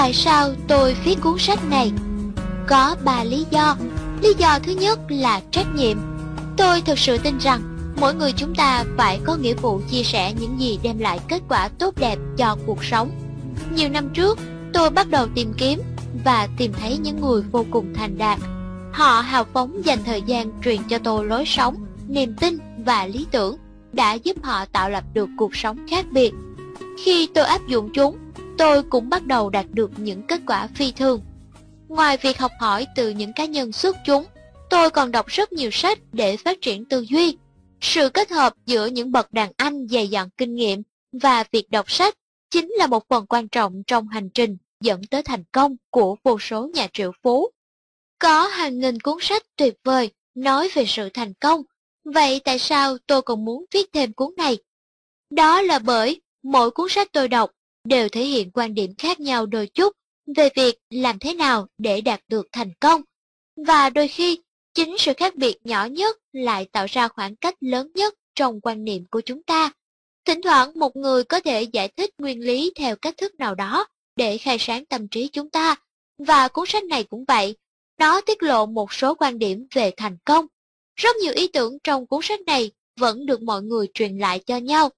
Tại sao tôi viết cuốn sách này? Có ba lý do. Lý do thứ nhất là trách nhiệm. Tôi thực sự tin rằng mỗi người chúng ta phải có nghĩa vụ chia sẻ những gì đem lại kết quả tốt đẹp cho cuộc sống. Nhiều năm trước, tôi bắt đầu tìm kiếm và tìm thấy những người vô cùng thành đạt. Họ hào phóng dành thời gian truyền cho tôi lối sống, niềm tin và lý tưởng đã giúp họ tạo lập được cuộc sống khác biệt. Khi tôi áp dụng chúng, tôi cũng bắt đầu đạt được những kết quả phi thường. Ngoài việc học hỏi từ những cá nhân xuất chúng, tôi còn đọc rất nhiều sách để phát triển tư duy. Sự kết hợp giữa những bậc đàn anh dày dặn kinh nghiệm và việc đọc sách chính là một phần quan trọng trong hành trình dẫn tới thành công của vô số nhà triệu phú. Có hàng nghìn cuốn sách tuyệt vời nói về sự thành công, vậy tại sao tôi còn muốn viết thêm cuốn này? Đó là bởi mỗi cuốn sách tôi đọc đều thể hiện quan điểm khác nhau đôi chút về việc làm thế nào để đạt được thành công. Và đôi khi, chính sự khác biệt nhỏ nhất lại tạo ra khoảng cách lớn nhất trong quan niệm của chúng ta. Thỉnh thoảng một người có thể giải thích nguyên lý theo cách thức nào đó để khai sáng tâm trí chúng ta. Và cuốn sách này cũng vậy, nó tiết lộ một số quan điểm về thành công. Rất nhiều ý tưởng trong cuốn sách này vẫn được mọi người truyền lại cho nhau.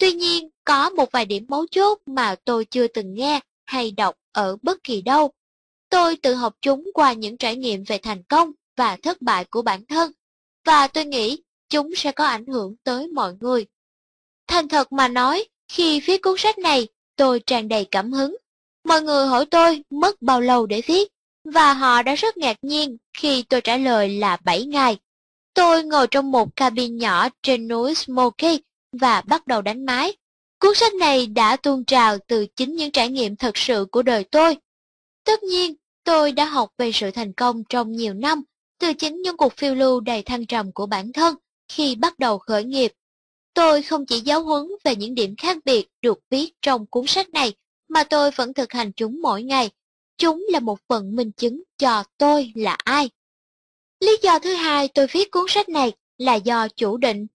Tuy nhiên, có một vài điểm mấu chốt mà tôi chưa từng nghe hay đọc ở bất kỳ đâu. Tôi tự học chúng qua những trải nghiệm về thành công và thất bại của bản thân, và tôi nghĩ chúng sẽ có ảnh hưởng tới mọi người. Thành thật mà nói, khi viết cuốn sách này, tôi tràn đầy cảm hứng. Mọi người hỏi tôi mất bao lâu để viết, và họ đã rất ngạc nhiên khi tôi trả lời là 7 ngày. Tôi ngồi trong một cabin nhỏ trên núi Smoky và bắt đầu đánh máy. Cuốn sách này đã tuôn trào từ chính những trải nghiệm thật sự của đời tôi. Tất nhiên, tôi đã học về sự thành công trong nhiều năm, từ chính những cuộc phiêu lưu đầy thăng trầm của bản thân khi bắt đầu khởi nghiệp. Tôi không chỉ giáo huấn về những điểm khác biệt được viết trong cuốn sách này, mà tôi vẫn thực hành chúng mỗi ngày. Chúng là một phần minh chứng cho tôi là ai. Lý do thứ hai tôi viết cuốn sách này là do chủ định.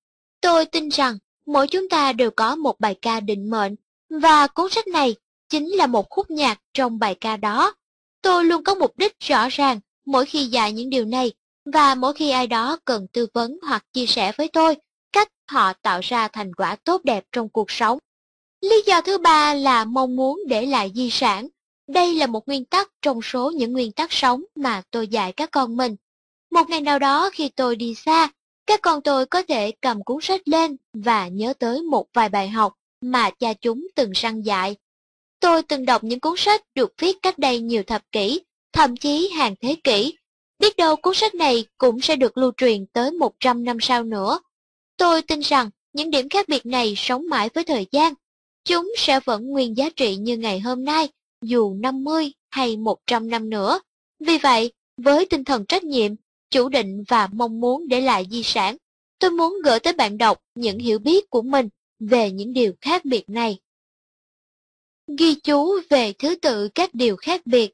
Tôi tin rằng mỗi chúng ta đều có một bài ca định mệnh, và cuốn sách này chính là một khúc nhạc trong bài ca đó. Tôi luôn có mục đích rõ ràng mỗi khi dạy những điều này, và mỗi khi ai đó cần tư vấn hoặc chia sẻ với tôi cách họ tạo ra thành quả tốt đẹp trong cuộc sống. Lý do thứ ba là mong muốn để lại di sản. Đây là một nguyên tắc trong số những nguyên tắc sống mà tôi dạy các con mình. Một ngày nào đó khi tôi đi xa, các con tôi có thể cầm cuốn sách lên và nhớ tới một vài bài học mà cha chúng từng săn dạy. Tôi từng đọc những cuốn sách được viết cách đây nhiều thập kỷ, thậm chí hàng thế kỷ. Biết đâu cuốn sách này cũng sẽ được lưu truyền tới 100 năm sau nữa. Tôi tin rằng những điểm khác biệt này sống mãi với thời gian. Chúng sẽ vẫn nguyên giá trị như ngày hôm nay, dù 50 hay 100 năm nữa. Vì vậy, với tinh thần trách nhiệm, chủ định và mong muốn để lại di sản, tôi muốn gửi tới bạn đọc những hiểu biết của mình về những điều khác biệt này. Ghi chú về thứ tự các điều khác biệt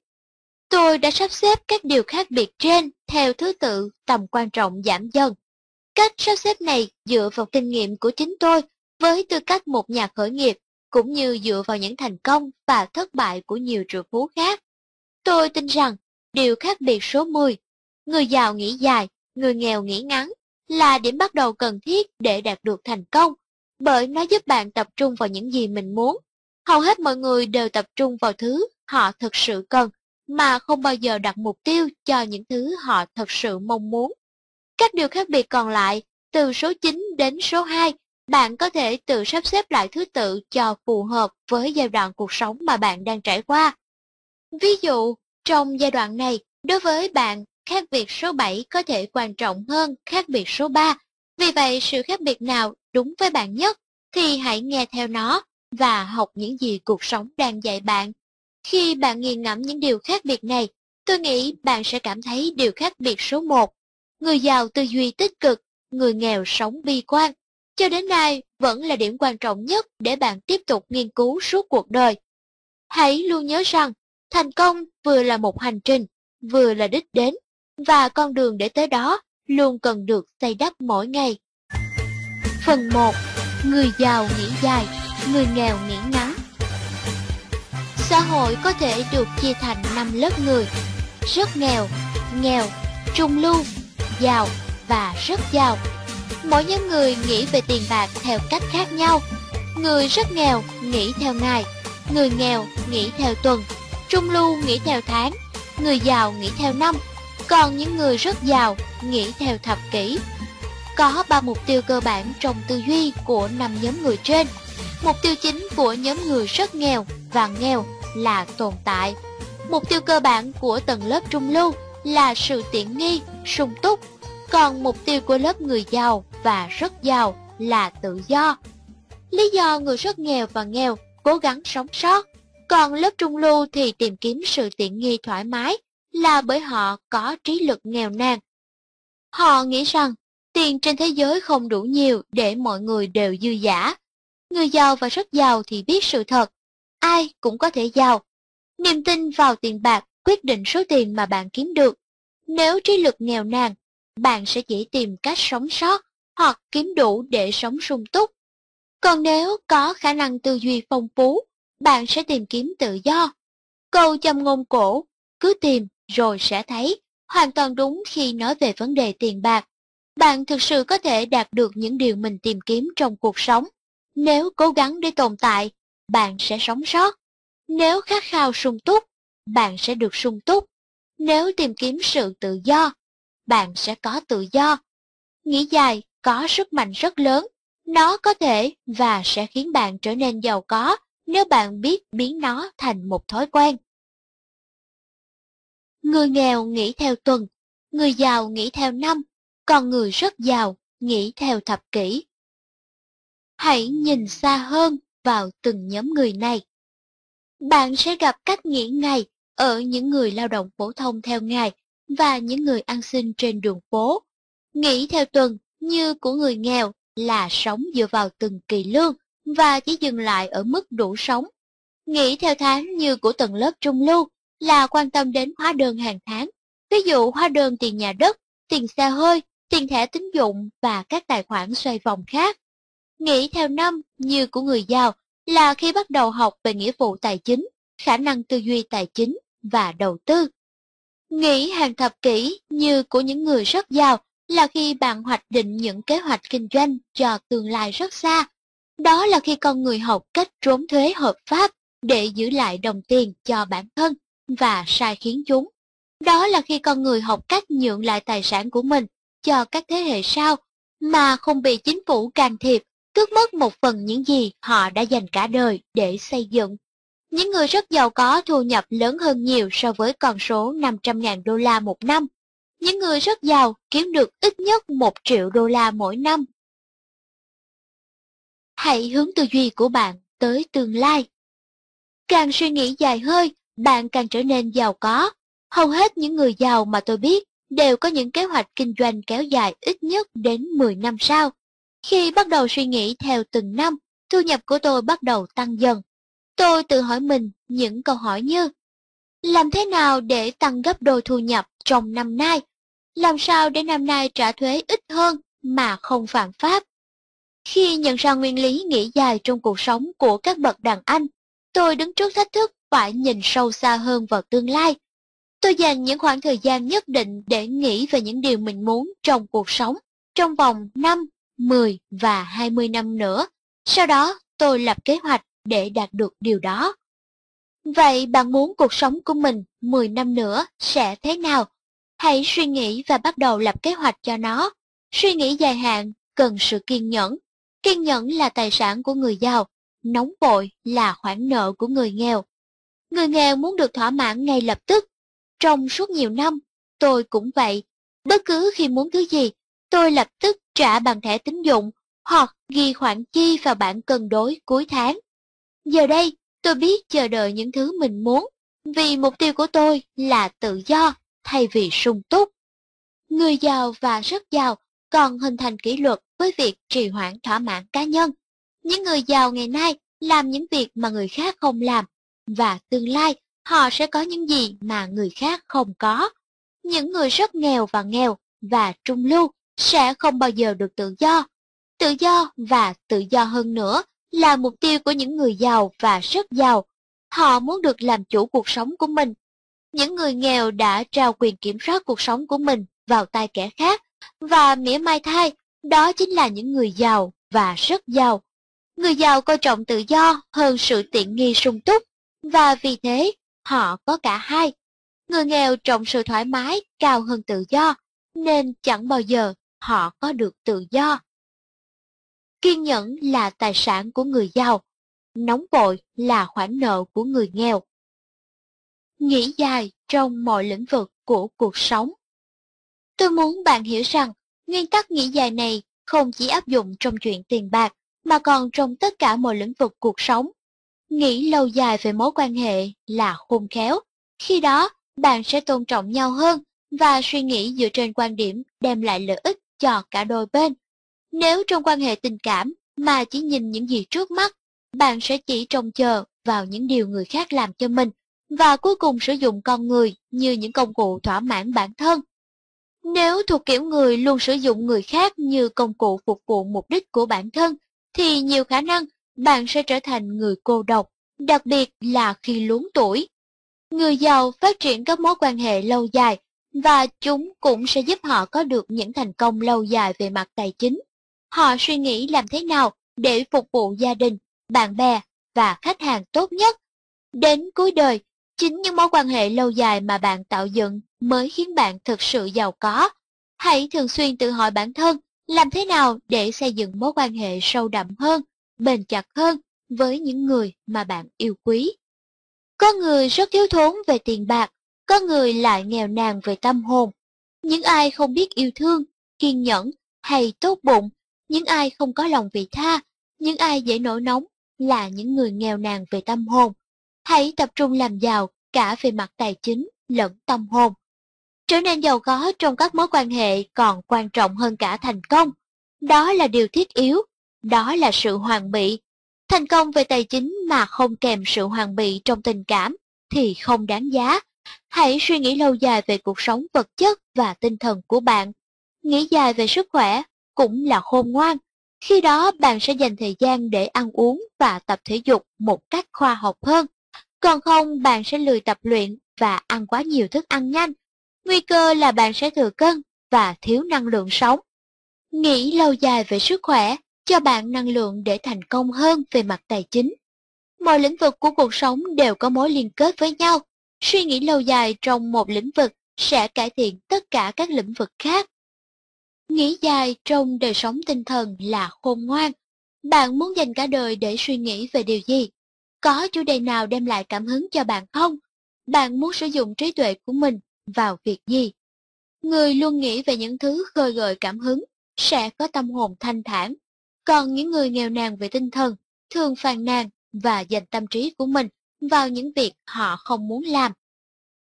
Tôi đã sắp xếp các điều khác biệt trên theo thứ tự tầm quan trọng giảm dần. Cách sắp xếp này dựa vào kinh nghiệm của chính tôi với tư cách một nhà khởi nghiệp, cũng như dựa vào những thành công và thất bại của nhiều triệu phú khác. Tôi tin rằng điều khác biệt số 10 người giàu nghĩ dài, người nghèo nghĩ ngắn, là điểm bắt đầu cần thiết để đạt được thành công, bởi nó giúp bạn tập trung vào những gì mình muốn. Hầu hết mọi người đều tập trung vào thứ họ thực sự cần, mà không bao giờ đặt mục tiêu cho những thứ họ thật sự mong muốn. Các điều khác biệt còn lại, từ số 9 đến số 2, bạn có thể tự sắp xếp lại thứ tự cho phù hợp với giai đoạn cuộc sống mà bạn đang trải qua. Ví dụ, trong giai đoạn này, đối với bạn, khác biệt số 7 có thể quan trọng hơn khác biệt số 3. Vì vậy, sự khác biệt nào đúng với bạn nhất thì hãy nghe theo nó và học những gì cuộc sống đang dạy bạn. Khi bạn nghiền ngẫm những điều khác biệt này, tôi nghĩ bạn sẽ cảm thấy điều khác biệt số 1. Người giàu tư duy tích cực, người nghèo sống bi quan. Cho đến nay vẫn là điểm quan trọng nhất để bạn tiếp tục nghiên cứu suốt cuộc đời. Hãy luôn nhớ rằng, thành công vừa là một hành trình, vừa là đích đến và con đường để tới đó luôn cần được xây đắp mỗi ngày. Phần 1. Người giàu nghĩ dài, người nghèo nghĩ ngắn. Xã hội có thể được chia thành 5 lớp người. Rất nghèo, nghèo, trung lưu, giàu và rất giàu. Mỗi nhóm người nghĩ về tiền bạc theo cách khác nhau. Người rất nghèo nghĩ theo ngày, người nghèo nghĩ theo tuần, trung lưu nghĩ theo tháng, người giàu nghĩ theo năm, còn những người rất giàu nghĩ theo thập kỷ. Có ba mục tiêu cơ bản trong tư duy của năm nhóm người trên. Mục tiêu chính của nhóm người rất nghèo và nghèo là tồn tại. Mục tiêu cơ bản của tầng lớp trung lưu là sự tiện nghi, sung túc. Còn mục tiêu của lớp người giàu và rất giàu là tự do. Lý do người rất nghèo và nghèo cố gắng sống sót, còn lớp trung lưu thì tìm kiếm sự tiện nghi thoải mái là bởi họ có trí lực nghèo nàn. Họ nghĩ rằng tiền trên thế giới không đủ nhiều để mọi người đều dư giả. Người giàu và rất giàu thì biết sự thật, ai cũng có thể giàu. Niềm tin vào tiền bạc quyết định số tiền mà bạn kiếm được. Nếu trí lực nghèo nàn, bạn sẽ chỉ tìm cách sống sót hoặc kiếm đủ để sống sung túc. Còn nếu có khả năng tư duy phong phú, bạn sẽ tìm kiếm tự do. Câu châm ngôn cổ, cứ tìm rồi sẽ thấy, hoàn toàn đúng khi nói về vấn đề tiền bạc. Bạn thực sự có thể đạt được những điều mình tìm kiếm trong cuộc sống. Nếu cố gắng để tồn tại, bạn sẽ sống sót. Nếu khát khao sung túc, bạn sẽ được sung túc. Nếu tìm kiếm sự tự do, bạn sẽ có tự do. Nghĩ dài có sức mạnh rất lớn, nó có thể và sẽ khiến bạn trở nên giàu có nếu bạn biết biến nó thành một thói quen. Người nghèo nghĩ theo tuần, người giàu nghĩ theo năm, còn người rất giàu nghĩ theo thập kỷ. Hãy nhìn xa hơn vào từng nhóm người này. Bạn sẽ gặp cách nghĩ ngày ở những người lao động phổ thông theo ngày và những người ăn xin trên đường phố. Nghĩ theo tuần như của người nghèo là sống dựa vào từng kỳ lương và chỉ dừng lại ở mức đủ sống. Nghĩ theo tháng như của tầng lớp trung lưu là quan tâm đến hóa đơn hàng tháng, ví dụ hóa đơn tiền nhà đất, tiền xe hơi, tiền thẻ tín dụng và các tài khoản xoay vòng khác. Nghĩ theo năm như của người giàu là khi bắt đầu học về nghĩa vụ tài chính, khả năng tư duy tài chính và đầu tư. Nghĩ hàng thập kỷ như của những người rất giàu là khi bạn hoạch định những kế hoạch kinh doanh cho tương lai rất xa. Đó là khi con người học cách trốn thuế hợp pháp để giữ lại đồng tiền cho bản thân và sai khiến chúng. Đó là khi con người học cách nhượng lại tài sản của mình cho các thế hệ sau mà không bị chính phủ can thiệp, tước mất một phần những gì họ đã dành cả đời để xây dựng. Những người rất giàu có thu nhập lớn hơn nhiều so với con số 500.000 đô la một năm. Những người rất giàu kiếm được ít nhất 1 triệu đô la mỗi năm. Hãy hướng tư duy của bạn tới tương lai. Càng suy nghĩ dài hơi, bạn càng trở nên giàu có. Hầu hết những người giàu mà tôi biết đều có những kế hoạch kinh doanh kéo dài ít nhất đến 10 năm sau. Khi bắt đầu suy nghĩ theo từng năm, thu nhập của tôi bắt đầu tăng dần. Tôi tự hỏi mình những câu hỏi như Làm thế nào để tăng gấp đôi thu nhập trong năm nay? Làm sao để năm nay trả thuế ít hơn mà không phạm pháp? Khi nhận ra nguyên lý nghĩ dài trong cuộc sống của các bậc đàn anh, tôi đứng trước thách thức phải nhìn sâu xa hơn vào tương lai. Tôi dành những khoảng thời gian nhất định để nghĩ về những điều mình muốn trong cuộc sống trong vòng 5, 10 và 20 năm nữa. Sau đó, tôi lập kế hoạch để đạt được điều đó. Vậy bạn muốn cuộc sống của mình 10 năm nữa sẽ thế nào? Hãy suy nghĩ và bắt đầu lập kế hoạch cho nó. Suy nghĩ dài hạn cần sự kiên nhẫn. Kiên nhẫn là tài sản của người giàu, nóng vội là khoản nợ của người nghèo. Người nghèo muốn được thỏa mãn ngay lập tức. Trong suốt nhiều năm, tôi cũng vậy. Bất cứ khi muốn thứ gì, tôi lập tức trả bằng thẻ tín dụng hoặc ghi khoản chi vào bảng cân đối cuối tháng. Giờ đây, tôi biết chờ đợi những thứ mình muốn, vì mục tiêu của tôi là tự do thay vì sung túc. Người giàu và rất giàu còn hình thành kỷ luật với việc trì hoãn thỏa mãn cá nhân. Những người giàu ngày nay làm những việc mà người khác không làm, và tương lai họ sẽ có những gì mà người khác không có. Những người rất nghèo và nghèo và trung lưu sẽ không bao giờ được tự do. Tự do và tự do hơn nữa là mục tiêu của những người giàu và rất giàu. Họ muốn được làm chủ cuộc sống của mình. Những người nghèo đã trao quyền kiểm soát cuộc sống của mình vào tay kẻ khác, và mỉa mai thay, đó chính là những người giàu và rất giàu. Người giàu coi trọng tự do hơn sự tiện nghi sung túc, và vì thế họ có cả hai. Người nghèo trọng sự thoải mái cao hơn tự do, nên chẳng bao giờ họ có được tự do. Kiên nhẫn là tài sản của người giàu, nóng vội là khoản nợ của người nghèo. Nghĩ dài trong mọi lĩnh vực của cuộc sống. Tôi muốn bạn hiểu rằng, nguyên tắc nghĩ dài này không chỉ áp dụng trong chuyện tiền bạc, mà còn trong tất cả mọi lĩnh vực cuộc sống. Nghĩ lâu dài về mối quan hệ là khôn khéo. Khi đó, bạn sẽ tôn trọng nhau hơn và suy nghĩ dựa trên quan điểm đem lại lợi ích cho cả đôi bên. Nếu trong quan hệ tình cảm mà chỉ nhìn những gì trước mắt, bạn sẽ chỉ trông chờ vào những điều người khác làm cho mình và cuối cùng sử dụng con người như những công cụ thỏa mãn bản thân. Nếu thuộc kiểu người luôn sử dụng người khác như công cụ phục vụ mục đích của bản thân, thì nhiều khả năng bạn sẽ trở thành người cô độc, đặc biệt là khi luống tuổi. Người giàu phát triển các mối quan hệ lâu dài và chúng cũng sẽ giúp họ có được những thành công lâu dài về mặt tài chính. Họ suy nghĩ làm thế nào để phục vụ gia đình, bạn bè và khách hàng tốt nhất. Đến cuối đời, chính những mối quan hệ lâu dài mà bạn tạo dựng mới khiến bạn thực sự giàu có. Hãy thường xuyên tự hỏi bản thân làm thế nào để xây dựng mối quan hệ sâu đậm hơn, bền chặt hơn với những người mà bạn yêu quý. Có người rất thiếu thốn về tiền bạc, có người lại nghèo nàn về tâm hồn. Những ai không biết yêu thương, kiên nhẫn hay tốt bụng, những ai không có lòng vị tha, những ai dễ nổi nóng là những người nghèo nàn về tâm hồn. Hãy tập trung làm giàu cả về mặt tài chính lẫn tâm hồn. Trở nên giàu có trong các mối quan hệ còn quan trọng hơn cả thành công. Đó là điều thiết yếu, đó là sự hoàn bị. Thành công về tài chính mà không kèm sự hoàn bị trong tình cảm thì không đáng giá. Hãy suy nghĩ lâu dài về cuộc sống vật chất và tinh thần của bạn. Nghĩ dài về sức khỏe cũng là khôn ngoan. Khi đó bạn sẽ dành thời gian để ăn uống và tập thể dục một cách khoa học hơn. Còn không bạn sẽ lười tập luyện và ăn quá nhiều thức ăn nhanh. Nguy cơ là bạn sẽ thừa cân và thiếu năng lượng sống. Nghĩ lâu dài về sức khỏe, cho bạn năng lượng để thành công hơn về mặt tài chính. Mọi lĩnh vực của cuộc sống đều có mối liên kết với nhau. Suy nghĩ lâu dài trong một lĩnh vực sẽ cải thiện tất cả các lĩnh vực khác. Nghĩ dài trong đời sống tinh thần là khôn ngoan. Bạn muốn dành cả đời để suy nghĩ về điều gì? Có chủ đề nào đem lại cảm hứng cho bạn không? Bạn muốn sử dụng trí tuệ của mình vào việc gì? Người luôn nghĩ về những thứ khơi gợi cảm hứng sẽ có tâm hồn thanh thản. Còn những người nghèo nàn về tinh thần thường phàn nàn và dành tâm trí của mình vào những việc họ không muốn làm.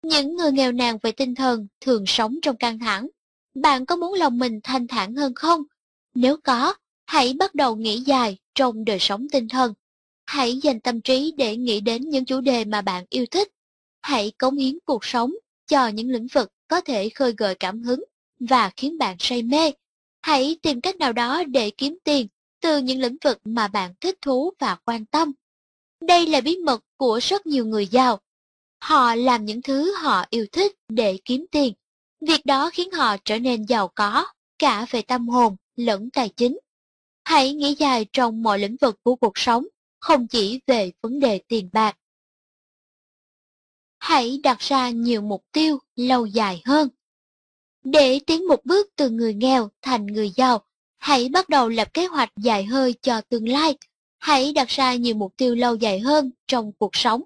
Những người nghèo nàn về tinh thần thường sống trong căng thẳng. Bạn có muốn lòng mình thanh thản hơn không? Nếu có, hãy bắt đầu nghĩ dài trong đời sống tinh thần. Hãy dành tâm trí để nghĩ đến những chủ đề mà bạn yêu thích. Hãy cống hiến cuộc sống cho những lĩnh vực có thể khơi gợi cảm hứng và khiến bạn say mê. Hãy tìm cách nào đó để kiếm tiền từ những lĩnh vực mà bạn thích thú và quan tâm. Đây là bí mật của rất nhiều người giàu. Họ làm những thứ họ yêu thích để kiếm tiền. Việc đó khiến họ trở nên giàu có, cả về tâm hồn lẫn tài chính. Hãy nghĩ dài trong mọi lĩnh vực của cuộc sống, không chỉ về vấn đề tiền bạc. Hãy đặt ra nhiều mục tiêu lâu dài hơn. Để tiến một bước từ người nghèo thành người giàu, hãy bắt đầu lập kế hoạch dài hơi cho tương lai. Hãy đặt ra nhiều mục tiêu lâu dài hơn trong cuộc sống.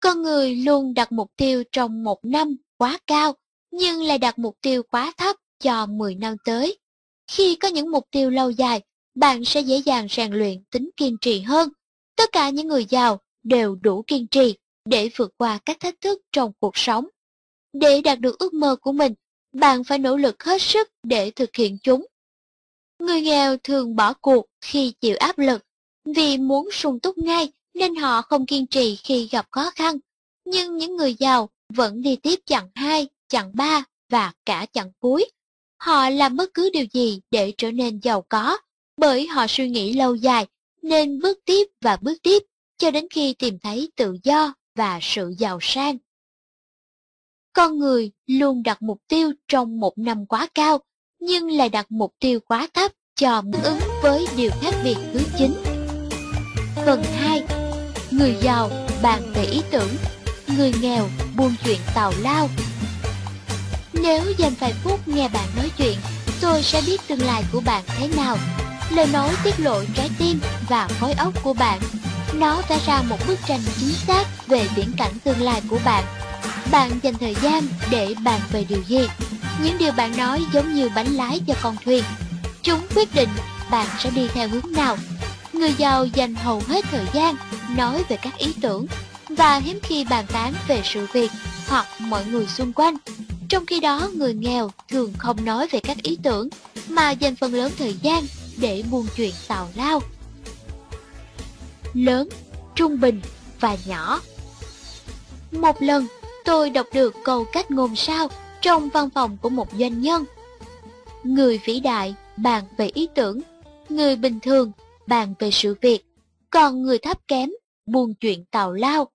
Con người luôn đặt mục tiêu trong một năm quá cao, nhưng lại đặt mục tiêu quá thấp cho 10 năm tới. Khi có những mục tiêu lâu dài, bạn sẽ dễ dàng rèn luyện tính kiên trì hơn. Tất cả những người giàu đều đủ kiên trì để vượt qua các thách thức trong cuộc sống. Để đạt được ước mơ của mình, bạn phải nỗ lực hết sức để thực hiện chúng. Người nghèo thường bỏ cuộc khi chịu áp lực, vì muốn sung túc ngay nên họ không kiên trì khi gặp khó khăn. Nhưng những người giàu vẫn đi tiếp chặng 2, chặng 3 và cả chặng cuối. Họ làm bất cứ điều gì để trở nên giàu có, bởi họ suy nghĩ lâu dài, nên bước tiếp và bước tiếp cho đến khi tìm thấy tự do và sự giàu sang. Con người luôn đặt mục tiêu trong một năm quá cao, nhưng lại đặt mục tiêu quá thấp cho ứng với điều khác biệt thứ chín. Phần 2. Người giàu bàn về ý tưởng, người nghèo buôn chuyện tào lao. Nếu dành vài phút nghe bạn nói chuyện, tôi sẽ biết tương lai của bạn thế nào. Lời nói tiết lộ trái tim và khối óc của bạn. Nó vẽ ra một bức tranh chính xác về viễn cảnh tương lai của bạn. Bạn dành thời gian để bàn về điều gì? Những điều bạn nói giống như bánh lái cho con thuyền. Chúng quyết định bạn sẽ đi theo hướng nào. Người giàu dành hầu hết thời gian nói về các ý tưởng và hiếm khi bàn tán về sự việc hoặc mọi người xung quanh. Trong khi đó, người nghèo thường không nói về các ý tưởng mà dành phần lớn thời gian để buôn chuyện tào lao. Lớn, trung bình và nhỏ Một lần, tôi đọc được câu cách ngôn sao trong văn phòng của một doanh nhân. Người vĩ đại bàn về ý tưởng, người bình thường bàn về sự việc, còn người thấp kém buôn chuyện tào lao.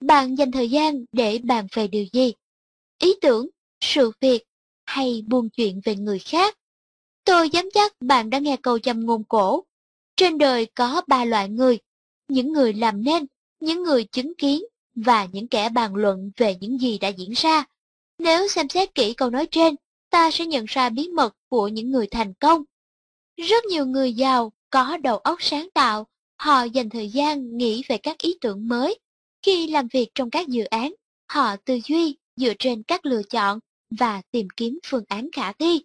Bạn dành thời gian để bàn về điều gì? Ý tưởng, sự việc hay buôn chuyện về người khác? Tôi dám chắc bạn đã nghe câu châm ngôn cổ. Trên đời có ba loại người, những người làm nên, những người chứng kiến và những kẻ bàn luận về những gì đã diễn ra. Nếu xem xét kỹ câu nói trên, ta sẽ nhận ra bí mật của những người thành công. Rất nhiều người giàu có đầu óc sáng tạo, họ dành thời gian nghĩ về các ý tưởng mới. Khi làm việc trong các dự án, họ tư duy dựa trên các lựa chọn và tìm kiếm phương án khả thi.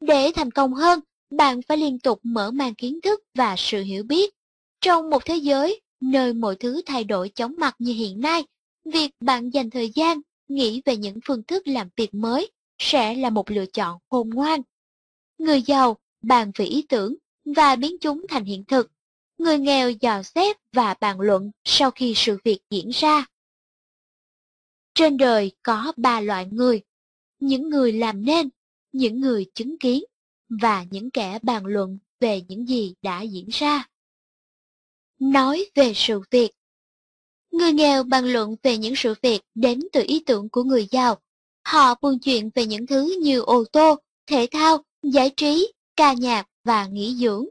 Để thành công hơn, bạn phải liên tục mở mang kiến thức và sự hiểu biết. Trong một thế giới nơi mọi thứ thay đổi chóng mặt như hiện nay, việc bạn dành thời gian nghĩ về những phương thức làm việc mới sẽ là một lựa chọn khôn ngoan. Người giàu bàn về ý tưởng và biến chúng thành hiện thực. Người nghèo dò xét và bàn luận sau khi sự việc diễn ra. Trên đời có ba loại người, những người làm nên, những người chứng kiến và những kẻ bàn luận về những gì đã diễn ra. Nói về sự việc Người nghèo bàn luận về những sự việc đến từ ý tưởng của người giàu. Họ buôn chuyện về những thứ như ô tô, thể thao, giải trí, ca nhạc và nghỉ dưỡng.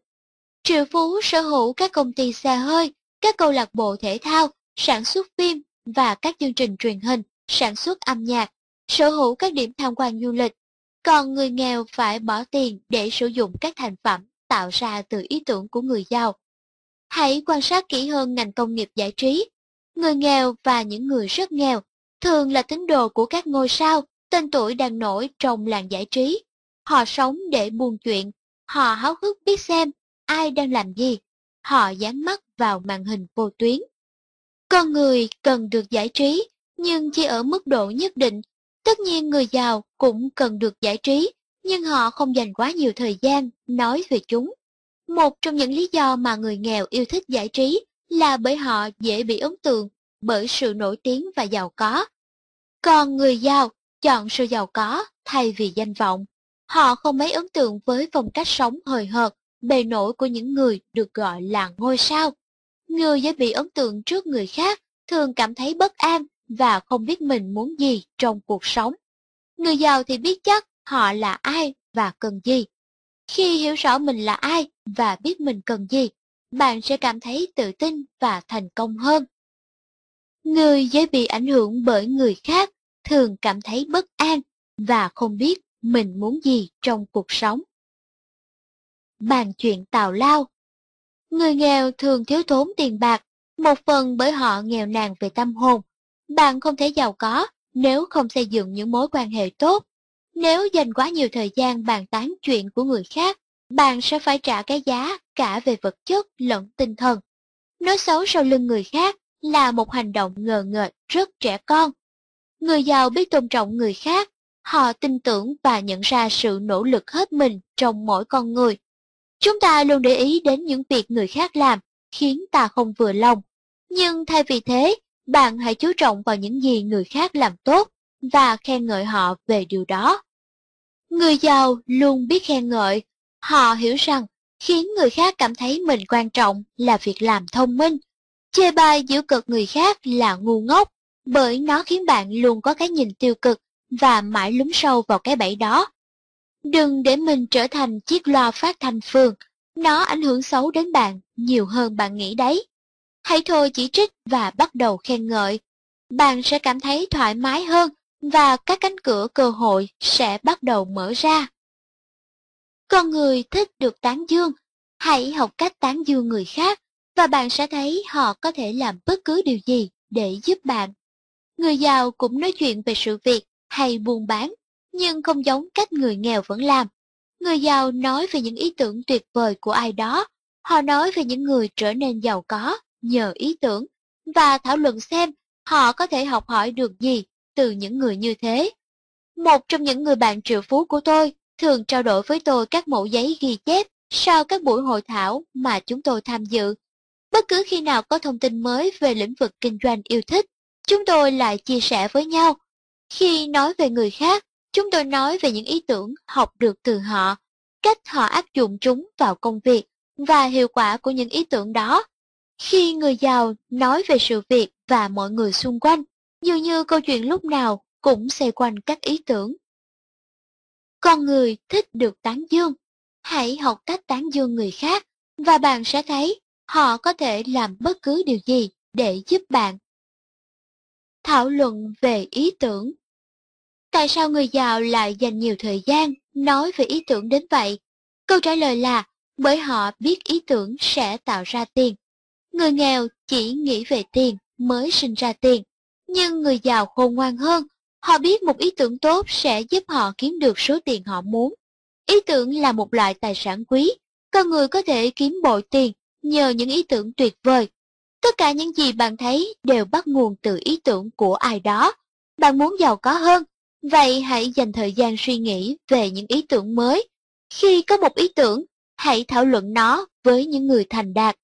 Triệu Phú sở hữu các công ty xe hơi, các câu lạc bộ thể thao, sản xuất phim và các chương trình truyền hình, sản xuất âm nhạc, sở hữu các điểm tham quan du lịch. Còn người nghèo phải bỏ tiền để sử dụng các thành phẩm tạo ra từ ý tưởng của người giàu. Hãy quan sát kỹ hơn ngành công nghiệp giải trí. Người nghèo và những người rất nghèo thường là tín đồ của các ngôi sao, tên tuổi đang nổi trong làng giải trí. Họ sống để buồn chuyện, họ háo hức biết xem ai đang làm gì. Họ dán mắt vào màn hình vô tuyến. Con người cần được giải trí, nhưng chỉ ở mức độ nhất định. Tất nhiên người giàu cũng cần được giải trí, nhưng họ không dành quá nhiều thời gian nói về chúng. Một trong những lý do mà người nghèo yêu thích giải trí là bởi họ dễ bị ấn tượng bởi sự nổi tiếng và giàu có. Còn người giàu chọn sự giàu có thay vì danh vọng. Họ không mấy ấn tượng với phong cách sống hời hợt, bề nổi của những người được gọi là ngôi sao. Người dễ bị ấn tượng trước người khác thường cảm thấy bất an và không biết mình muốn gì trong cuộc sống. Người giàu thì biết chắc họ là ai và cần gì. Khi hiểu rõ mình là ai và biết mình cần gì, bạn sẽ cảm thấy tự tin và thành công hơn. Người dễ bị ảnh hưởng bởi người khác thường cảm thấy bất an và không biết mình muốn gì trong cuộc sống. Bàn chuyện tào lao Người nghèo thường thiếu thốn tiền bạc, một phần bởi họ nghèo nàn về tâm hồn. Bạn không thể giàu có nếu không xây dựng những mối quan hệ tốt. Nếu dành quá nhiều thời gian bàn tán chuyện của người khác, bạn sẽ phải trả cái giá cả về vật chất lẫn tinh thần. Nói xấu sau lưng người khác là một hành động ngờ ngợt rất trẻ con. Người giàu biết tôn trọng người khác, họ tin tưởng và nhận ra sự nỗ lực hết mình trong mỗi con người. Chúng ta luôn để ý đến những việc người khác làm, khiến ta không vừa lòng. Nhưng thay vì thế, bạn hãy chú trọng vào những gì người khác làm tốt và khen ngợi họ về điều đó. Người giàu luôn biết khen ngợi, họ hiểu rằng khiến người khác cảm thấy mình quan trọng là việc làm thông minh. Chê bai giễu cực người khác là ngu ngốc bởi nó khiến bạn luôn có cái nhìn tiêu cực và mãi lún sâu vào cái bẫy đó. Đừng để mình trở thành chiếc loa phát thanh phường, nó ảnh hưởng xấu đến bạn nhiều hơn bạn nghĩ đấy. Hãy thôi chỉ trích và bắt đầu khen ngợi. Bạn sẽ cảm thấy thoải mái hơn và các cánh cửa cơ hội sẽ bắt đầu mở ra. Con người thích được tán dương, hãy học cách tán dương người khác và bạn sẽ thấy họ có thể làm bất cứ điều gì để giúp bạn. Người giàu cũng nói chuyện về sự việc hay buôn bán, nhưng không giống cách người nghèo vẫn làm. Người giàu nói về những ý tưởng tuyệt vời của ai đó, họ nói về những người trở nên giàu có nhờ ý tưởng và thảo luận xem họ có thể học hỏi được gì từ những người như thế. Một trong những người bạn triệu phú của tôi thường trao đổi với tôi các mẫu giấy ghi chép sau các buổi hội thảo mà chúng tôi tham dự. Bất cứ khi nào có thông tin mới về lĩnh vực kinh doanh yêu thích, chúng tôi lại chia sẻ với nhau. Khi nói về người khác, chúng tôi nói về những ý tưởng học được từ họ, cách họ áp dụng chúng vào công việc và hiệu quả của những ý tưởng đó. Khi người giàu nói về sự việc và mọi người xung quanh, dường như câu chuyện lúc nào cũng xoay quanh các ý tưởng. Con người thích được tán dương. Hãy học cách tán dương người khác và bạn sẽ thấy họ có thể làm bất cứ điều gì để giúp bạn. Thảo luận về ý tưởng Tại sao người giàu lại dành nhiều thời gian nói về ý tưởng đến vậy? Câu trả lời là bởi họ biết ý tưởng sẽ tạo ra tiền. Người nghèo chỉ nghĩ về tiền mới sinh ra tiền, nhưng người giàu khôn ngoan hơn, họ biết một ý tưởng tốt sẽ giúp họ kiếm được số tiền họ muốn. Ý tưởng là một loại tài sản quý, con người có thể kiếm bội tiền nhờ những ý tưởng tuyệt vời. Tất cả những gì bạn thấy đều bắt nguồn từ ý tưởng của ai đó. Bạn muốn giàu có hơn, vậy hãy dành thời gian suy nghĩ về những ý tưởng mới. Khi có một ý tưởng, hãy thảo luận nó với những người thành đạt.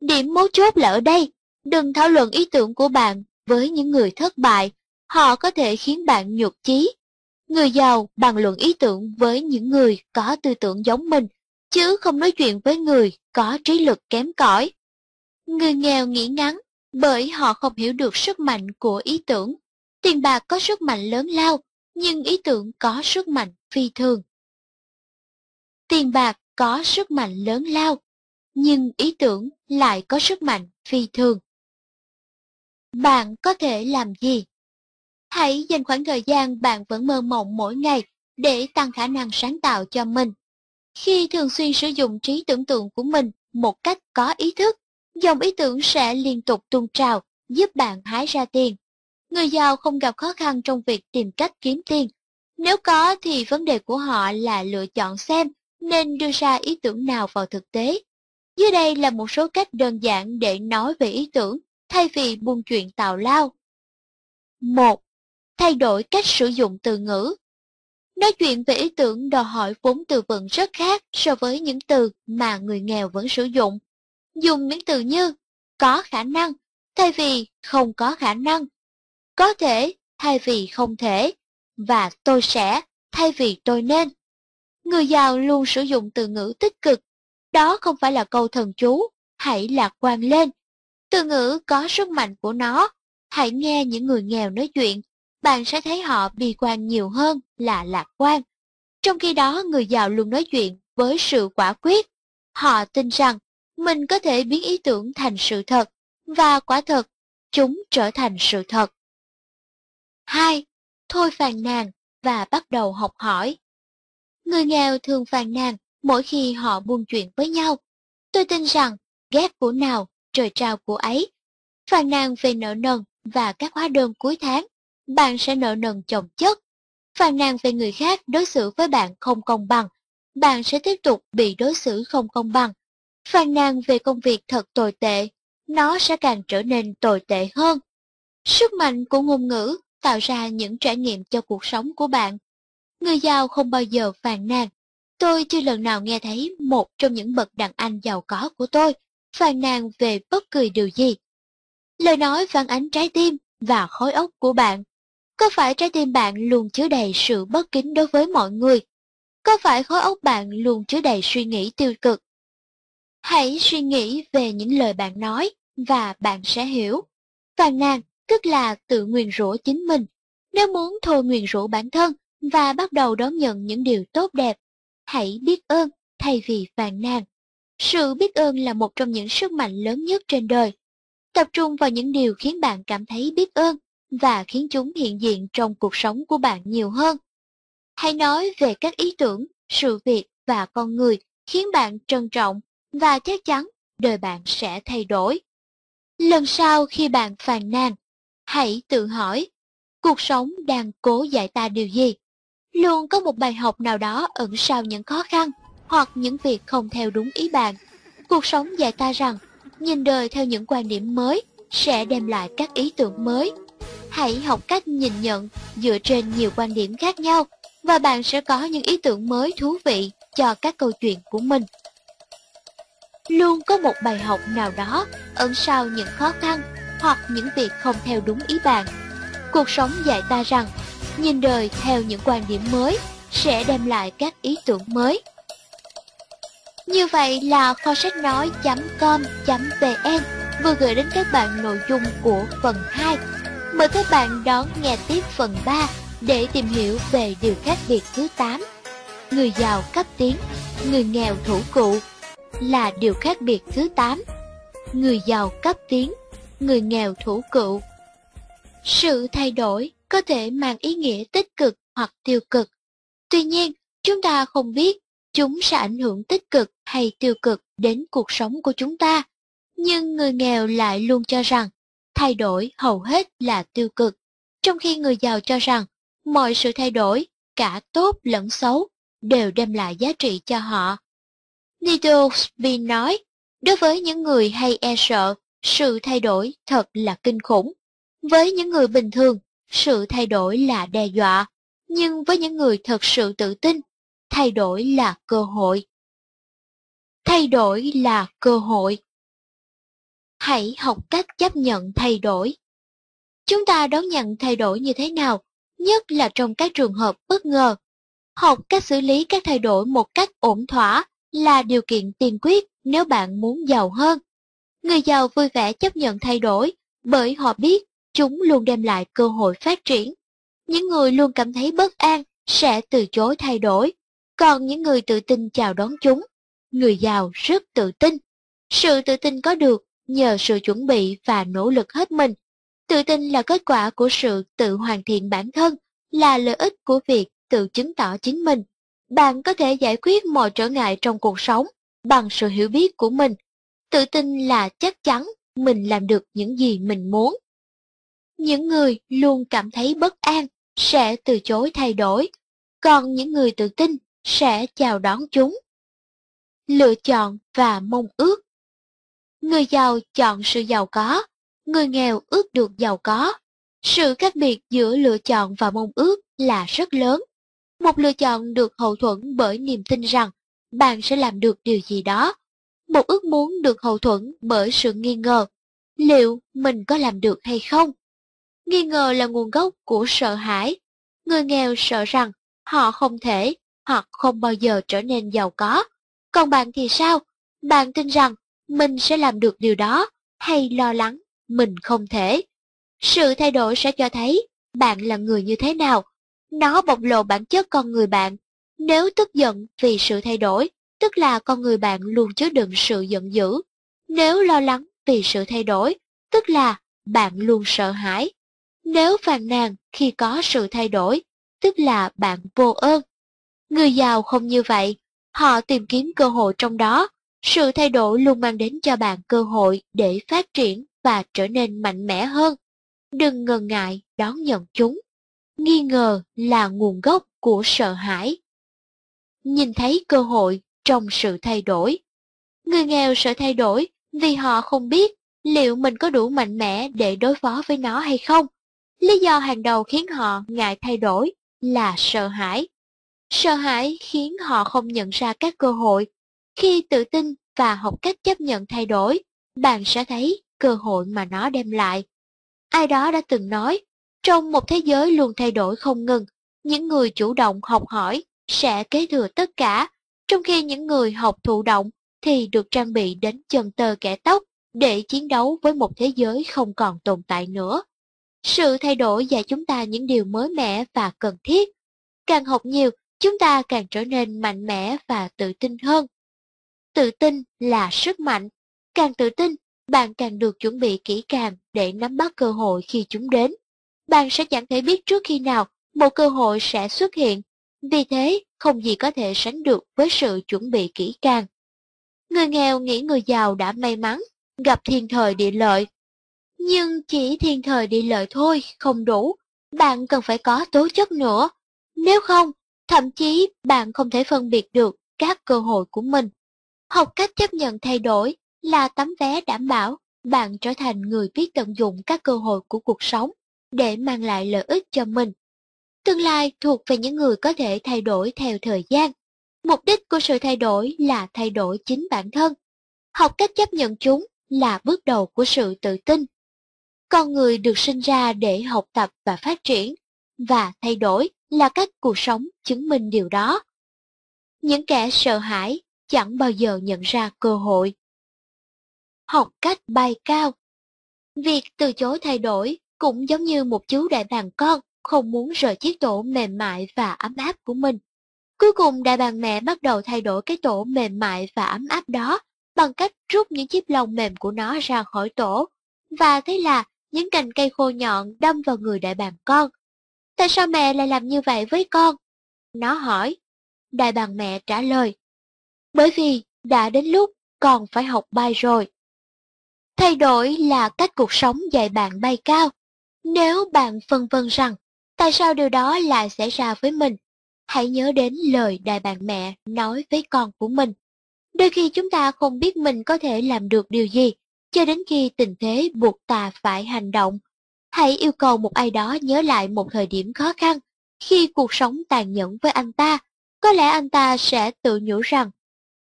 Điểm mấu chốt là ở đây, đừng thảo luận ý tưởng của bạn với những người thất bại, họ có thể khiến bạn nhục chí. Người giàu bàn luận ý tưởng với những người có tư tưởng giống mình, chứ không nói chuyện với người có trí lực kém cỏi. Người nghèo nghĩ ngắn bởi họ không hiểu được sức mạnh của ý tưởng. Tiền bạc có sức mạnh lớn lao, nhưng ý tưởng có sức mạnh phi thường. Tiền bạc có sức mạnh lớn lao, nhưng ý tưởng lại có sức mạnh phi thường. Bạn có thể làm gì? Hãy dành khoảng thời gian bạn vẫn mơ mộng mỗi ngày để tăng khả năng sáng tạo cho mình. Khi thường xuyên sử dụng trí tưởng tượng của mình một cách có ý thức, dòng ý tưởng sẽ liên tục tuôn trào, giúp bạn hái ra tiền. Người giàu không gặp khó khăn trong việc tìm cách kiếm tiền. Nếu có thì vấn đề của họ là lựa chọn xem nên đưa ra ý tưởng nào vào thực tế. Dưới đây là một số cách đơn giản để nói về ý tưởng thay vì buôn chuyện tào lao. 1. Thay đổi cách sử dụng từ ngữ Nói chuyện về ý tưởng đòi hỏi vốn từ vựng rất khác so với những từ mà người nghèo vẫn sử dụng. Dùng những từ như có khả năng thay vì không có khả năng, có thể thay vì không thể, và tôi sẽ thay vì tôi nên. Người giàu luôn sử dụng từ ngữ tích cực. Đó không phải là câu thần chú, hãy lạc quan lên. Từ ngữ có sức mạnh của nó. Hãy nghe những người nghèo nói chuyện, bạn sẽ thấy họ bi quan nhiều hơn là lạc quan. Trong khi đó người giàu luôn nói chuyện với sự quả quyết. Họ tin rằng mình có thể biến ý tưởng thành sự thật, và quả thật, chúng trở thành sự thật. 2. Thôi phàn nàn và bắt đầu học hỏi. Người nghèo thường phàn nàn mỗi khi họ buôn chuyện với nhau. Tôi tin rằng ghét của nào, trời trao của ấy. Phàn nàn về nợ nần và các hóa đơn cuối tháng, bạn sẽ nợ nần chồng chất. Phàn nàn về người khác đối xử với bạn không công bằng, bạn sẽ tiếp tục bị đối xử không công bằng. Phàn nàn về công việc thật tồi tệ, nó sẽ càng trở nên tồi tệ hơn. Sức mạnh của ngôn ngữ tạo ra những trải nghiệm cho cuộc sống của bạn. Người giàu không bao giờ phàn nàn. Tôi chưa lần nào nghe thấy một trong những bậc đàn anh giàu có của tôi phàn nàn về bất kỳ điều gì. Lời nói phản ánh trái tim và khối óc của bạn. Có phải trái tim bạn luôn chứa đầy sự bất kính đối với mọi người? Có phải khối óc bạn luôn chứa đầy suy nghĩ tiêu cực? Hãy suy nghĩ về những lời bạn nói và bạn sẽ hiểu. Phàn nàn tức là tự nguyền rủa chính mình. Nếu muốn thôi nguyền rủa bản thân và bắt đầu đón nhận những điều tốt đẹp, hãy biết ơn thay vì phàn nàn. Sự biết ơn là một trong những sức mạnh lớn nhất trên đời. Tập trung vào những điều khiến bạn cảm thấy biết ơn và khiến chúng hiện diện trong cuộc sống của bạn nhiều hơn. Hãy nói về các ý tưởng, sự việc và con người khiến bạn trân trọng và chắc chắn đời bạn sẽ thay đổi. Lần sau khi bạn phàn nàn, hãy tự hỏi, cuộc sống đang cố dạy ta điều gì? Luôn có một bài học nào đó ẩn sau những khó khăn hoặc những việc không theo đúng ý bạn. Cuộc sống dạy ta rằng, nhìn đời theo những quan điểm mới sẽ đem lại các ý tưởng mới. Hãy học cách nhìn nhận dựa trên nhiều quan điểm khác nhau và bạn sẽ có những ý tưởng mới thú vị cho các câu chuyện của mình. Luôn có một bài học nào đó ẩn sau những khó khăn hoặc những việc không theo đúng ý bạn. Cuộc sống dạy ta rằng, nhìn đời theo những quan điểm mới sẽ đem lại các ý tưởng mới. Như vậy là kho sách nói.com.vn vừa gửi đến các bạn nội dung của phần 2. Mời các bạn đón nghe tiếp phần 3 để tìm hiểu về điều khác biệt thứ 8. Người giàu cấp tiến, người nghèo thủ cụ là điều khác biệt thứ 8. Người giàu cấp tiến, người nghèo thủ cụ. Sự thay đổi có thể mang ý nghĩa tích cực hoặc tiêu cực. Tuy nhiên, chúng ta không biết chúng sẽ ảnh hưởng tích cực hay tiêu cực đến cuộc sống của chúng ta. Nhưng người nghèo lại luôn cho rằng thay đổi hầu hết là tiêu cực, trong khi người giàu cho rằng mọi sự thay đổi, cả tốt lẫn xấu, đều đem lại giá trị cho họ. Nidosby nói, đối với những người hay e sợ, sự thay đổi thật là kinh khủng. Với những người bình thường, sự thay đổi là đe dọa, nhưng với những người thật sự tự tin, thay đổi là cơ hội. Thay đổi là cơ hội. Hãy học cách chấp nhận thay đổi. Chúng ta đón nhận thay đổi như thế nào, nhất là trong các trường hợp bất ngờ. Học cách xử lý các thay đổi một cách ổn thỏa là điều kiện tiên quyết nếu bạn muốn giàu hơn. Người giàu vui vẻ chấp nhận thay đổi bởi họ biết chúng luôn đem lại cơ hội phát triển. Những người luôn cảm thấy bất an sẽ từ chối thay đổi, còn những người tự tin chào đón chúng. Người giàu rất tự tin. Sự tự tin có được nhờ sự chuẩn bị và nỗ lực hết mình. Tự tin là kết quả của sự tự hoàn thiện bản thân, là lợi ích của việc tự chứng tỏ chính mình. Bạn có thể giải quyết mọi trở ngại trong cuộc sống bằng sự hiểu biết của mình. Tự tin là chắc chắn mình làm được những gì mình muốn. Những người luôn cảm thấy bất an sẽ từ chối thay đổi, còn những người tự tin sẽ chào đón chúng. Lựa chọn và mong ước Người giàu chọn sự giàu có, người nghèo ước được giàu có. Sự khác biệt giữa lựa chọn và mong ước là rất lớn. Một lựa chọn được hậu thuẫn bởi niềm tin rằng bạn sẽ làm được điều gì đó. Một ước muốn được hậu thuẫn bởi sự nghi ngờ, liệu mình có làm được hay không? Nghi ngờ là nguồn gốc của sợ hãi. Người nghèo sợ rằng họ không thể hoặc không bao giờ trở nên giàu có. Còn bạn thì sao? Bạn tin rằng mình sẽ làm được điều đó hay lo lắng mình không thể? Sự thay đổi sẽ cho thấy bạn là người như thế nào nó bộc lộ bản chất con người bạn. Nếu tức giận vì sự thay đổi, tức là con người bạn luôn chứa đựng sự giận dữ. Nếu lo lắng vì sự thay đổi, tức là bạn luôn sợ hãi. Nếu phàn nàn khi có sự thay đổi, tức là bạn vô ơn. Người giàu không như vậy, họ tìm kiếm cơ hội trong đó. Sự thay đổi luôn mang đến cho bạn cơ hội để phát triển và trở nên mạnh mẽ hơn. Đừng ngần ngại đón nhận chúng nghi ngờ là nguồn gốc của sợ hãi. Nhìn thấy cơ hội trong sự thay đổi. Người nghèo sợ thay đổi vì họ không biết liệu mình có đủ mạnh mẽ để đối phó với nó hay không. Lý do hàng đầu khiến họ ngại thay đổi là sợ hãi. Sợ hãi khiến họ không nhận ra các cơ hội. Khi tự tin và học cách chấp nhận thay đổi, bạn sẽ thấy cơ hội mà nó đem lại. Ai đó đã từng nói, trong một thế giới luôn thay đổi không ngừng, những người chủ động học hỏi sẽ kế thừa tất cả, trong khi những người học thụ động thì được trang bị đến chân tơ kẻ tóc để chiến đấu với một thế giới không còn tồn tại nữa. Sự thay đổi dạy chúng ta những điều mới mẻ và cần thiết. Càng học nhiều, chúng ta càng trở nên mạnh mẽ và tự tin hơn. Tự tin là sức mạnh. Càng tự tin, bạn càng được chuẩn bị kỹ càng để nắm bắt cơ hội khi chúng đến. Bạn sẽ chẳng thể biết trước khi nào một cơ hội sẽ xuất hiện. Vì thế, không gì có thể sánh được với sự chuẩn bị kỹ càng. Người nghèo nghĩ người giàu đã may mắn, gặp thiên thời địa lợi. Nhưng chỉ thiên thời địa lợi thôi không đủ, bạn cần phải có tố chất nữa. Nếu không, thậm chí bạn không thể phân biệt được các cơ hội của mình. Học cách chấp nhận thay đổi là tấm vé đảm bảo bạn trở thành người biết tận dụng các cơ hội của cuộc sống để mang lại lợi ích cho mình. Tương lai thuộc về những người có thể thay đổi theo thời gian. Mục đích của sự thay đổi là thay đổi chính bản thân. Học cách chấp nhận chúng là bước đầu của sự tự tin. Con người được sinh ra để học tập và phát triển, và thay đổi là cách cuộc sống chứng minh điều đó. Những kẻ sợ hãi chẳng bao giờ nhận ra cơ hội. Học cách bay cao Việc từ chối thay đổi cũng giống như một chú đại bàng con không muốn rời chiếc tổ mềm mại và ấm áp của mình. Cuối cùng đại bàng mẹ bắt đầu thay đổi cái tổ mềm mại và ấm áp đó bằng cách rút những chiếc lông mềm của nó ra khỏi tổ. Và thế là những cành cây khô nhọn đâm vào người đại bàng con. Tại sao mẹ lại làm như vậy với con? Nó hỏi. Đại bàng mẹ trả lời. Bởi vì đã đến lúc con phải học bay rồi. Thay đổi là cách cuộc sống dạy bạn bay cao. Nếu bạn phân vân rằng tại sao điều đó lại xảy ra với mình, hãy nhớ đến lời đại bàng mẹ nói với con của mình. Đôi khi chúng ta không biết mình có thể làm được điều gì, cho đến khi tình thế buộc ta phải hành động. Hãy yêu cầu một ai đó nhớ lại một thời điểm khó khăn, khi cuộc sống tàn nhẫn với anh ta. Có lẽ anh ta sẽ tự nhủ rằng,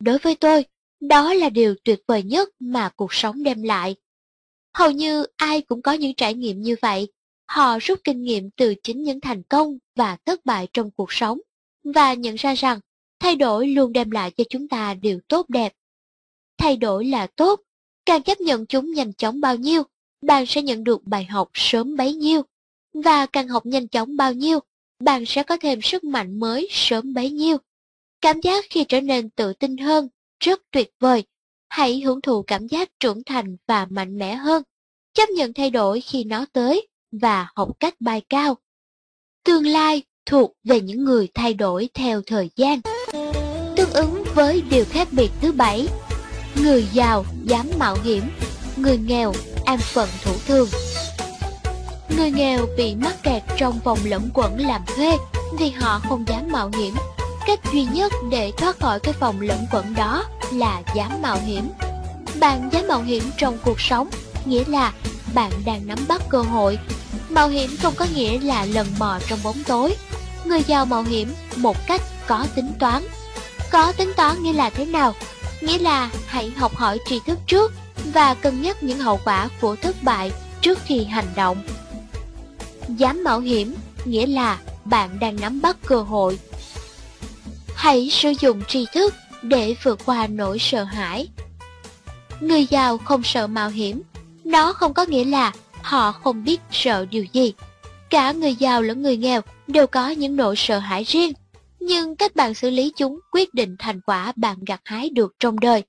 đối với tôi, đó là điều tuyệt vời nhất mà cuộc sống đem lại. Hầu như ai cũng có những trải nghiệm như vậy. Họ rút kinh nghiệm từ chính những thành công và thất bại trong cuộc sống và nhận ra rằng thay đổi luôn đem lại cho chúng ta điều tốt đẹp. Thay đổi là tốt, càng chấp nhận chúng nhanh chóng bao nhiêu, bạn sẽ nhận được bài học sớm bấy nhiêu. Và càng học nhanh chóng bao nhiêu, bạn sẽ có thêm sức mạnh mới sớm bấy nhiêu. Cảm giác khi trở nên tự tin hơn, rất tuyệt vời. Hãy hưởng thụ cảm giác trưởng thành và mạnh mẽ hơn. Chấp nhận thay đổi khi nó tới và học cách bay cao. Tương lai thuộc về những người thay đổi theo thời gian. Tương ứng với điều khác biệt thứ bảy, người giàu dám mạo hiểm, người nghèo an phận thủ thường. Người nghèo bị mắc kẹt trong vòng lẫn quẩn làm thuê vì họ không dám mạo hiểm. Cách duy nhất để thoát khỏi cái vòng lẫn quẩn đó là dám mạo hiểm. Bạn dám mạo hiểm trong cuộc sống, nghĩa là bạn đang nắm bắt cơ hội. Mạo hiểm không có nghĩa là lần mò trong bóng tối, người giàu mạo hiểm một cách có tính toán. Có tính toán nghĩa là thế nào? Nghĩa là hãy học hỏi tri thức trước và cân nhắc những hậu quả của thất bại trước khi hành động. Dám mạo hiểm nghĩa là bạn đang nắm bắt cơ hội. Hãy sử dụng tri thức để vượt qua nỗi sợ hãi. Người giàu không sợ mạo hiểm, nó không có nghĩa là họ không biết sợ điều gì. Cả người giàu lẫn người nghèo đều có những nỗi sợ hãi riêng, nhưng cách bạn xử lý chúng quyết định thành quả bạn gặt hái được trong đời.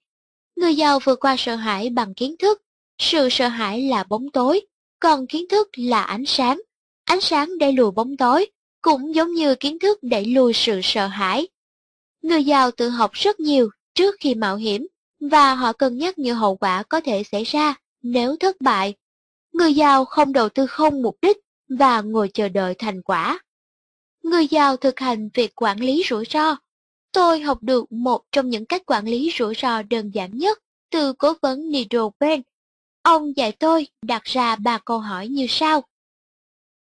Người giàu vượt qua sợ hãi bằng kiến thức, sự sợ hãi là bóng tối, còn kiến thức là ánh sáng. Ánh sáng đẩy lùi bóng tối, cũng giống như kiến thức đẩy lùi sự sợ hãi. Người giàu tự học rất nhiều trước khi mạo hiểm, và họ cân nhắc những hậu quả có thể xảy ra nếu thất bại. Người giàu không đầu tư không mục đích và ngồi chờ đợi thành quả. Người giàu thực hành việc quản lý rủi ro. Tôi học được một trong những cách quản lý rủi ro đơn giản nhất từ cố vấn Nigel Ben. Ông dạy tôi đặt ra ba câu hỏi như sau.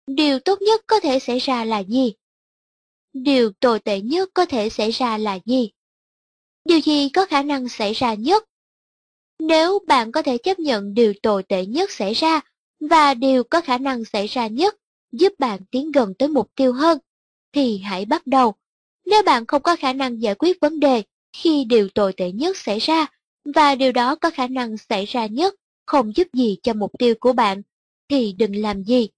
Điều tốt nhất có thể xảy ra là gì? Điều tồi tệ nhất có thể xảy ra là gì? Điều gì có khả năng xảy ra nhất? Nếu bạn có thể chấp nhận điều tồi tệ nhất xảy ra và điều có khả năng xảy ra nhất giúp bạn tiến gần tới mục tiêu hơn, thì hãy bắt đầu. Nếu bạn không có khả năng giải quyết vấn đề khi điều tồi tệ nhất xảy ra, và điều đó có khả năng xảy ra nhất không giúp gì cho mục tiêu của bạn, thì đừng làm gì.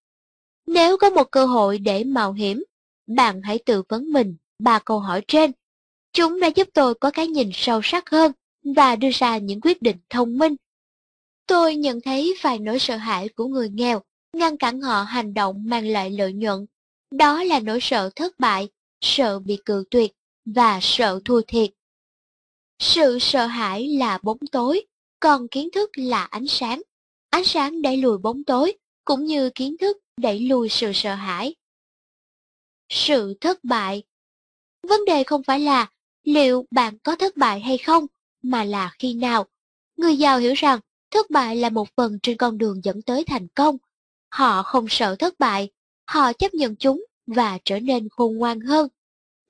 Nếu có một cơ hội để mạo hiểm, bạn hãy tự vấn mình ba câu hỏi trên. Chúng đã giúp tôi có cái nhìn sâu sắc hơn và đưa ra những quyết định thông minh. Tôi nhận thấy vài nỗi sợ hãi của người nghèo ngăn cản họ hành động mang lại lợi nhuận. Đó là nỗi sợ thất bại, sợ bị cự tuyệt và sợ thua thiệt. Sự sợ hãi là bóng tối, còn kiến thức là ánh sáng. Ánh sáng đẩy lùi bóng tối, cũng như kiến thức đẩy lùi sự sợ hãi. Sự thất bại Vấn đề không phải là liệu bạn có thất bại hay không, mà là khi nào. Người giàu hiểu rằng thất bại là một phần trên con đường dẫn tới thành công. Họ không sợ thất bại, họ chấp nhận chúng và trở nên khôn ngoan hơn.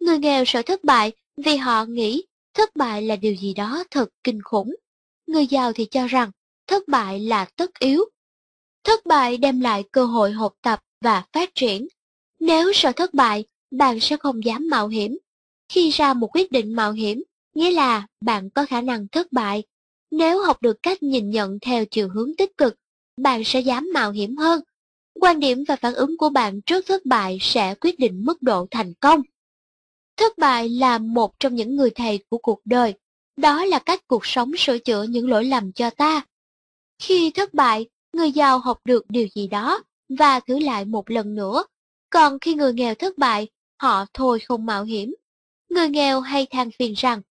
Người nghèo sợ thất bại vì họ nghĩ thất bại là điều gì đó thật kinh khủng. Người giàu thì cho rằng thất bại là tất yếu. Thất bại đem lại cơ hội học tập và phát triển. Nếu sợ thất bại, bạn sẽ không dám mạo hiểm. Khi ra một quyết định mạo hiểm, nghĩa là bạn có khả năng thất bại. Nếu học được cách nhìn nhận theo chiều hướng tích cực, bạn sẽ dám mạo hiểm hơn. Quan điểm và phản ứng của bạn trước thất bại sẽ quyết định mức độ thành công. Thất bại là một trong những người thầy của cuộc đời. Đó là cách cuộc sống sửa chữa những lỗi lầm cho ta. Khi thất bại, người giàu học được điều gì đó và thử lại một lần nữa. Còn khi người nghèo thất bại, họ thôi không mạo hiểm. Người nghèo hay than phiền rằng,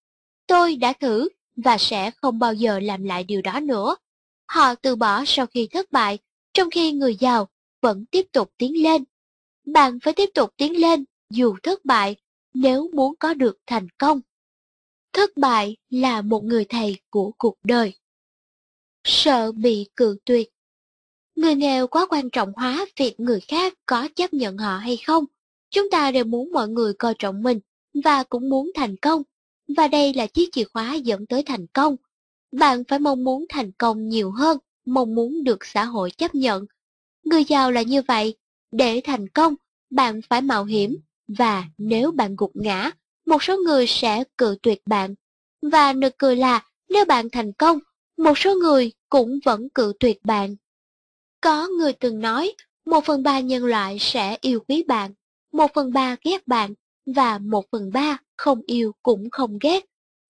tôi đã thử và sẽ không bao giờ làm lại điều đó nữa. Họ từ bỏ sau khi thất bại, trong khi người giàu vẫn tiếp tục tiến lên. Bạn phải tiếp tục tiến lên dù thất bại nếu muốn có được thành công. Thất bại là một người thầy của cuộc đời. Sợ bị cự tuyệt Người nghèo quá quan trọng hóa việc người khác có chấp nhận họ hay không. Chúng ta đều muốn mọi người coi trọng mình và cũng muốn thành công. Và đây là chiếc chìa khóa dẫn tới thành công. Bạn phải mong muốn thành công nhiều hơn, mong muốn được xã hội chấp nhận. Người giàu là như vậy, để thành công, bạn phải mạo hiểm, và nếu bạn gục ngã, một số người sẽ cự tuyệt bạn. Và nực cười là nếu bạn thành công, một số người cũng vẫn cự tuyệt bạn. Có người từng nói, một phần ba nhân loại sẽ yêu quý bạn, một phần ba ghét bạn, và một phần ba không yêu cũng không ghét.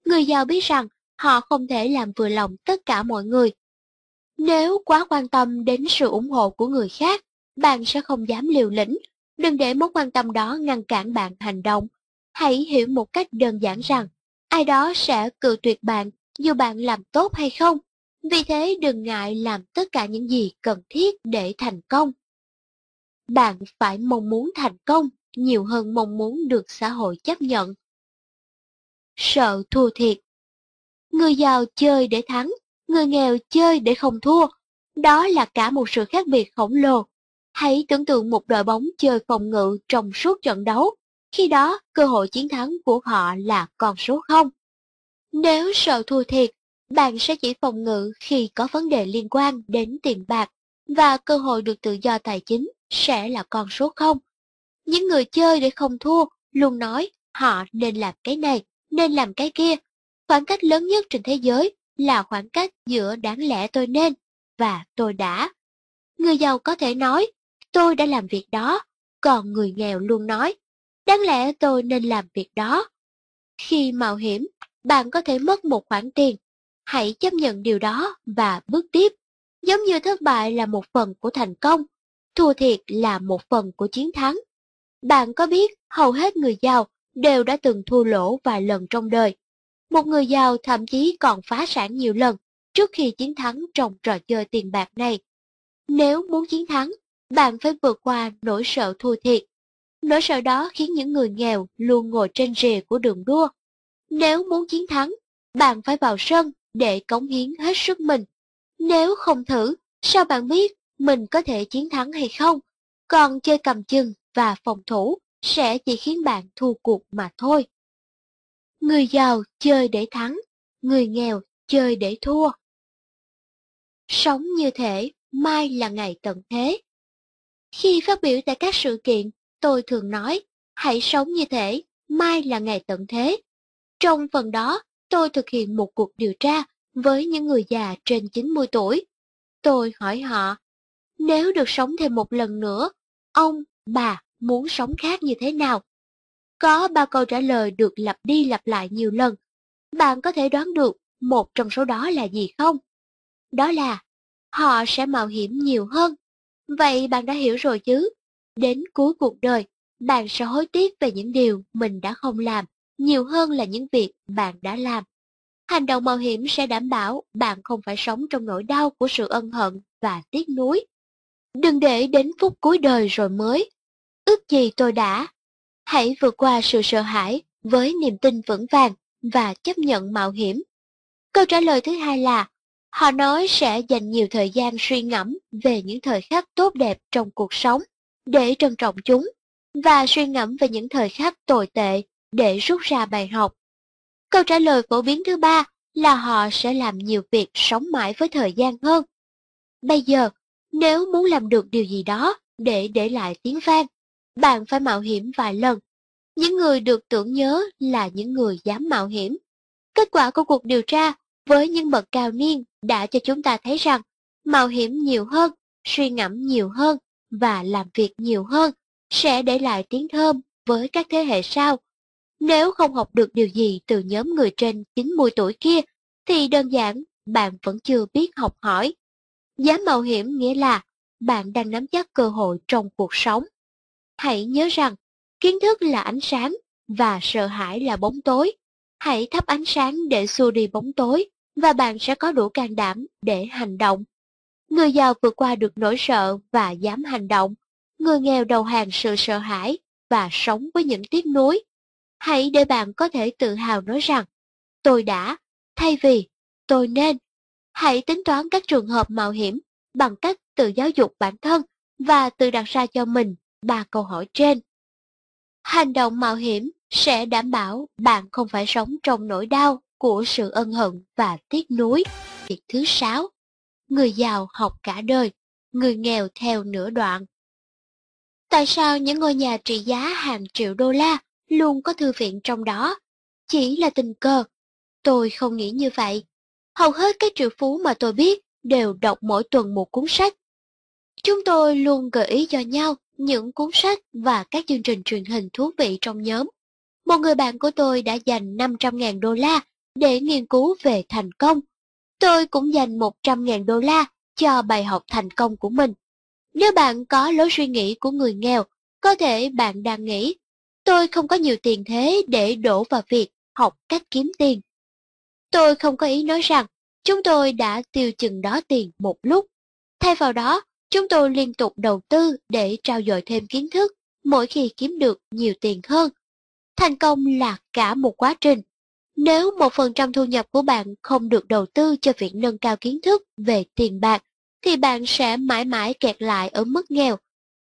Người giàu biết rằng họ không thể làm vừa lòng tất cả mọi người. Nếu quá quan tâm đến sự ủng hộ của người khác, bạn sẽ không dám liều lĩnh. Đừng để mối quan tâm đó ngăn cản bạn hành động. Hãy hiểu một cách đơn giản rằng, ai đó sẽ cự tuyệt bạn dù bạn làm tốt hay không. Vì thế đừng ngại làm tất cả những gì cần thiết để thành công. Bạn phải mong muốn thành công nhiều hơn mong muốn được xã hội chấp nhận. Sợ thua thiệt Người giàu chơi để thắng, người nghèo chơi để không thua. Đó là cả một sự khác biệt khổng lồ. Hãy tưởng tượng một đội bóng chơi phòng ngự trong suốt trận đấu. Khi đó, cơ hội chiến thắng của họ là con số không. Nếu sợ thua thiệt, bạn sẽ chỉ phòng ngự khi có vấn đề liên quan đến tiền bạc và cơ hội được tự do tài chính sẽ là con số không. Những người chơi để không thua luôn nói họ nên làm cái này, nên làm cái kia. Khoảng cách lớn nhất trên thế giới là khoảng cách giữa đáng lẽ tôi nên và tôi đã. Người giàu có thể nói tôi đã làm việc đó, còn người nghèo luôn nói đáng lẽ tôi nên làm việc đó. Khi mạo hiểm, bạn có thể mất một khoản tiền. Hãy chấp nhận điều đó và bước tiếp. Giống như thất bại là một phần của thành công, thua thiệt là một phần của chiến thắng. Bạn có biết hầu hết người giàu đều đã từng thua lỗ vài lần trong đời. Một người giàu thậm chí còn phá sản nhiều lần trước khi chiến thắng trong trò chơi tiền bạc này. Nếu muốn chiến thắng, bạn phải vượt qua nỗi sợ thua thiệt. Nỗi sợ đó khiến những người nghèo luôn ngồi trên rìa của đường đua. Nếu muốn chiến thắng, bạn phải vào sân để cống hiến hết sức mình. Nếu không thử, sao bạn biết mình có thể chiến thắng hay không? Còn chơi cầm chừng và phòng thủ sẽ chỉ khiến bạn thua cuộc mà thôi. Người giàu chơi để thắng, người nghèo chơi để thua. Sống như thể mai là ngày tận thế. Khi phát biểu tại các sự kiện, tôi thường nói, hãy sống như thể mai là ngày tận thế. Trong phần đó, tôi thực hiện một cuộc điều tra với những người già trên 90 tuổi. Tôi hỏi họ, nếu được sống thêm một lần nữa, ông, bà muốn sống khác như thế nào? Có ba câu trả lời được lặp đi lặp lại nhiều lần. Bạn có thể đoán được một trong số đó là gì không? Đó là họ sẽ mạo hiểm nhiều hơn. Vậy bạn đã hiểu rồi chứ? Đến cuối cuộc đời, bạn sẽ hối tiếc về những điều mình đã không làm, nhiều hơn là những việc bạn đã làm. Hành động mạo hiểm sẽ đảm bảo bạn không phải sống trong nỗi đau của sự ân hận và tiếc nuối. Đừng để đến phút cuối đời rồi mới. Ước gì tôi đã. Hãy vượt qua sự sợ hãi với niềm tin vững vàng và chấp nhận mạo hiểm. Câu trả lời thứ hai là, họ nói sẽ dành nhiều thời gian suy ngẫm về những thời khắc tốt đẹp trong cuộc sống, để trân trọng chúng, và suy ngẫm về những thời khắc tồi tệ để rút ra bài học. Câu trả lời phổ biến thứ ba là họ sẽ làm nhiều việc sống mãi với thời gian hơn. Bây giờ, nếu muốn làm được điều gì đó để để lại tiếng vang, bạn phải mạo hiểm vài lần. Những người được tưởng nhớ là những người dám mạo hiểm. Kết quả của cuộc điều tra với những bậc cao niên đã cho chúng ta thấy rằng mạo hiểm nhiều hơn, suy ngẫm nhiều hơn và làm việc nhiều hơn sẽ để lại tiếng thơm với các thế hệ sau. Nếu không học được điều gì từ nhóm người trên 90 tuổi kia, thì đơn giản bạn vẫn chưa biết học hỏi. Dám mạo hiểm nghĩa là bạn đang nắm chắc cơ hội trong cuộc sống. Hãy nhớ rằng, kiến thức là ánh sáng và sợ hãi là bóng tối. Hãy thắp ánh sáng để xua đi bóng tối và bạn sẽ có đủ can đảm để hành động. Người giàu vượt qua được nỗi sợ và dám hành động. Người nghèo đầu hàng sự sợ hãi và sống với những tiếc nuối. Hãy để bạn có thể tự hào nói rằng, tôi đã, thay vì tôi nên. Hãy tính toán các trường hợp mạo hiểm bằng cách tự giáo dục bản thân và tự đặt ra cho mình ba câu hỏi trên. Hành động mạo hiểm sẽ đảm bảo bạn không phải sống trong nỗi đau của sự ân hận và tiếc nuối. Việc thứ sáu, người giàu học cả đời, người nghèo theo nửa đoạn. Tại sao những ngôi nhà trị giá hàng triệu đô la luôn có thư viện trong đó? Chỉ là tình cờ. Tôi không nghĩ như vậy. Hầu hết các triệu phú mà tôi biết đều đọc mỗi tuần một cuốn sách. Chúng tôi luôn gợi ý cho nhau những cuốn sách và các chương trình truyền hình thú vị trong nhóm. Một người bạn của tôi đã dành 500.000 đô la để nghiên cứu về thành công. Tôi cũng dành 100.000 đô la cho bài học thành công của mình. Nếu bạn có lối suy nghĩ của người nghèo, có thể bạn đang nghĩ, tôi không có nhiều tiền thế để đổ vào việc học cách kiếm tiền. Tôi không có ý nói rằng chúng tôi đã tiêu chừng đó tiền một lúc. Thay vào đó, chúng tôi liên tục đầu tư để trao dồi thêm kiến thức mỗi khi kiếm được nhiều tiền hơn. Thành công là cả một quá trình. Nếu một phần trăm thu nhập của bạn không được đầu tư cho việc nâng cao kiến thức về tiền bạc, thì bạn sẽ mãi mãi kẹt lại ở mức nghèo.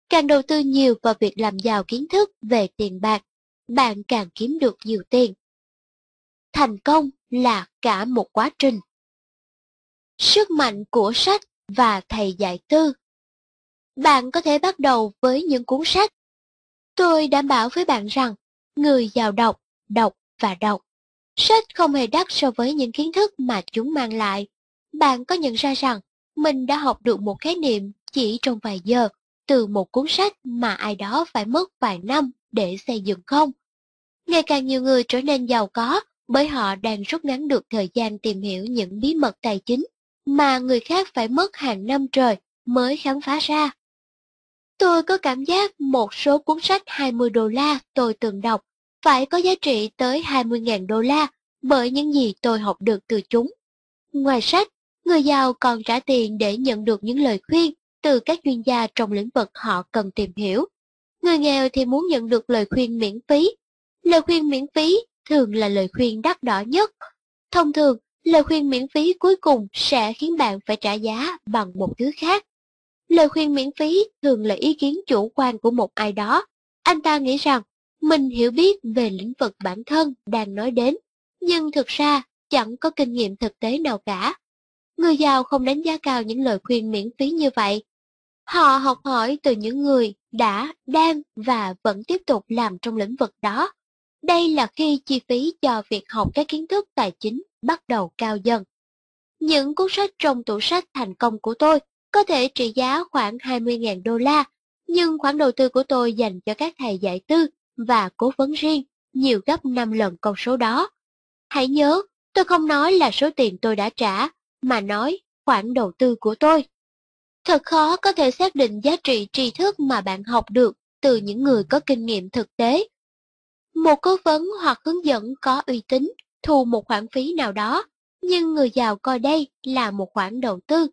Càng đầu tư nhiều vào việc làm giàu kiến thức về tiền bạc, bạn càng kiếm được nhiều tiền. Thành công là cả một quá trình. Sức mạnh của sách và thầy dạy tư bạn có thể bắt đầu với những cuốn sách. Tôi đảm bảo với bạn rằng, người giàu đọc, đọc và đọc. Sách không hề đắt so với những kiến thức mà chúng mang lại. Bạn có nhận ra rằng, mình đã học được một khái niệm chỉ trong vài giờ từ một cuốn sách mà ai đó phải mất vài năm để xây dựng không? Ngày càng nhiều người trở nên giàu có bởi họ đang rút ngắn được thời gian tìm hiểu những bí mật tài chính mà người khác phải mất hàng năm trời mới khám phá ra. Tôi có cảm giác một số cuốn sách 20 đô la tôi từng đọc phải có giá trị tới 20.000 đô la bởi những gì tôi học được từ chúng. Ngoài sách, người giàu còn trả tiền để nhận được những lời khuyên từ các chuyên gia trong lĩnh vực họ cần tìm hiểu. Người nghèo thì muốn nhận được lời khuyên miễn phí. Lời khuyên miễn phí thường là lời khuyên đắt đỏ nhất. Thông thường, lời khuyên miễn phí cuối cùng sẽ khiến bạn phải trả giá bằng một thứ khác. Lời khuyên miễn phí thường là ý kiến chủ quan của một ai đó. Anh ta nghĩ rằng mình hiểu biết về lĩnh vực bản thân đang nói đến, nhưng thực ra chẳng có kinh nghiệm thực tế nào cả. Người giàu không đánh giá cao những lời khuyên miễn phí như vậy. Họ học hỏi từ những người đã, đang và vẫn tiếp tục làm trong lĩnh vực đó. Đây là khi chi phí cho việc học các kiến thức tài chính bắt đầu cao dần. Những cuốn sách trong tủ sách thành công của tôi có thể trị giá khoảng 20.000 đô la, Nhưng khoản đầu tư của tôi dành cho các thầy dạy tư và cố vấn riêng nhiều gấp 5 lần con số đó. Hãy nhớ, tôi không nói là số tiền tôi đã trả, mà nói khoản đầu tư của tôi. Thật khó có thể xác định giá trị tri thức mà bạn học được từ những người có kinh nghiệm thực tế. Một cố vấn hoặc hướng dẫn có uy tín thu một khoản phí nào đó, nhưng người giàu coi đây là một khoản đầu tư.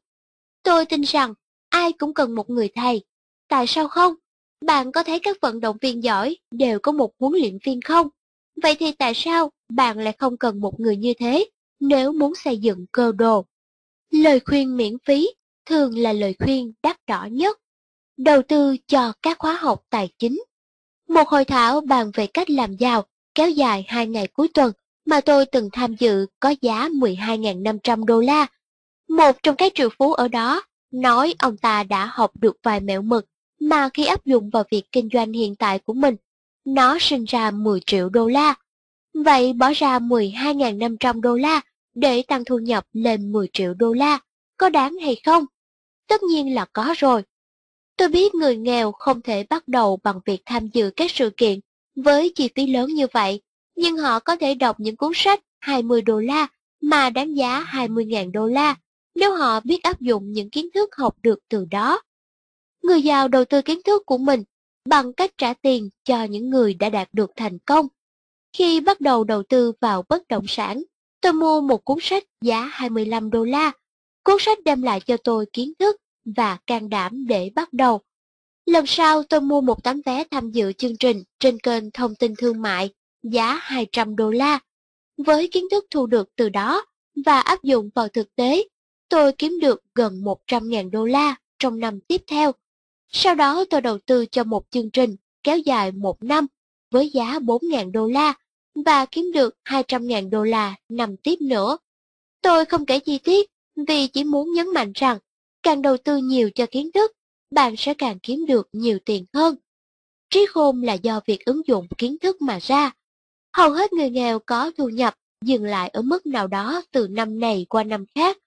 Tôi tin rằng ai cũng cần một người thầy. Tại sao không? Bạn có thấy các vận động viên giỏi đều có một huấn luyện viên không? Vậy thì tại sao bạn lại không cần một người như thế nếu muốn xây dựng cơ đồ? Lời khuyên miễn phí thường là lời khuyên đắt đỏ nhất. Đầu tư cho các khóa học tài chính. Một hội thảo bàn về cách làm giàu kéo dài 2 ngày cuối tuần mà tôi từng tham dự có giá 12.500 đô la. Một trong các triệu phú ở đó nói ông ta đã học được vài mẹo mực mà khi áp dụng vào việc kinh doanh hiện tại của mình, nó sinh ra 10 triệu đô la. Vậy bỏ ra 12.500 đô la để tăng thu nhập lên 10 triệu đô la, có đáng hay không? Tất nhiên là có rồi. Tôi biết người nghèo không thể bắt đầu bằng việc tham dự các sự kiện với chi phí lớn như vậy, nhưng họ có thể đọc những cuốn sách 20 đô la mà đáng giá 20.000 đô la nếu họ biết áp dụng những kiến thức học được từ đó. Người giàu đầu tư kiến thức của mình bằng cách trả tiền cho những người đã đạt được thành công. Khi bắt đầu đầu tư vào bất động sản, tôi mua một cuốn sách giá 25 đô la. Cuốn sách đem lại cho tôi kiến thức và can đảm để bắt đầu. Lần sau tôi mua một tấm vé tham dự chương trình trên kênh thông tin thương mại giá 200 đô la. Với kiến thức thu được từ đó và áp dụng vào thực tế, tôi kiếm được gần 100.000 đô la trong năm tiếp theo. Sau đó tôi đầu tư cho một chương trình kéo dài một năm với giá 4.000 đô la và kiếm được 200.000 đô la năm tiếp nữa. Tôi không kể chi tiết vì chỉ muốn nhấn mạnh rằng càng đầu tư nhiều cho kiến thức, bạn sẽ càng kiếm được nhiều tiền hơn. Trí khôn là do việc ứng dụng kiến thức mà ra. Hầu hết người nghèo có thu nhập dừng lại ở mức nào đó từ năm này qua năm khác,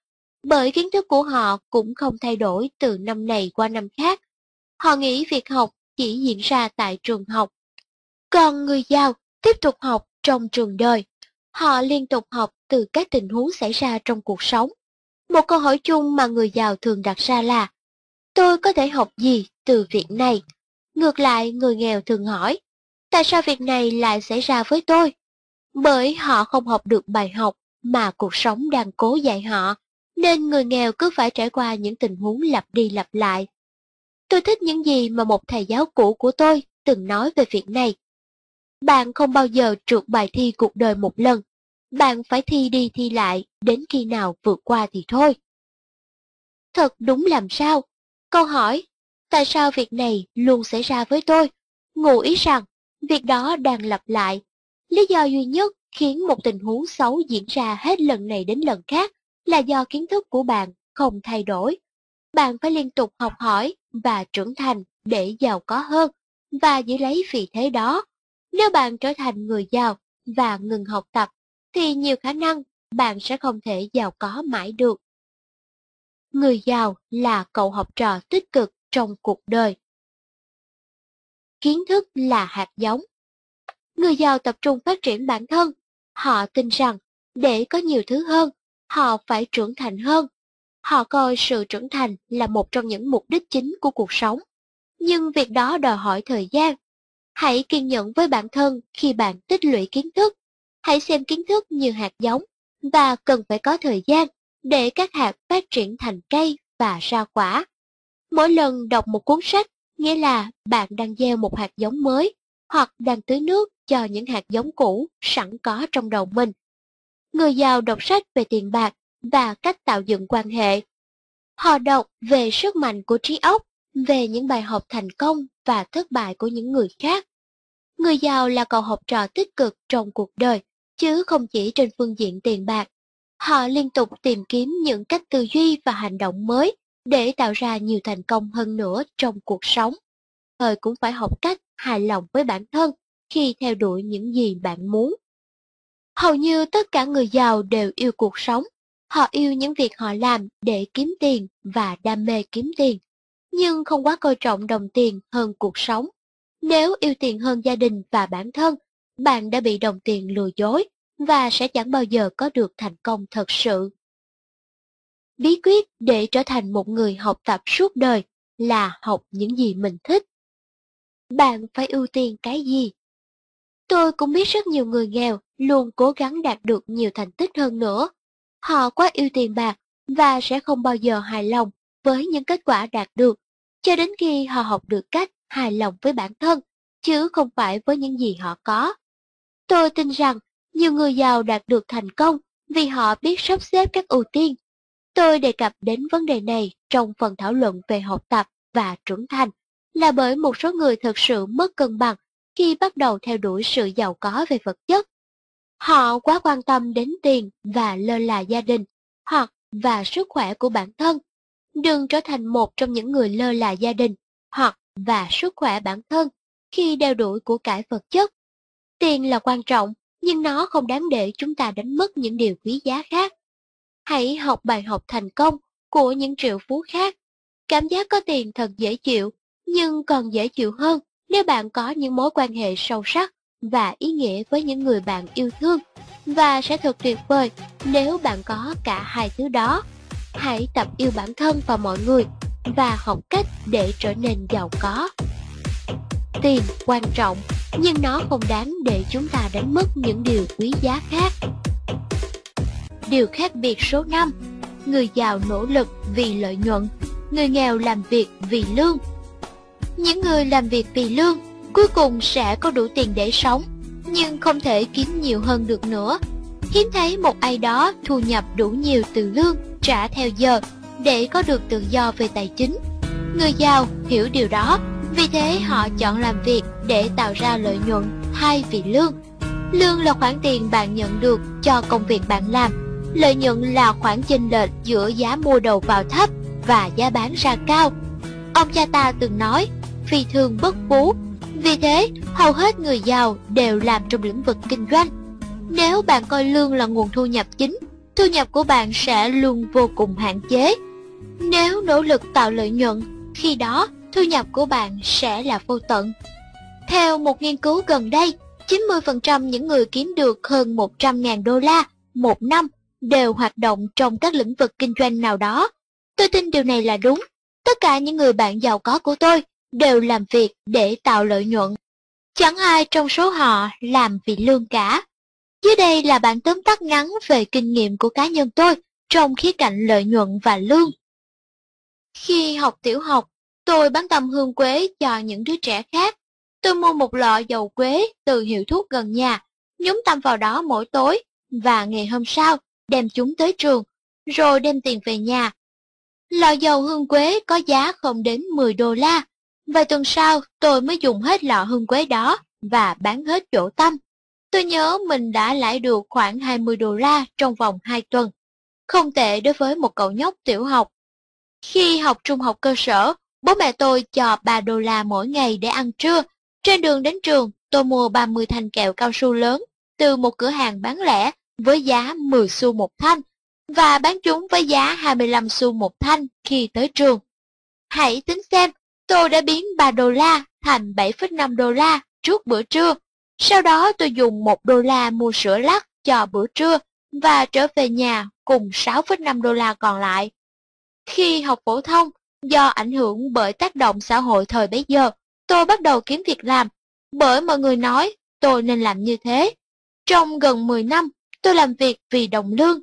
bởi kiến thức của họ cũng không thay đổi từ năm này qua năm khác. Họ nghĩ việc học chỉ diễn ra tại trường học. Còn người giàu tiếp tục học trong trường đời. Họ liên tục học từ các tình huống xảy ra trong cuộc sống. Một câu hỏi chung mà người giàu thường đặt ra là Tôi có thể học gì từ việc này? Ngược lại, người nghèo thường hỏi Tại sao việc này lại xảy ra với tôi? Bởi họ không học được bài học mà cuộc sống đang cố dạy họ, nên người nghèo cứ phải trải qua những tình huống lặp đi lặp lại. Tôi thích những gì mà một thầy giáo cũ của tôi từng nói về việc này. Bạn không bao giờ trượt bài thi cuộc đời một lần. Bạn phải thi đi thi lại, đến khi nào vượt qua thì thôi. Thật đúng làm sao? Câu hỏi, tại sao việc này luôn xảy ra với tôi? Ngụ ý rằng, việc đó đang lặp lại. Lý do duy nhất khiến một tình huống xấu diễn ra hết lần này đến lần khác là do kiến thức của bạn không thay đổi. Bạn phải liên tục học hỏi và trưởng thành để giàu có hơn và giữ lấy vị thế đó. Nếu bạn trở thành người giàu và ngừng học tập, thì nhiều khả năng bạn sẽ không thể giàu có mãi được. Người giàu là cậu học trò tích cực trong cuộc đời. Kiến thức là hạt giống. Người giàu tập trung phát triển bản thân. Họ tin rằng để có nhiều thứ hơn, họ phải trưởng thành hơn. Họ coi sự trưởng thành là một trong những mục đích chính của cuộc sống. Nhưng việc đó đòi hỏi thời gian Hãy kiên nhẫn với bản thân khi bạn tích lũy kiến thức. Hãy xem kiến thức như hạt giống và cần phải có thời gian để các hạt phát triển thành cây và ra quả. Mỗi lần đọc một cuốn sách, nghĩa là bạn đang gieo một hạt giống mới hoặc đang tưới nước cho những hạt giống cũ sẵn có trong đầu mình. Người giàu đọc sách về tiền bạc và cách tạo dựng quan hệ. Họ đọc về sức mạnh của trí óc, về những bài học thành công và thất bại của những người khác. Người giàu là cậu học trò tích cực trong cuộc đời, chứ không chỉ trên phương diện tiền bạc. Họ liên tục tìm kiếm những cách tư duy và hành động mới để tạo ra nhiều thành công hơn nữa trong cuộc sống. Thời cũng phải học cách hài lòng với bản thân khi theo đuổi những gì bạn muốn. Hầu như tất cả người giàu đều yêu cuộc sống. Họ yêu những việc họ làm để kiếm tiền và đam mê kiếm tiền. nhưng không quá coi trọng đồng tiền hơn cuộc sống. Nếu yêu tiền hơn gia đình và bản thân, bạn đã bị đồng tiền lừa dối và sẽ chẳng bao giờ có được thành công thật sự. Bí quyết để trở thành một người học tập suốt đời là học những gì mình thích. Bạn phải ưu tiên cái gì? Tôi cũng biết rất nhiều người nghèo luôn cố gắng đạt được nhiều thành tích hơn nữa. Họ quá yêu tiền bạc và sẽ không bao giờ hài lòng với những kết quả đạt được, cho đến khi họ học được cách hài lòng với bản thân, chứ không phải với những gì họ có. Tôi tin rằng nhiều người giàu đạt được thành công vì họ biết sắp xếp các ưu tiên. Tôi đề cập đến vấn đề này trong phần thảo luận về học tập và trưởng thành, là bởi một số người thực sự mất cân bằng khi bắt đầu theo đuổi sự giàu có về vật chất. Họ quá quan tâm đến tiền và lơ là gia đình, hoặc và sức khỏe của bản thân. Đừng trở thành một trong những người lơ là gia đình, hoặc và sức khỏe bản thân khi đeo đuổi của cải vật chất. Tiền là quan trọng, nhưng nó không đáng để chúng ta đánh mất những điều quý giá khác. Hãy học bài học thành công của những triệu phú khác. Cảm giác có tiền thật dễ chịu, nhưng còn dễ chịu hơn nếu bạn có những mối quan hệ sâu sắc và ý nghĩa với những người bạn yêu thương và sẽ thật tuyệt vời nếu bạn có cả hai thứ đó. Hãy tập yêu bản thân và mọi người và học cách để trở nên giàu có. Tiền quan trọng, nhưng nó không đáng để chúng ta đánh mất những điều quý giá khác. Điều khác biệt số 5 Người giàu nỗ lực vì lợi nhuận, người nghèo làm việc vì lương. Những người làm việc vì lương cuối cùng sẽ có đủ tiền để sống, nhưng không thể kiếm nhiều hơn được nữa. Hiếm thấy một ai đó thu nhập đủ nhiều từ lương trả theo giờ để có được tự do về tài chính. Người giàu hiểu điều đó, vì thế họ chọn làm việc để tạo ra lợi nhuận thay vì lương. Lương là khoản tiền bạn nhận được cho công việc bạn làm. Lợi nhuận là khoản chênh lệch giữa giá mua đầu vào thấp và giá bán ra cao. Ông cha ta từng nói, phi thường bất phú vì thế, hầu hết người giàu đều làm trong lĩnh vực kinh doanh. Nếu bạn coi lương là nguồn thu nhập chính, thu nhập của bạn sẽ luôn vô cùng hạn chế. Nếu nỗ lực tạo lợi nhuận, khi đó thu nhập của bạn sẽ là vô tận. Theo một nghiên cứu gần đây, 90% những người kiếm được hơn 100.000 đô la một năm đều hoạt động trong các lĩnh vực kinh doanh nào đó. Tôi tin điều này là đúng. Tất cả những người bạn giàu có của tôi đều làm việc để tạo lợi nhuận. Chẳng ai trong số họ làm vì lương cả. Dưới đây là bản tóm tắt ngắn về kinh nghiệm của cá nhân tôi trong khía cạnh lợi nhuận và lương. Khi học tiểu học, tôi bán tầm hương quế cho những đứa trẻ khác. Tôi mua một lọ dầu quế từ hiệu thuốc gần nhà, nhúng tăm vào đó mỗi tối, và ngày hôm sau đem chúng tới trường, rồi đem tiền về nhà. Lọ dầu hương quế có giá không đến 10 đô la, Vài tuần sau, tôi mới dùng hết lọ hương quế đó và bán hết chỗ tâm. Tôi nhớ mình đã lãi được khoảng 20 đô la trong vòng 2 tuần. Không tệ đối với một cậu nhóc tiểu học. Khi học trung học cơ sở, bố mẹ tôi cho 3 đô la mỗi ngày để ăn trưa. Trên đường đến trường, tôi mua 30 thanh kẹo cao su lớn từ một cửa hàng bán lẻ với giá 10 xu một thanh và bán chúng với giá 25 xu một thanh khi tới trường. Hãy tính xem Tôi đã biến 3 đô la thành 7,5 đô la trước bữa trưa. Sau đó tôi dùng 1 đô la mua sữa lắc cho bữa trưa và trở về nhà cùng 6,5 đô la còn lại. Khi học phổ thông, do ảnh hưởng bởi tác động xã hội thời bấy giờ, tôi bắt đầu kiếm việc làm, bởi mọi người nói tôi nên làm như thế. Trong gần 10 năm, tôi làm việc vì đồng lương,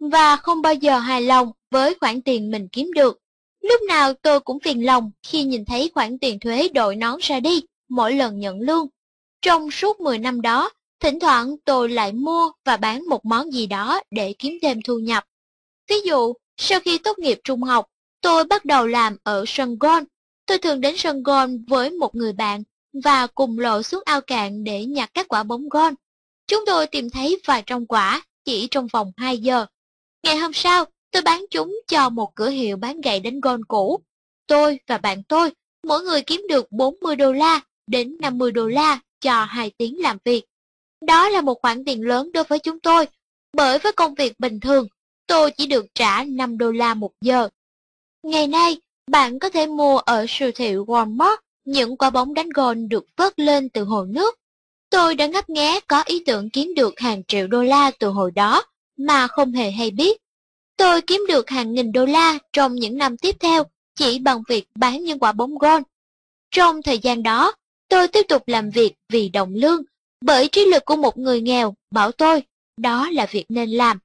và không bao giờ hài lòng với khoản tiền mình kiếm được. Lúc nào tôi cũng phiền lòng khi nhìn thấy khoản tiền thuế đội nón ra đi mỗi lần nhận lương. Trong suốt 10 năm đó, thỉnh thoảng tôi lại mua và bán một món gì đó để kiếm thêm thu nhập. Ví dụ, sau khi tốt nghiệp trung học, tôi bắt đầu làm ở sân golf. Tôi thường đến sân golf với một người bạn và cùng lộ xuống ao cạn để nhặt các quả bóng golf. Chúng tôi tìm thấy vài trong quả chỉ trong vòng 2 giờ. Ngày hôm sau, Tôi bán chúng cho một cửa hiệu bán gậy đánh gôn cũ. Tôi và bạn tôi, mỗi người kiếm được 40 đô la đến 50 đô la cho 2 tiếng làm việc. Đó là một khoản tiền lớn đối với chúng tôi, bởi với công việc bình thường, tôi chỉ được trả 5 đô la một giờ. Ngày nay, Bạn có thể mua ở siêu thị Walmart những quả bóng đánh gôn được vớt lên từ hồ nước. Tôi đã ngấp nghé có ý tưởng kiếm được hàng triệu đô la từ hồi đó mà không hề hay biết. Tôi kiếm được hàng nghìn đô la trong những năm tiếp theo chỉ bằng việc bán những quả bóng gôn. Trong thời gian đó, tôi tiếp tục làm việc vì đồng lương, bởi trí lực của một người nghèo bảo tôi đó là việc nên làm.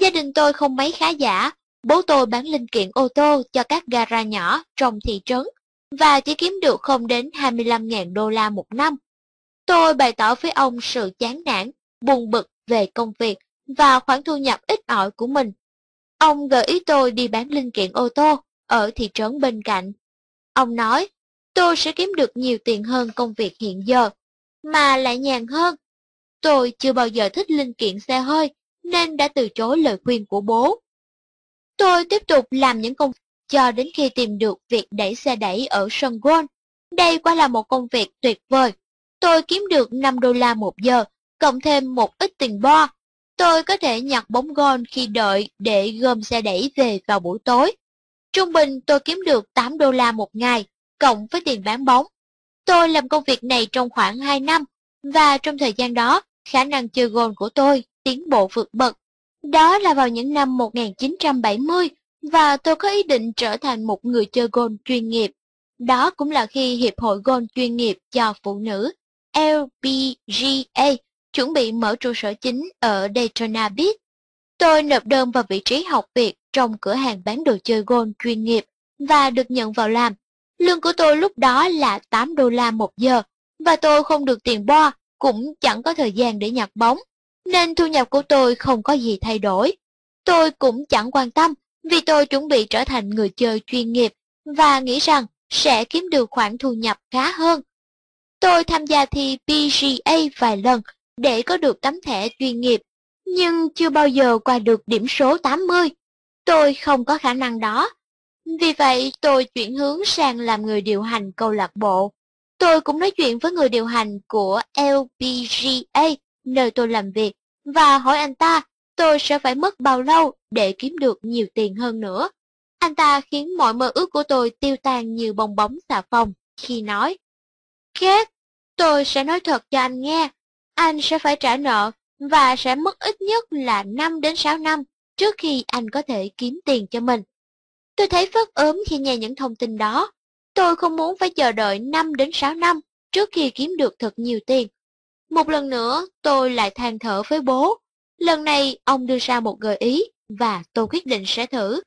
Gia đình tôi không mấy khá giả, bố tôi bán linh kiện ô tô cho các gara nhỏ trong thị trấn và chỉ kiếm được không đến 25.000 đô la một năm. Tôi bày tỏ với ông sự chán nản, buồn bực về công việc và khoản thu nhập ít ỏi của mình. Ông gợi ý tôi đi bán linh kiện ô tô ở thị trấn bên cạnh. Ông nói, tôi sẽ kiếm được nhiều tiền hơn công việc hiện giờ, mà lại nhàn hơn. Tôi chưa bao giờ thích linh kiện xe hơi, nên đã từ chối lời khuyên của bố. Tôi tiếp tục làm những công việc cho đến khi tìm được việc đẩy xe đẩy ở sân golf. Đây quả là một công việc tuyệt vời. Tôi kiếm được 5 đô la một giờ, cộng thêm một ít tiền bo. Tôi có thể nhặt bóng gôn khi đợi để gom xe đẩy về vào buổi tối. Trung bình tôi kiếm được 8 đô la một ngày, cộng với tiền bán bóng. Tôi làm công việc này trong khoảng 2 năm, và trong thời gian đó, khả năng chơi gôn của tôi tiến bộ vượt bậc. Đó là vào những năm 1970, và tôi có ý định trở thành một người chơi gôn chuyên nghiệp. Đó cũng là khi Hiệp hội Gôn chuyên nghiệp cho phụ nữ LPGA chuẩn bị mở trụ sở chính ở Daytona Beach. Tôi nộp đơn vào vị trí học việc trong cửa hàng bán đồ chơi gôn chuyên nghiệp và được nhận vào làm. Lương của tôi lúc đó là 8 đô la một giờ và tôi không được tiền bo, cũng chẳng có thời gian để nhặt bóng, nên thu nhập của tôi không có gì thay đổi. Tôi cũng chẳng quan tâm vì tôi chuẩn bị trở thành người chơi chuyên nghiệp và nghĩ rằng sẽ kiếm được khoản thu nhập khá hơn. Tôi tham gia thi PGA vài lần để có được tấm thẻ chuyên nghiệp, nhưng chưa bao giờ qua được điểm số 80. Tôi không có khả năng đó. Vì vậy, tôi chuyển hướng sang làm người điều hành câu lạc bộ. Tôi cũng nói chuyện với người điều hành của LPGA, nơi tôi làm việc, và hỏi anh ta tôi sẽ phải mất bao lâu để kiếm được nhiều tiền hơn nữa. Anh ta khiến mọi mơ ước của tôi tiêu tan như bong bóng xà phòng khi nói, Kết, tôi sẽ nói thật cho anh nghe, anh sẽ phải trả nợ và sẽ mất ít nhất là 5 đến 6 năm trước khi anh có thể kiếm tiền cho mình. Tôi thấy phất ốm khi nghe những thông tin đó. Tôi không muốn phải chờ đợi 5 đến 6 năm trước khi kiếm được thật nhiều tiền. Một lần nữa, tôi lại than thở với bố. Lần này, ông đưa ra một gợi ý và tôi quyết định sẽ thử.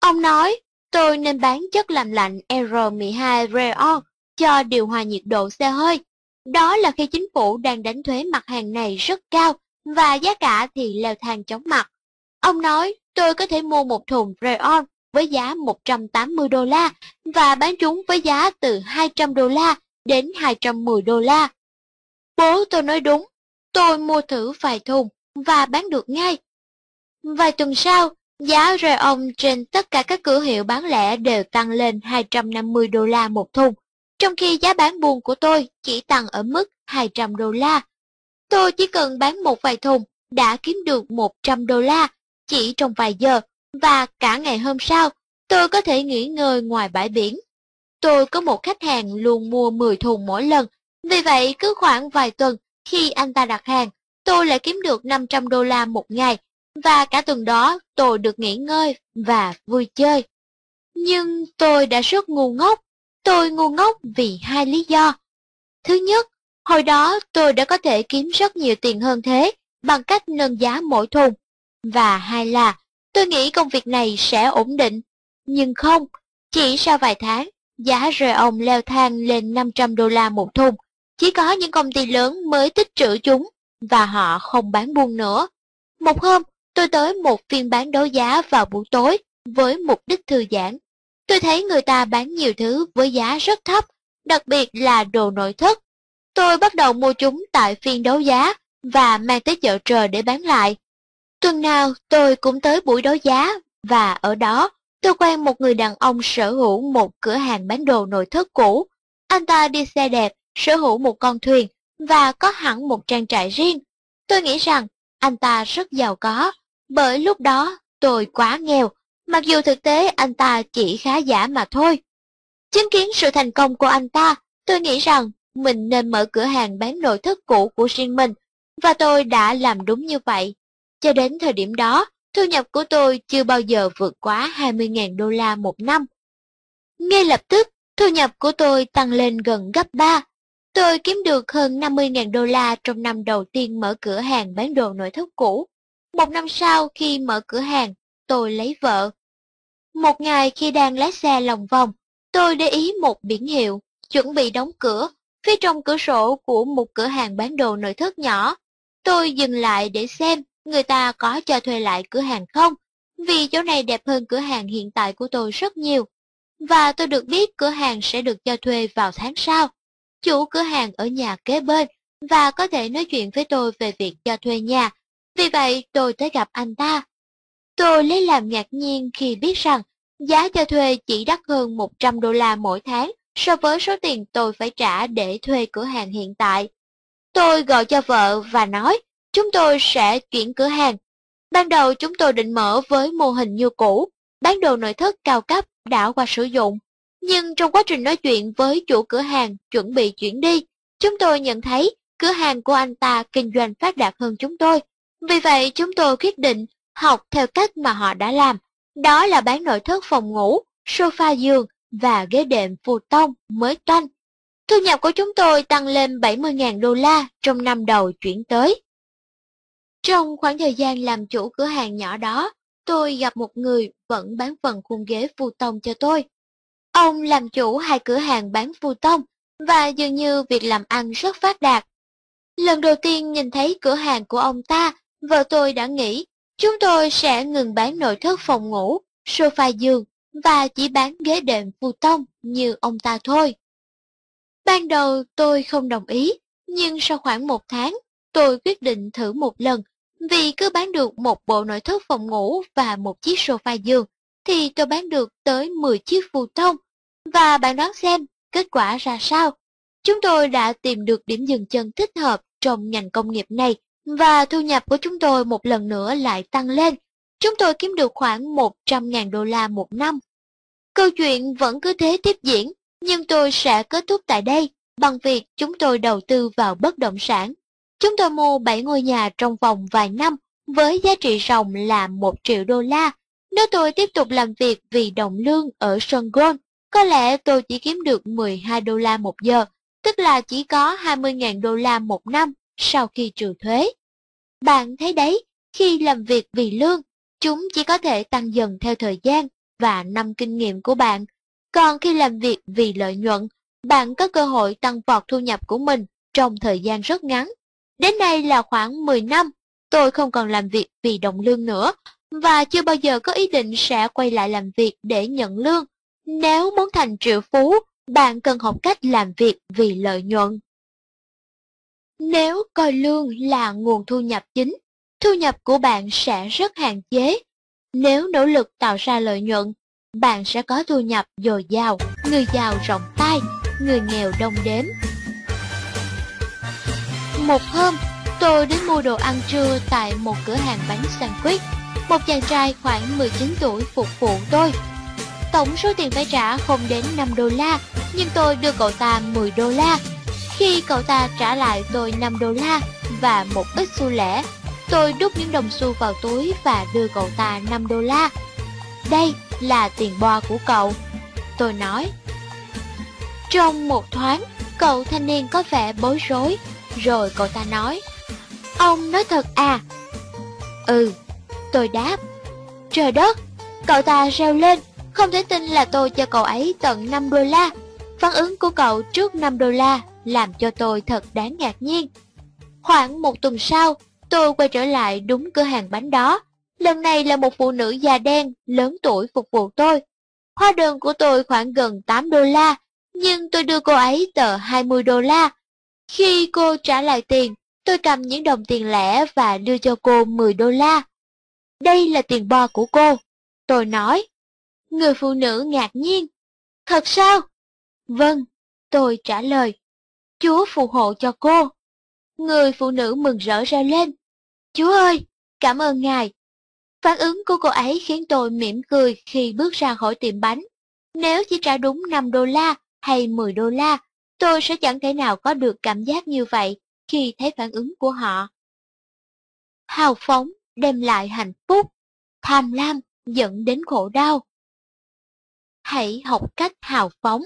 Ông nói, tôi nên bán chất làm lạnh R12 Rayon cho điều hòa nhiệt độ xe hơi. Đó là khi chính phủ đang đánh thuế mặt hàng này rất cao và giá cả thì leo thang chóng mặt. Ông nói tôi có thể mua một thùng Rayon với giá 180 đô la và bán chúng với giá từ 200 đô la đến 210 đô la. Bố tôi nói đúng, tôi mua thử vài thùng và bán được ngay. Vài tuần sau, giá Rayon trên tất cả các cửa hiệu bán lẻ đều tăng lên 250 đô la một thùng, trong khi giá bán buôn của tôi chỉ tăng ở mức 200 đô la. Tôi chỉ cần bán một vài thùng đã kiếm được 100 đô la chỉ trong vài giờ và cả ngày hôm sau tôi có thể nghỉ ngơi ngoài bãi biển. Tôi có một khách hàng luôn mua 10 thùng mỗi lần, vì vậy cứ khoảng vài tuần khi anh ta đặt hàng, tôi lại kiếm được 500 đô la một ngày và cả tuần đó tôi được nghỉ ngơi và vui chơi. Nhưng tôi đã rất ngu ngốc. Tôi ngu ngốc vì hai lý do. Thứ nhất, hồi đó tôi đã có thể kiếm rất nhiều tiền hơn thế bằng cách nâng giá mỗi thùng. Và hai là, tôi nghĩ công việc này sẽ ổn định. Nhưng không, chỉ sau vài tháng, giá rời ông leo thang lên 500 đô la một thùng. Chỉ có những công ty lớn mới tích trữ chúng, và họ không bán buôn nữa. Một hôm, tôi tới một phiên bán đấu giá vào buổi tối với mục đích thư giãn. Tôi thấy người ta bán nhiều thứ với giá rất thấp, đặc biệt là đồ nội thất. Tôi bắt đầu mua chúng tại phiên đấu giá và mang tới chợ trời để bán lại. Tuần nào tôi cũng tới buổi đấu giá và ở đó tôi quen một người đàn ông sở hữu một cửa hàng bán đồ nội thất cũ. Anh ta đi xe đẹp, sở hữu một con thuyền và có hẳn một trang trại riêng. Tôi nghĩ rằng anh ta rất giàu có, bởi lúc đó tôi quá nghèo mặc dù thực tế anh ta chỉ khá giả mà thôi. Chứng kiến sự thành công của anh ta, tôi nghĩ rằng mình nên mở cửa hàng bán nội thất cũ của riêng mình, và tôi đã làm đúng như vậy. Cho đến thời điểm đó, thu nhập của tôi chưa bao giờ vượt quá 20.000 đô la một năm. Ngay lập tức, thu nhập của tôi tăng lên gần gấp 3. Tôi kiếm được hơn 50.000 đô la trong năm đầu tiên mở cửa hàng bán đồ nội thất cũ. Một năm sau khi mở cửa hàng, tôi lấy vợ. Một ngày khi đang lái xe lòng vòng, tôi để ý một biển hiệu, chuẩn bị đóng cửa, phía trong cửa sổ của một cửa hàng bán đồ nội thất nhỏ. Tôi dừng lại để xem người ta có cho thuê lại cửa hàng không, vì chỗ này đẹp hơn cửa hàng hiện tại của tôi rất nhiều. Và tôi được biết cửa hàng sẽ được cho thuê vào tháng sau. Chủ cửa hàng ở nhà kế bên và có thể nói chuyện với tôi về việc cho thuê nhà. Vì vậy tôi tới gặp anh ta. Tôi lấy làm ngạc nhiên khi biết rằng giá cho thuê chỉ đắt hơn 100 đô la mỗi tháng so với số tiền tôi phải trả để thuê cửa hàng hiện tại. Tôi gọi cho vợ và nói chúng tôi sẽ chuyển cửa hàng. Ban đầu chúng tôi định mở với mô hình như cũ, bán đồ nội thất cao cấp đã qua sử dụng. Nhưng trong quá trình nói chuyện với chủ cửa hàng chuẩn bị chuyển đi, chúng tôi nhận thấy cửa hàng của anh ta kinh doanh phát đạt hơn chúng tôi. Vì vậy chúng tôi quyết định học theo cách mà họ đã làm. Đó là bán nội thất phòng ngủ, sofa giường và ghế đệm phù tông mới toanh. Thu nhập của chúng tôi tăng lên 70.000 đô la trong năm đầu chuyển tới. Trong khoảng thời gian làm chủ cửa hàng nhỏ đó, tôi gặp một người vẫn bán phần khung ghế phù tông cho tôi. Ông làm chủ hai cửa hàng bán phù tông và dường như việc làm ăn rất phát đạt. Lần đầu tiên nhìn thấy cửa hàng của ông ta, vợ tôi đã nghĩ chúng tôi sẽ ngừng bán nội thất phòng ngủ, sofa giường và chỉ bán ghế đệm phù tông như ông ta thôi. Ban đầu tôi không đồng ý, nhưng sau khoảng một tháng, tôi quyết định thử một lần vì cứ bán được một bộ nội thất phòng ngủ và một chiếc sofa giường, thì tôi bán được tới 10 chiếc phù tông. Và bạn đoán xem, kết quả ra sao? Chúng tôi đã tìm được điểm dừng chân thích hợp trong ngành công nghiệp này, và thu nhập của chúng tôi một lần nữa lại tăng lên. Chúng tôi kiếm được khoảng 100.000 đô la một năm. Câu chuyện vẫn cứ thế tiếp diễn, nhưng tôi sẽ kết thúc tại đây bằng việc chúng tôi đầu tư vào bất động sản. Chúng tôi mua 7 ngôi nhà trong vòng vài năm với giá trị ròng là 1 triệu đô la. Nếu tôi tiếp tục làm việc vì đồng lương ở Songon, có lẽ tôi chỉ kiếm được 12 đô la một giờ, tức là chỉ có 20.000 đô la một năm sau khi trừ thuế. Bạn thấy đấy, khi làm việc vì lương, chúng chỉ có thể tăng dần theo thời gian và năm kinh nghiệm của bạn. Còn khi làm việc vì lợi nhuận, bạn có cơ hội tăng vọt thu nhập của mình trong thời gian rất ngắn Đến nay là khoảng 10 năm, tôi không còn làm việc vì đồng lương nữa, và chưa bao giờ có ý định sẽ quay lại làm việc để nhận lương. Nếu muốn thành triệu phú, bạn cần học cách làm việc vì lợi nhuận. Nếu coi lương là nguồn thu nhập chính, thu nhập của bạn sẽ rất hạn chế. Nếu nỗ lực tạo ra lợi nhuận, bạn sẽ có thu nhập dồi dào, người giàu rộng tay, người nghèo đông đếm. Một hôm, tôi đến mua đồ ăn trưa tại một cửa hàng bánh sandwich. Một chàng trai khoảng 19 tuổi phục vụ tôi. Tổng số tiền phải trả không đến 5 đô la, nhưng tôi đưa cậu ta 10 đô la. Khi cậu ta trả lại tôi 5 đô la và một ít xu lẻ, tôi đút những đồng xu vào túi và đưa cậu ta 5 đô la. Đây là tiền bo của cậu. Tôi nói. Trong một thoáng, cậu thanh niên có vẻ bối rối rồi cậu ta nói, Ông nói thật à? Ừ, tôi đáp. Trời đất, cậu ta reo lên, không thể tin là tôi cho cậu ấy tận 5 đô la. Phản ứng của cậu trước 5 đô la làm cho tôi thật đáng ngạc nhiên. Khoảng một tuần sau, tôi quay trở lại đúng cửa hàng bánh đó. Lần này là một phụ nữ già đen, lớn tuổi phục vụ tôi. Hóa đơn của tôi khoảng gần 8 đô la, nhưng tôi đưa cô ấy tờ 20 đô la khi cô trả lại tiền, tôi cầm những đồng tiền lẻ và đưa cho cô 10 đô la. Đây là tiền bo của cô. Tôi nói. Người phụ nữ ngạc nhiên. Thật sao? Vâng, tôi trả lời. Chúa phù hộ cho cô. Người phụ nữ mừng rỡ ra lên. Chúa ơi, cảm ơn ngài. Phản ứng của cô ấy khiến tôi mỉm cười khi bước ra khỏi tiệm bánh. Nếu chỉ trả đúng 5 đô la hay 10 đô la, tôi sẽ chẳng thể nào có được cảm giác như vậy khi thấy phản ứng của họ. Hào phóng đem lại hạnh phúc, tham lam dẫn đến khổ đau. Hãy học cách hào phóng.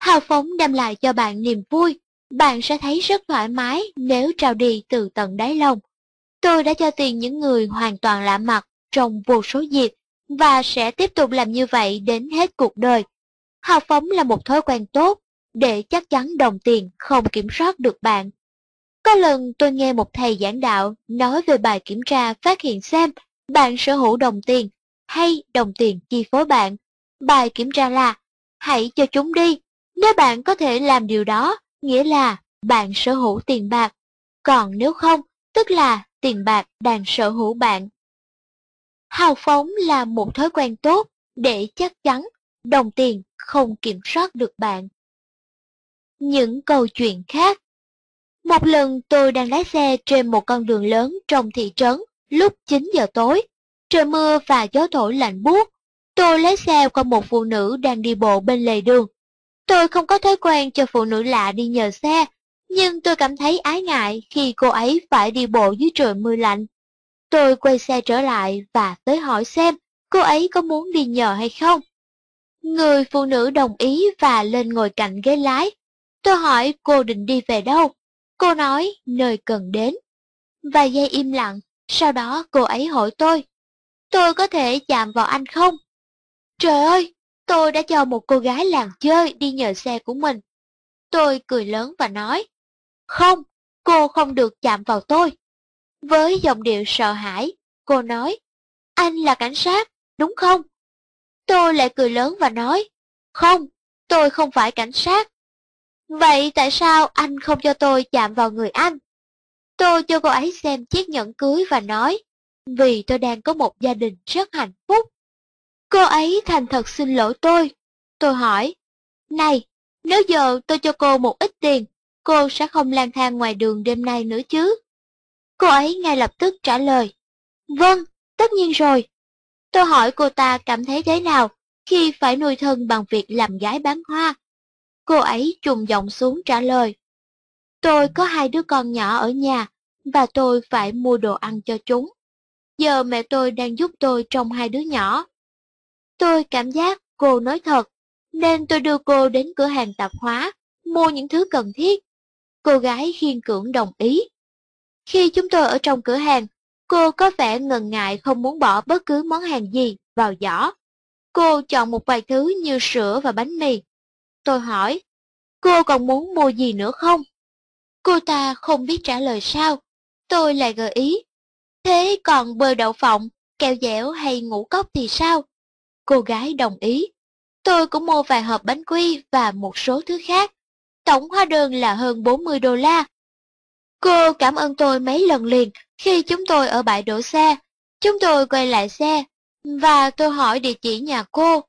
Hào phóng đem lại cho bạn niềm vui, bạn sẽ thấy rất thoải mái nếu trao đi từ tận đáy lòng. Tôi đã cho tiền những người hoàn toàn lạ mặt trong vô số dịp và sẽ tiếp tục làm như vậy đến hết cuộc đời. Hào phóng là một thói quen tốt để chắc chắn đồng tiền không kiểm soát được bạn. Có lần tôi nghe một thầy giảng đạo nói về bài kiểm tra phát hiện xem bạn sở hữu đồng tiền hay đồng tiền chi phối bạn. Bài kiểm tra là hãy cho chúng đi. Nếu bạn có thể làm điều đó, nghĩa là bạn sở hữu tiền bạc. Còn nếu không, tức là tiền bạc đang sở hữu bạn. Hào phóng là một thói quen tốt để chắc chắn đồng tiền không kiểm soát được bạn. Những câu chuyện khác Một lần tôi đang lái xe trên một con đường lớn trong thị trấn lúc 9 giờ tối. Trời mưa và gió thổi lạnh buốt. Tôi lái xe qua một phụ nữ đang đi bộ bên lề đường. Tôi không có thói quen cho phụ nữ lạ đi nhờ xe, nhưng tôi cảm thấy ái ngại khi cô ấy phải đi bộ dưới trời mưa lạnh. Tôi quay xe trở lại và tới hỏi xem cô ấy có muốn đi nhờ hay không. Người phụ nữ đồng ý và lên ngồi cạnh ghế lái. Tôi hỏi cô định đi về đâu. Cô nói nơi cần đến. Vài giây im lặng, sau đó cô ấy hỏi tôi. Tôi có thể chạm vào anh không? Trời ơi, tôi đã cho một cô gái làng chơi đi nhờ xe của mình. Tôi cười lớn và nói, không, cô không được chạm vào tôi. Với giọng điệu sợ hãi, cô nói, anh là cảnh sát, đúng không? Tôi lại cười lớn và nói, không, tôi không phải cảnh sát. Vậy tại sao anh không cho tôi chạm vào người anh? Tôi cho cô ấy xem chiếc nhẫn cưới và nói, vì tôi đang có một gia đình rất hạnh phúc. Cô ấy thành thật xin lỗi tôi. Tôi hỏi, này, nếu giờ tôi cho cô một ít tiền, cô sẽ không lang thang ngoài đường đêm nay nữa chứ? Cô ấy ngay lập tức trả lời, vâng, tất nhiên rồi. Tôi hỏi cô ta cảm thấy thế nào khi phải nuôi thân bằng việc làm gái bán hoa. Cô ấy trùng giọng xuống trả lời, tôi có hai đứa con nhỏ ở nhà và tôi phải mua đồ ăn cho chúng. Giờ mẹ tôi đang giúp tôi trông hai đứa nhỏ. Tôi cảm giác cô nói thật, nên tôi đưa cô đến cửa hàng tạp hóa, mua những thứ cần thiết. Cô gái khiên cưỡng đồng ý. Khi chúng tôi ở trong cửa hàng, cô có vẻ ngần ngại không muốn bỏ bất cứ món hàng gì vào giỏ. Cô chọn một vài thứ như sữa và bánh mì. Tôi hỏi, cô còn muốn mua gì nữa không? Cô ta không biết trả lời sao. Tôi lại gợi ý. Thế còn bơ đậu phộng, kẹo dẻo hay ngũ cốc thì sao? Cô gái đồng ý. Tôi cũng mua vài hộp bánh quy và một số thứ khác. Tổng hóa đơn là hơn 40 đô la. Cô cảm ơn tôi mấy lần liền khi chúng tôi ở bãi đổ xe. Chúng tôi quay lại xe và tôi hỏi địa chỉ nhà cô.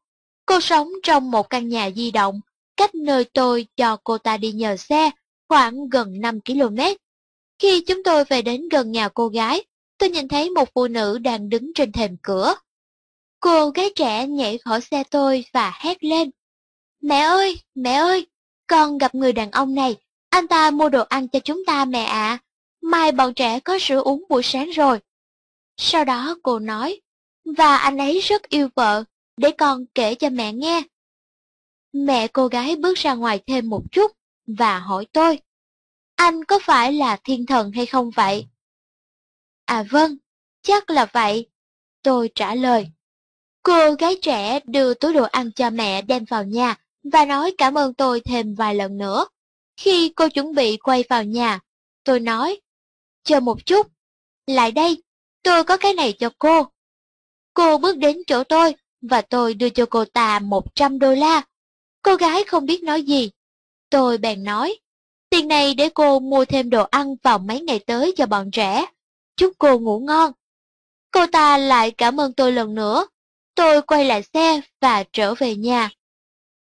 Cô sống trong một căn nhà di động, cách nơi tôi cho cô ta đi nhờ xe khoảng gần 5 km. Khi chúng tôi về đến gần nhà cô gái, tôi nhìn thấy một phụ nữ đang đứng trên thềm cửa. Cô gái trẻ nhảy khỏi xe tôi và hét lên. Mẹ ơi, mẹ ơi, con gặp người đàn ông này, anh ta mua đồ ăn cho chúng ta mẹ ạ. Mai bọn trẻ có sữa uống buổi sáng rồi. Sau đó cô nói, và anh ấy rất yêu vợ, để con kể cho mẹ nghe. Mẹ cô gái bước ra ngoài thêm một chút và hỏi tôi, anh có phải là thiên thần hay không vậy? À vâng, chắc là vậy. Tôi trả lời. Cô gái trẻ đưa túi đồ ăn cho mẹ đem vào nhà và nói cảm ơn tôi thêm vài lần nữa. Khi cô chuẩn bị quay vào nhà, tôi nói, chờ một chút, lại đây, tôi có cái này cho cô. Cô bước đến chỗ tôi và tôi đưa cho cô ta 100 đô la. Cô gái không biết nói gì. Tôi bèn nói, tiền này để cô mua thêm đồ ăn vào mấy ngày tới cho bọn trẻ. Chúc cô ngủ ngon. Cô ta lại cảm ơn tôi lần nữa. Tôi quay lại xe và trở về nhà.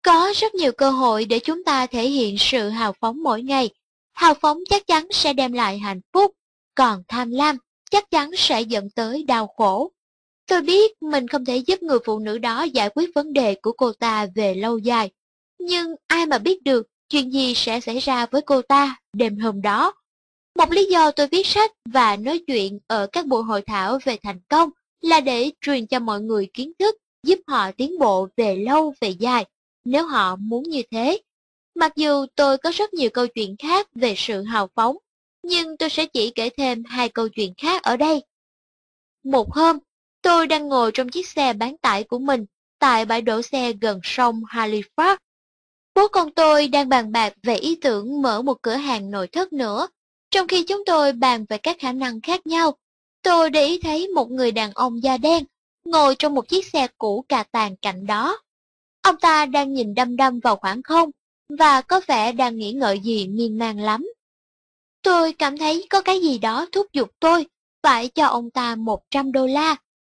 Có rất nhiều cơ hội để chúng ta thể hiện sự hào phóng mỗi ngày. Hào phóng chắc chắn sẽ đem lại hạnh phúc, còn tham lam chắc chắn sẽ dẫn tới đau khổ. Tôi biết mình không thể giúp người phụ nữ đó giải quyết vấn đề của cô ta về lâu dài. Nhưng ai mà biết được chuyện gì sẽ xảy ra với cô ta đêm hôm đó. Một lý do tôi viết sách và nói chuyện ở các buổi hội thảo về thành công là để truyền cho mọi người kiến thức giúp họ tiến bộ về lâu về dài, nếu họ muốn như thế. Mặc dù tôi có rất nhiều câu chuyện khác về sự hào phóng, nhưng tôi sẽ chỉ kể thêm hai câu chuyện khác ở đây. Một hôm, tôi đang ngồi trong chiếc xe bán tải của mình tại bãi đổ xe gần sông Halifax. Bố con tôi đang bàn bạc về ý tưởng mở một cửa hàng nội thất nữa. Trong khi chúng tôi bàn về các khả năng khác nhau, tôi để ý thấy một người đàn ông da đen ngồi trong một chiếc xe cũ cà tàn cạnh đó. Ông ta đang nhìn đăm đăm vào khoảng không và có vẻ đang nghĩ ngợi gì miên man lắm. Tôi cảm thấy có cái gì đó thúc giục tôi phải cho ông ta 100 đô la.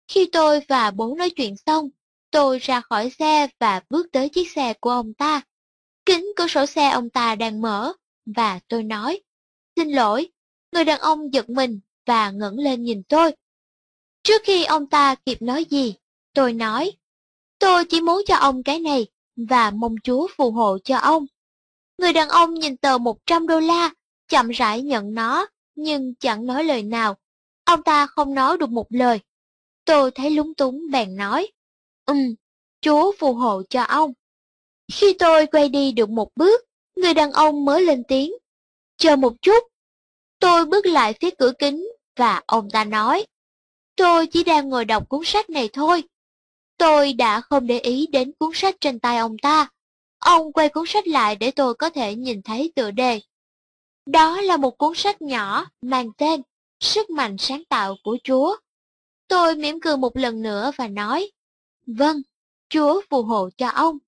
Khi tôi và bố nói chuyện xong, tôi ra khỏi xe và bước tới chiếc xe của ông ta. Kính cửa sổ xe ông ta đang mở, và tôi nói, xin lỗi, người đàn ông giật mình và ngẩng lên nhìn tôi. Trước khi ông ta kịp nói gì, tôi nói, tôi chỉ muốn cho ông cái này và mong Chúa phù hộ cho ông. Người đàn ông nhìn tờ 100 đô la, chậm rãi nhận nó, nhưng chẳng nói lời nào. Ông ta không nói được một lời. Tôi thấy lúng túng bèn nói, Ừm, Chúa phù hộ cho ông. Khi tôi quay đi được một bước, người đàn ông mới lên tiếng, chờ một chút. Tôi bước lại phía cửa kính và ông ta nói, tôi chỉ đang ngồi đọc cuốn sách này thôi. Tôi đã không để ý đến cuốn sách trên tay ông ta. Ông quay cuốn sách lại để tôi có thể nhìn thấy tựa đề. Đó là một cuốn sách nhỏ mang tên Sức mạnh sáng tạo của Chúa. Tôi mỉm cười một lần nữa và nói, Vâng, Chúa phù hộ cho ông.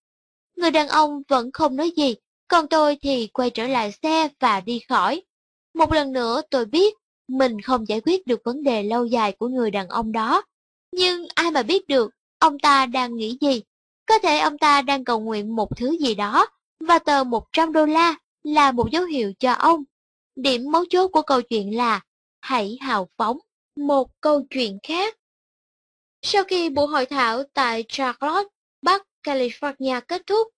Người đàn ông vẫn không nói gì, còn tôi thì quay trở lại xe và đi khỏi. Một lần nữa tôi biết mình không giải quyết được vấn đề lâu dài của người đàn ông đó. Nhưng ai mà biết được ông ta đang nghĩ gì? Có thể ông ta đang cầu nguyện một thứ gì đó, và tờ 100 đô la là một dấu hiệu cho ông. Điểm mấu chốt của câu chuyện là hãy hào phóng. Một câu chuyện khác. Sau khi buổi hội thảo tại Charlotte, Bắc California kết thúc,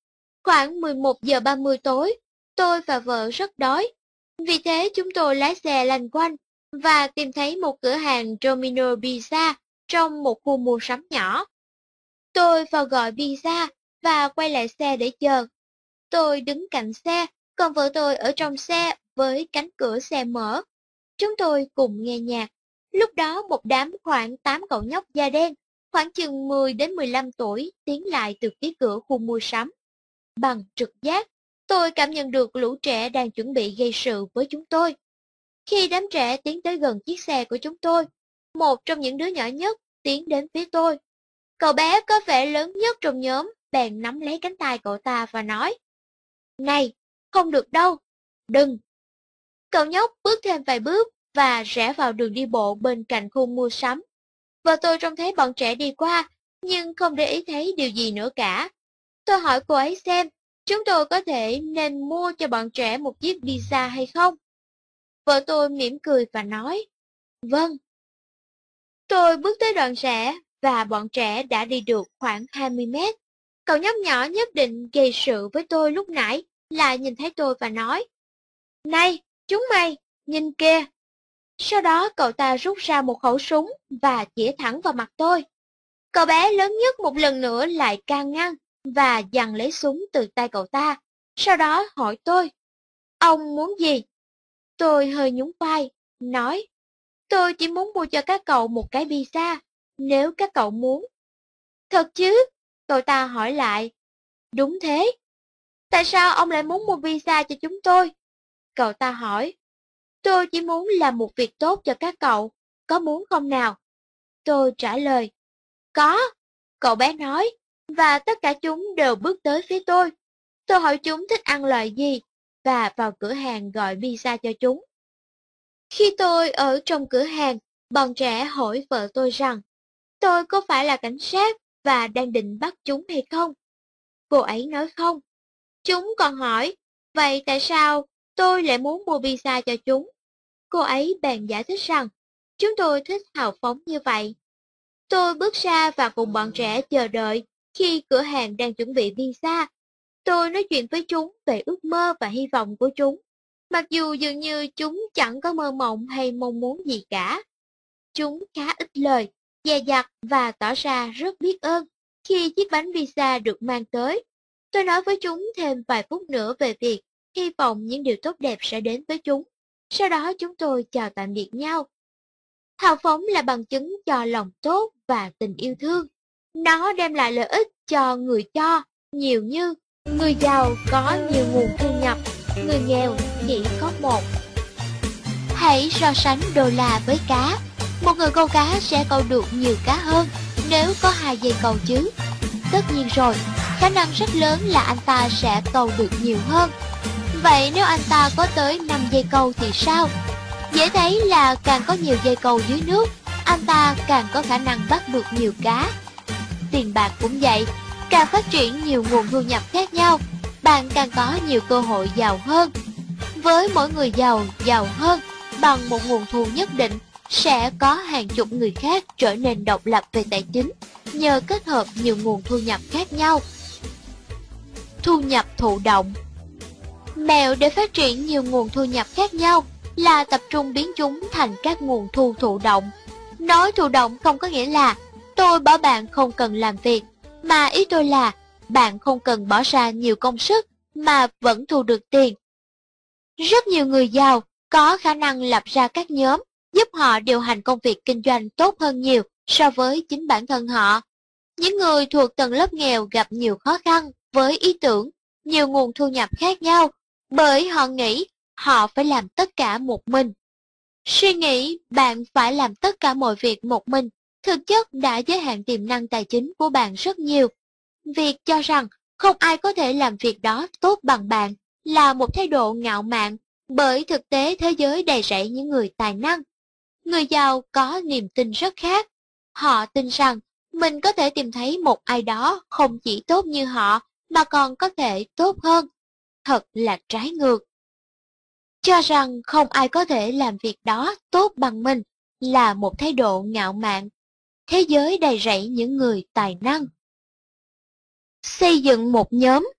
khoảng 11 giờ 30 tối, tôi và vợ rất đói. Vì thế chúng tôi lái xe lanh quanh và tìm thấy một cửa hàng Domino Pizza trong một khu mua sắm nhỏ. Tôi vào gọi pizza và quay lại xe để chờ. Tôi đứng cạnh xe, còn vợ tôi ở trong xe với cánh cửa xe mở. Chúng tôi cùng nghe nhạc. Lúc đó một đám khoảng 8 cậu nhóc da đen, khoảng chừng 10 đến 15 tuổi, tiến lại từ phía cửa khu mua sắm. Bằng trực giác, tôi cảm nhận được lũ trẻ đang chuẩn bị gây sự với chúng tôi. Khi đám trẻ tiến tới gần chiếc xe của chúng tôi, một trong những đứa nhỏ nhất tiến đến phía tôi. Cậu bé có vẻ lớn nhất trong nhóm, bèn nắm lấy cánh tay cậu ta và nói, Này, không được đâu, đừng. Cậu nhóc bước thêm vài bước và rẽ vào đường đi bộ bên cạnh khu mua sắm. Và tôi trông thấy bọn trẻ đi qua, nhưng không để ý thấy điều gì nữa cả. Tôi hỏi cô ấy xem, chúng tôi có thể nên mua cho bọn trẻ một chiếc pizza hay không? Vợ tôi mỉm cười và nói, Vâng. Tôi bước tới đoạn rẽ và bọn trẻ đã đi được khoảng 20 mét. Cậu nhóc nhỏ nhất định gây sự với tôi lúc nãy là nhìn thấy tôi và nói, Này, chúng mày, nhìn kìa. Sau đó cậu ta rút ra một khẩu súng và chỉ thẳng vào mặt tôi. Cậu bé lớn nhất một lần nữa lại can ngăn và giằng lấy súng từ tay cậu ta. Sau đó hỏi tôi, ông muốn gì? Tôi hơi nhún vai, nói, tôi chỉ muốn mua cho các cậu một cái pizza, nếu các cậu muốn. Thật chứ? Cậu ta hỏi lại. Đúng thế. Tại sao ông lại muốn mua visa cho chúng tôi? Cậu ta hỏi. Tôi chỉ muốn làm một việc tốt cho các cậu, có muốn không nào? Tôi trả lời. Có, cậu bé nói, và tất cả chúng đều bước tới phía tôi. Tôi hỏi chúng thích ăn loại gì, và vào cửa hàng gọi pizza cho chúng. Khi tôi ở trong cửa hàng, bọn trẻ hỏi vợ tôi rằng, tôi có phải là cảnh sát và đang định bắt chúng hay không? Cô ấy nói không. Chúng còn hỏi, vậy tại sao tôi lại muốn mua pizza cho chúng? Cô ấy bèn giải thích rằng, chúng tôi thích hào phóng như vậy. Tôi bước ra và cùng bọn trẻ chờ đợi khi cửa hàng đang chuẩn bị visa. Tôi nói chuyện với chúng về ước mơ và hy vọng của chúng, mặc dù dường như chúng chẳng có mơ mộng hay mong muốn gì cả. Chúng khá ít lời, dè dặt và tỏ ra rất biết ơn khi chiếc bánh visa được mang tới. Tôi nói với chúng thêm vài phút nữa về việc hy vọng những điều tốt đẹp sẽ đến với chúng. Sau đó chúng tôi chào tạm biệt nhau. Hào phóng là bằng chứng cho lòng tốt và tình yêu thương. Nó đem lại lợi ích cho người cho nhiều như người giàu có nhiều nguồn thu nhập, người nghèo chỉ có một. Hãy so sánh đô la với cá. Một người câu cá sẽ câu được nhiều cá hơn nếu có hai dây câu chứ. Tất nhiên rồi, khả năng rất lớn là anh ta sẽ câu được nhiều hơn. Vậy nếu anh ta có tới 5 dây câu thì sao? Dễ thấy là càng có nhiều dây câu dưới nước, anh ta càng có khả năng bắt được nhiều cá. Tiền bạc cũng vậy, càng phát triển nhiều nguồn thu nhập khác nhau, bạn càng có nhiều cơ hội giàu hơn. Với mỗi người giàu, giàu hơn bằng một nguồn thu nhất định, sẽ có hàng chục người khác trở nên độc lập về tài chính nhờ kết hợp nhiều nguồn thu nhập khác nhau. Thu nhập thụ động Mẹo để phát triển nhiều nguồn thu nhập khác nhau là tập trung biến chúng thành các nguồn thu thụ động. Nói thụ động không có nghĩa là tôi bảo bạn không cần làm việc, mà ý tôi là bạn không cần bỏ ra nhiều công sức mà vẫn thu được tiền. Rất nhiều người giàu có khả năng lập ra các nhóm giúp họ điều hành công việc kinh doanh tốt hơn nhiều so với chính bản thân họ. Những người thuộc tầng lớp nghèo gặp nhiều khó khăn với ý tưởng, nhiều nguồn thu nhập khác nhau bởi họ nghĩ họ phải làm tất cả một mình. Suy nghĩ bạn phải làm tất cả mọi việc một mình, thực chất đã giới hạn tiềm năng tài chính của bạn rất nhiều. Việc cho rằng không ai có thể làm việc đó tốt bằng bạn là một thái độ ngạo mạn, bởi thực tế thế giới đầy rẫy những người tài năng. Người giàu có niềm tin rất khác. Họ tin rằng mình có thể tìm thấy một ai đó không chỉ tốt như họ mà còn có thể tốt hơn. Thật là trái ngược cho rằng không ai có thể làm việc đó tốt bằng mình là một thái độ ngạo mạn. Thế giới đầy rẫy những người tài năng. Xây dựng một nhóm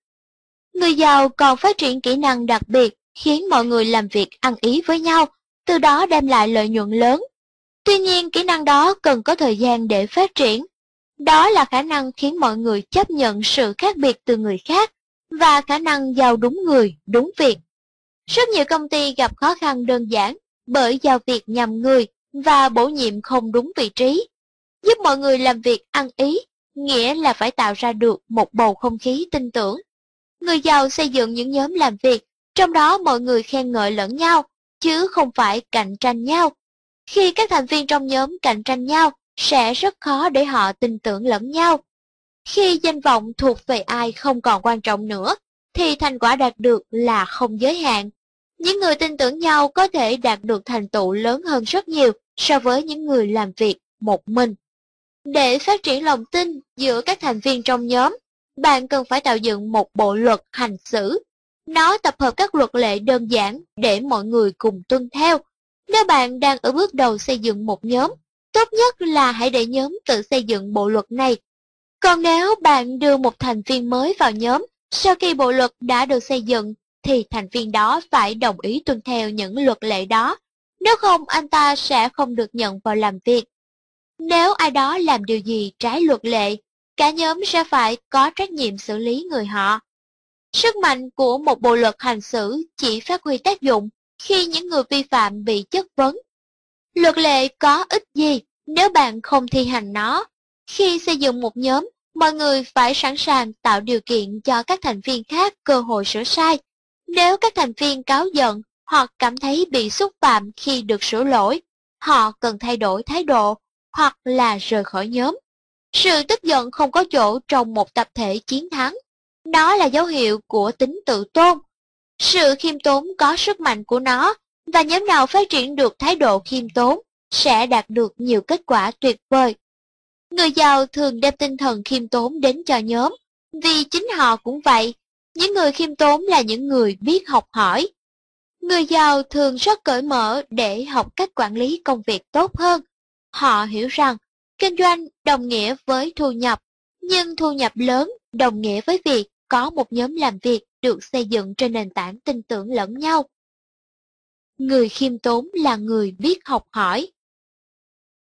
Người giàu còn phát triển kỹ năng đặc biệt khiến mọi người làm việc ăn ý với nhau, từ đó đem lại lợi nhuận lớn. Tuy nhiên kỹ năng đó cần có thời gian để phát triển. Đó là khả năng khiến mọi người chấp nhận sự khác biệt từ người khác và khả năng giao đúng người, đúng việc rất nhiều công ty gặp khó khăn đơn giản bởi giao việc nhầm người và bổ nhiệm không đúng vị trí. Giúp mọi người làm việc ăn ý, nghĩa là phải tạo ra được một bầu không khí tin tưởng. Người giàu xây dựng những nhóm làm việc, trong đó mọi người khen ngợi lẫn nhau, chứ không phải cạnh tranh nhau. Khi các thành viên trong nhóm cạnh tranh nhau, sẽ rất khó để họ tin tưởng lẫn nhau. Khi danh vọng thuộc về ai không còn quan trọng nữa, thì thành quả đạt được là không giới hạn. Những người tin tưởng nhau có thể đạt được thành tựu lớn hơn rất nhiều so với những người làm việc một mình. Để phát triển lòng tin giữa các thành viên trong nhóm, bạn cần phải tạo dựng một bộ luật hành xử. Nó tập hợp các luật lệ đơn giản để mọi người cùng tuân theo. Nếu bạn đang ở bước đầu xây dựng một nhóm, tốt nhất là hãy để nhóm tự xây dựng bộ luật này. Còn nếu bạn đưa một thành viên mới vào nhóm, sau khi bộ luật đã được xây dựng, thì thành viên đó phải đồng ý tuân theo những luật lệ đó, nếu không anh ta sẽ không được nhận vào làm việc. Nếu ai đó làm điều gì trái luật lệ, cả nhóm sẽ phải có trách nhiệm xử lý người họ. Sức mạnh của một bộ luật hành xử chỉ phát huy tác dụng khi những người vi phạm bị chất vấn. Luật lệ có ích gì nếu bạn không thi hành nó? Khi xây dựng một nhóm, mọi người phải sẵn sàng tạo điều kiện cho các thành viên khác cơ hội sửa sai nếu các thành viên cáo giận hoặc cảm thấy bị xúc phạm khi được sửa lỗi, họ cần thay đổi thái độ hoặc là rời khỏi nhóm. Sự tức giận không có chỗ trong một tập thể chiến thắng. Nó là dấu hiệu của tính tự tôn. Sự khiêm tốn có sức mạnh của nó, và nhóm nào phát triển được thái độ khiêm tốn sẽ đạt được nhiều kết quả tuyệt vời. Người giàu thường đem tinh thần khiêm tốn đến cho nhóm, vì chính họ cũng vậy những người khiêm tốn là những người biết học hỏi. Người giàu thường rất cởi mở để học cách quản lý công việc tốt hơn. Họ hiểu rằng Kinh doanh đồng nghĩa với thu nhập, nhưng thu nhập lớn đồng nghĩa với việc có một nhóm làm việc được xây dựng trên nền tảng tin tưởng lẫn nhau. Người khiêm tốn là người biết học hỏi.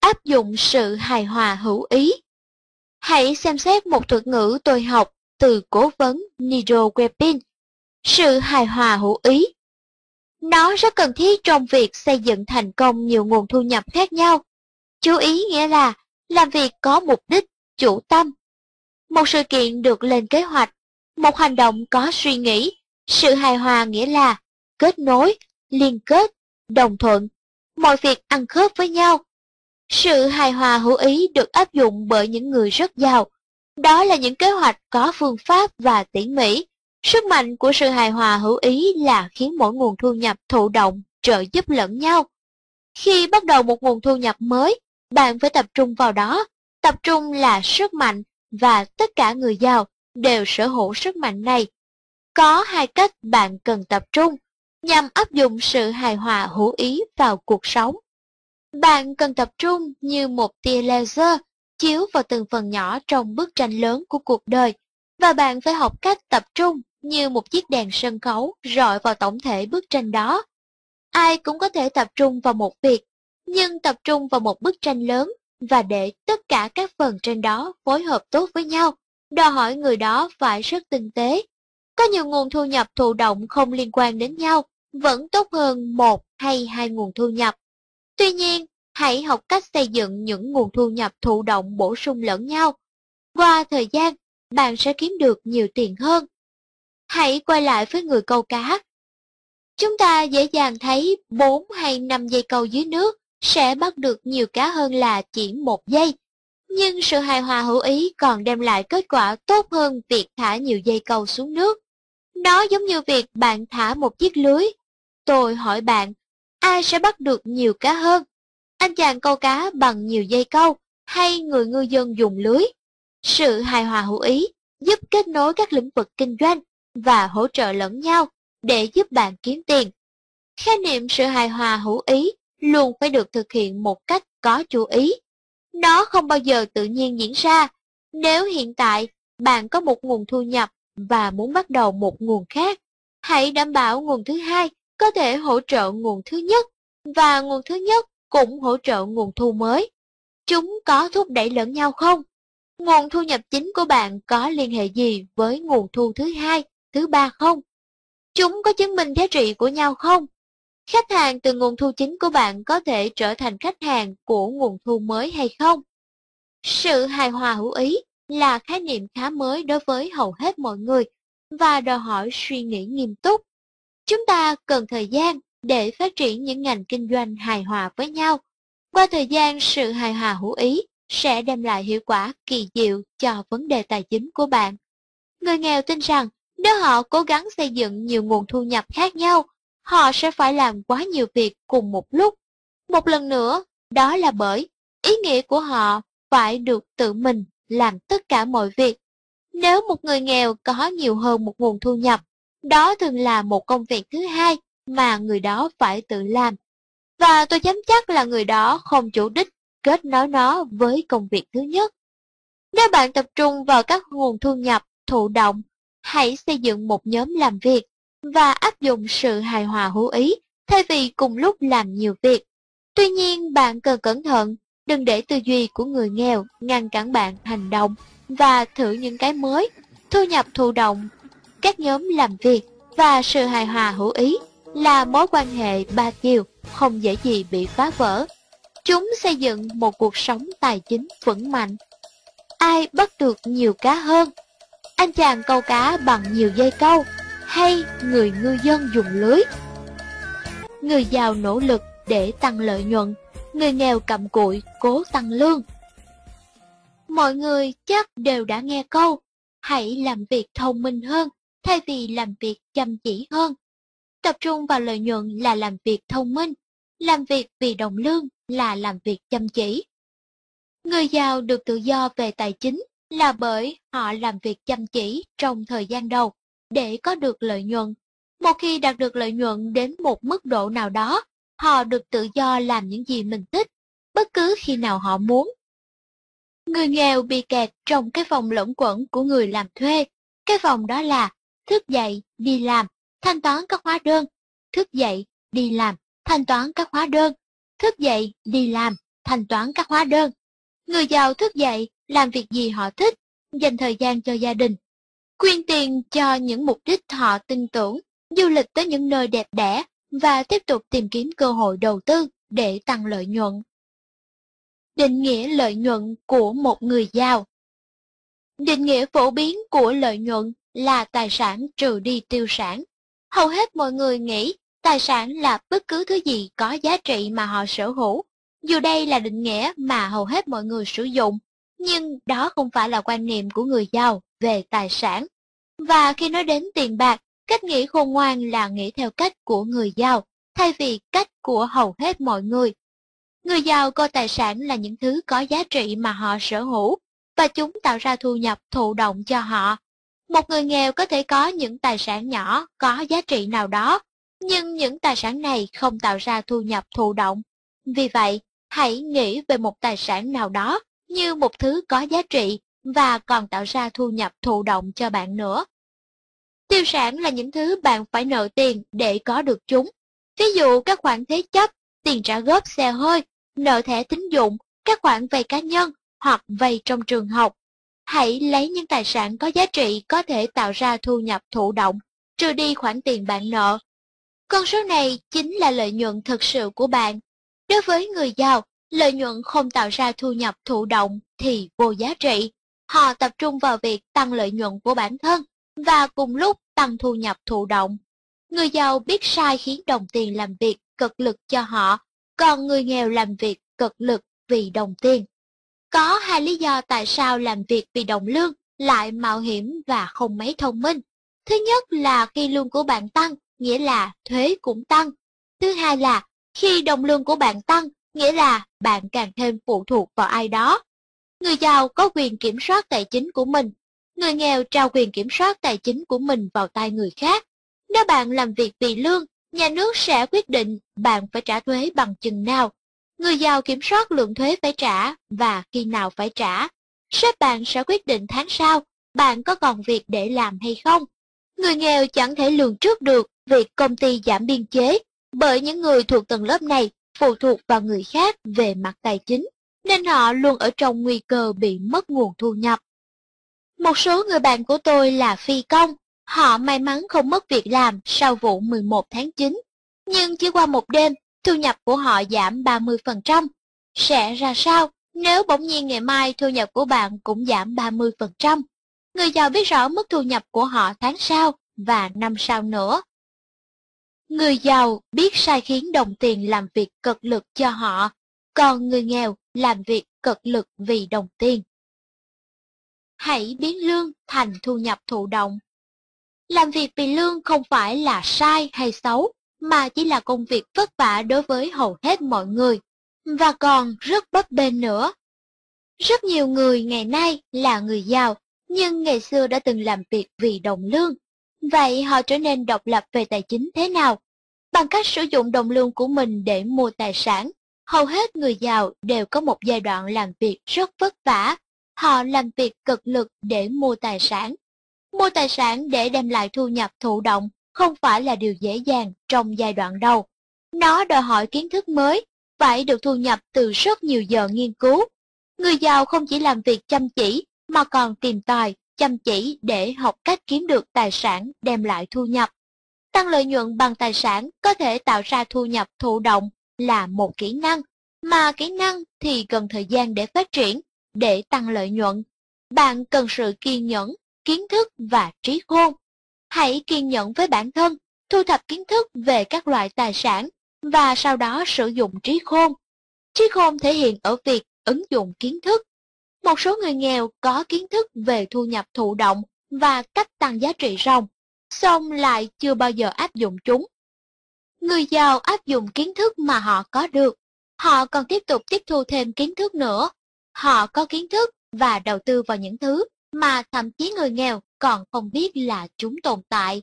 Áp dụng sự hài hòa hữu ý. Hãy xem xét một thuật ngữ tôi học từ cố vấn Niro Webin. Sự hài hòa hữu ý. Nó rất cần thiết trong việc xây dựng thành công nhiều nguồn thu nhập khác nhau. Chú ý nghĩa là làm việc có mục đích, chủ tâm. Một sự kiện được lên kế hoạch, một hành động có suy nghĩ. Sự hài hòa nghĩa là kết nối, liên kết, đồng thuận, mọi việc ăn khớp với nhau. Sự hài hòa hữu ý được áp dụng bởi những người rất giàu. Đó là những kế hoạch có phương pháp và tỉ mỉ. Sức mạnh của sự hài hòa hữu ý là khiến mỗi nguồn thu nhập thụ động, trợ giúp lẫn nhau. Khi bắt đầu một nguồn thu nhập mới, bạn phải tập trung vào đó. Tập trung là sức mạnh và tất cả người giàu đều sở hữu sức mạnh này. Có hai cách bạn cần tập trung nhằm áp dụng sự hài hòa hữu ý vào cuộc sống. Bạn cần tập trung như một tia laser chiếu vào từng phần nhỏ trong bức tranh lớn của cuộc đời và bạn phải học cách tập trung như một chiếc đèn sân khấu rọi vào tổng thể bức tranh đó. Ai cũng có thể tập trung vào một việc, nhưng tập trung vào một bức tranh lớn và để tất cả các phần trên đó phối hợp tốt với nhau, đòi hỏi người đó phải rất tinh tế. Có nhiều nguồn thu nhập thụ động không liên quan đến nhau, vẫn tốt hơn một hay hai nguồn thu nhập. Tuy nhiên, hãy học cách xây dựng những nguồn thu nhập thụ động bổ sung lẫn nhau. Qua thời gian, bạn sẽ kiếm được nhiều tiền hơn. Hãy quay lại với người câu cá. Chúng ta dễ dàng thấy 4 hay 5 dây câu dưới nước sẽ bắt được nhiều cá hơn là chỉ một giây. Nhưng sự hài hòa hữu ý còn đem lại kết quả tốt hơn việc thả nhiều dây câu xuống nước. Nó giống như việc bạn thả một chiếc lưới. Tôi hỏi bạn, ai sẽ bắt được nhiều cá hơn? Anh chàng câu cá bằng nhiều dây câu hay người ngư dân dùng lưới? Sự hài hòa hữu ý giúp kết nối các lĩnh vực kinh doanh và hỗ trợ lẫn nhau để giúp bạn kiếm tiền. Khái niệm sự hài hòa hữu ý luôn phải được thực hiện một cách có chú ý. Nó không bao giờ tự nhiên diễn ra. Nếu hiện tại bạn có một nguồn thu nhập và muốn bắt đầu một nguồn khác, hãy đảm bảo nguồn thứ hai có thể hỗ trợ nguồn thứ nhất và nguồn thứ nhất cũng hỗ trợ nguồn thu mới. Chúng có thúc đẩy lẫn nhau không? Nguồn thu nhập chính của bạn có liên hệ gì với nguồn thu thứ hai, thứ ba không? Chúng có chứng minh giá trị của nhau không? Khách hàng từ nguồn thu chính của bạn có thể trở thành khách hàng của nguồn thu mới hay không? Sự hài hòa hữu ý là khái niệm khá mới đối với hầu hết mọi người và đòi hỏi suy nghĩ nghiêm túc. Chúng ta cần thời gian để phát triển những ngành kinh doanh hài hòa với nhau. Qua thời gian, sự hài hòa hữu ý sẽ đem lại hiệu quả kỳ diệu cho vấn đề tài chính của bạn. Người nghèo tin rằng nếu họ cố gắng xây dựng nhiều nguồn thu nhập khác nhau, họ sẽ phải làm quá nhiều việc cùng một lúc. Một lần nữa, đó là bởi ý nghĩa của họ phải được tự mình làm tất cả mọi việc. Nếu một người nghèo có nhiều hơn một nguồn thu nhập, đó thường là một công việc thứ hai mà người đó phải tự làm. Và tôi dám chắc là người đó không chủ đích kết nối nó với công việc thứ nhất. Nếu bạn tập trung vào các nguồn thu nhập thụ động, hãy xây dựng một nhóm làm việc và áp dụng sự hài hòa hữu ý thay vì cùng lúc làm nhiều việc. Tuy nhiên, bạn cần cẩn thận, đừng để tư duy của người nghèo ngăn cản bạn hành động và thử những cái mới, thu nhập thụ động, các nhóm làm việc và sự hài hòa hữu ý là mối quan hệ ba chiều không dễ gì bị phá vỡ. Chúng xây dựng một cuộc sống tài chính vững mạnh. Ai bắt được nhiều cá hơn? Anh chàng câu cá bằng nhiều dây câu hay người ngư dân dùng lưới. Người giàu nỗ lực để tăng lợi nhuận, người nghèo cầm cụi cố tăng lương. Mọi người chắc đều đã nghe câu, hãy làm việc thông minh hơn thay vì làm việc chăm chỉ hơn. Tập trung vào lợi nhuận là làm việc thông minh, làm việc vì đồng lương là làm việc chăm chỉ. Người giàu được tự do về tài chính là bởi họ làm việc chăm chỉ trong thời gian đầu để có được lợi nhuận. Một khi đạt được lợi nhuận đến một mức độ nào đó, họ được tự do làm những gì mình thích, bất cứ khi nào họ muốn. Người nghèo bị kẹt trong cái phòng lẫn quẩn của người làm thuê. Cái phòng đó là thức dậy, đi làm, thanh toán các hóa đơn, thức dậy, đi làm, thanh toán các hóa đơn, thức dậy, đi làm, thanh toán các hóa đơn. Người giàu thức dậy, làm việc gì họ thích, dành thời gian cho gia đình, quyên tiền cho những mục đích họ tin tưởng, du lịch tới những nơi đẹp đẽ và tiếp tục tìm kiếm cơ hội đầu tư để tăng lợi nhuận. Định nghĩa lợi nhuận của một người giàu Định nghĩa phổ biến của lợi nhuận là tài sản trừ đi tiêu sản. Hầu hết mọi người nghĩ tài sản là bất cứ thứ gì có giá trị mà họ sở hữu. Dù đây là định nghĩa mà hầu hết mọi người sử dụng, nhưng đó không phải là quan niệm của người giàu về tài sản. Và khi nói đến tiền bạc, cách nghĩ khôn ngoan là nghĩ theo cách của người giàu, thay vì cách của hầu hết mọi người. Người giàu coi tài sản là những thứ có giá trị mà họ sở hữu, và chúng tạo ra thu nhập thụ động cho họ. Một người nghèo có thể có những tài sản nhỏ có giá trị nào đó, nhưng những tài sản này không tạo ra thu nhập thụ động. Vì vậy, hãy nghĩ về một tài sản nào đó như một thứ có giá trị và còn tạo ra thu nhập thụ động cho bạn nữa. Tiêu sản là những thứ bạn phải nợ tiền để có được chúng. Ví dụ các khoản thế chấp, tiền trả góp xe hơi, nợ thẻ tín dụng, các khoản vay cá nhân hoặc vay trong trường học. Hãy lấy những tài sản có giá trị có thể tạo ra thu nhập thụ động, trừ đi khoản tiền bạn nợ. Con số này chính là lợi nhuận thực sự của bạn. Đối với người giàu, lợi nhuận không tạo ra thu nhập thụ động thì vô giá trị. Họ tập trung vào việc tăng lợi nhuận của bản thân và cùng lúc tăng thu nhập thụ động. Người giàu biết sai khiến đồng tiền làm việc cực lực cho họ, còn người nghèo làm việc cực lực vì đồng tiền. Có hai lý do tại sao làm việc vì đồng lương lại mạo hiểm và không mấy thông minh. Thứ nhất là khi lương của bạn tăng, nghĩa là thuế cũng tăng. Thứ hai là khi đồng lương của bạn tăng, nghĩa là bạn càng thêm phụ thuộc vào ai đó. Người giàu có quyền kiểm soát tài chính của mình, người nghèo trao quyền kiểm soát tài chính của mình vào tay người khác. Nếu bạn làm việc vì lương, nhà nước sẽ quyết định bạn phải trả thuế bằng chừng nào. Người giàu kiểm soát lượng thuế phải trả và khi nào phải trả. Sếp bạn sẽ quyết định tháng sau bạn có còn việc để làm hay không. Người nghèo chẳng thể lường trước được việc công ty giảm biên chế bởi những người thuộc tầng lớp này phụ thuộc vào người khác về mặt tài chính nên họ luôn ở trong nguy cơ bị mất nguồn thu nhập. Một số người bạn của tôi là phi công, họ may mắn không mất việc làm sau vụ 11 tháng 9, nhưng chỉ qua một đêm, thu nhập của họ giảm 30%. Sẽ ra sao nếu bỗng nhiên ngày mai thu nhập của bạn cũng giảm 30%? Người giàu biết rõ mức thu nhập của họ tháng sau và năm sau nữa. Người giàu biết sai khiến đồng tiền làm việc cực lực cho họ, còn người nghèo làm việc cực lực vì đồng tiền. Hãy biến lương thành thu nhập thụ động. Làm việc vì lương không phải là sai hay xấu, mà chỉ là công việc vất vả đối với hầu hết mọi người, và còn rất bấp bênh nữa. Rất nhiều người ngày nay là người giàu, nhưng ngày xưa đã từng làm việc vì đồng lương. Vậy họ trở nên độc lập về tài chính thế nào? Bằng cách sử dụng đồng lương của mình để mua tài sản, hầu hết người giàu đều có một giai đoạn làm việc rất vất vả. Họ làm việc cực lực để mua tài sản. Mua tài sản để đem lại thu nhập thụ động không phải là điều dễ dàng trong giai đoạn đầu. Nó đòi hỏi kiến thức mới, phải được thu nhập từ rất nhiều giờ nghiên cứu. Người giàu không chỉ làm việc chăm chỉ, mà còn tìm tòi, chăm chỉ để học cách kiếm được tài sản đem lại thu nhập. Tăng lợi nhuận bằng tài sản có thể tạo ra thu nhập thụ động là một kỹ năng, mà kỹ năng thì cần thời gian để phát triển, để tăng lợi nhuận. Bạn cần sự kiên nhẫn, kiến thức và trí khôn. Hãy kiên nhẫn với bản thân, thu thập kiến thức về các loại tài sản và sau đó sử dụng trí khôn. Trí khôn thể hiện ở việc ứng dụng kiến thức. Một số người nghèo có kiến thức về thu nhập thụ động và cách tăng giá trị ròng, song lại chưa bao giờ áp dụng chúng. Người giàu áp dụng kiến thức mà họ có được, họ còn tiếp tục tiếp thu thêm kiến thức nữa. Họ có kiến thức và đầu tư vào những thứ mà thậm chí người nghèo còn không biết là chúng tồn tại.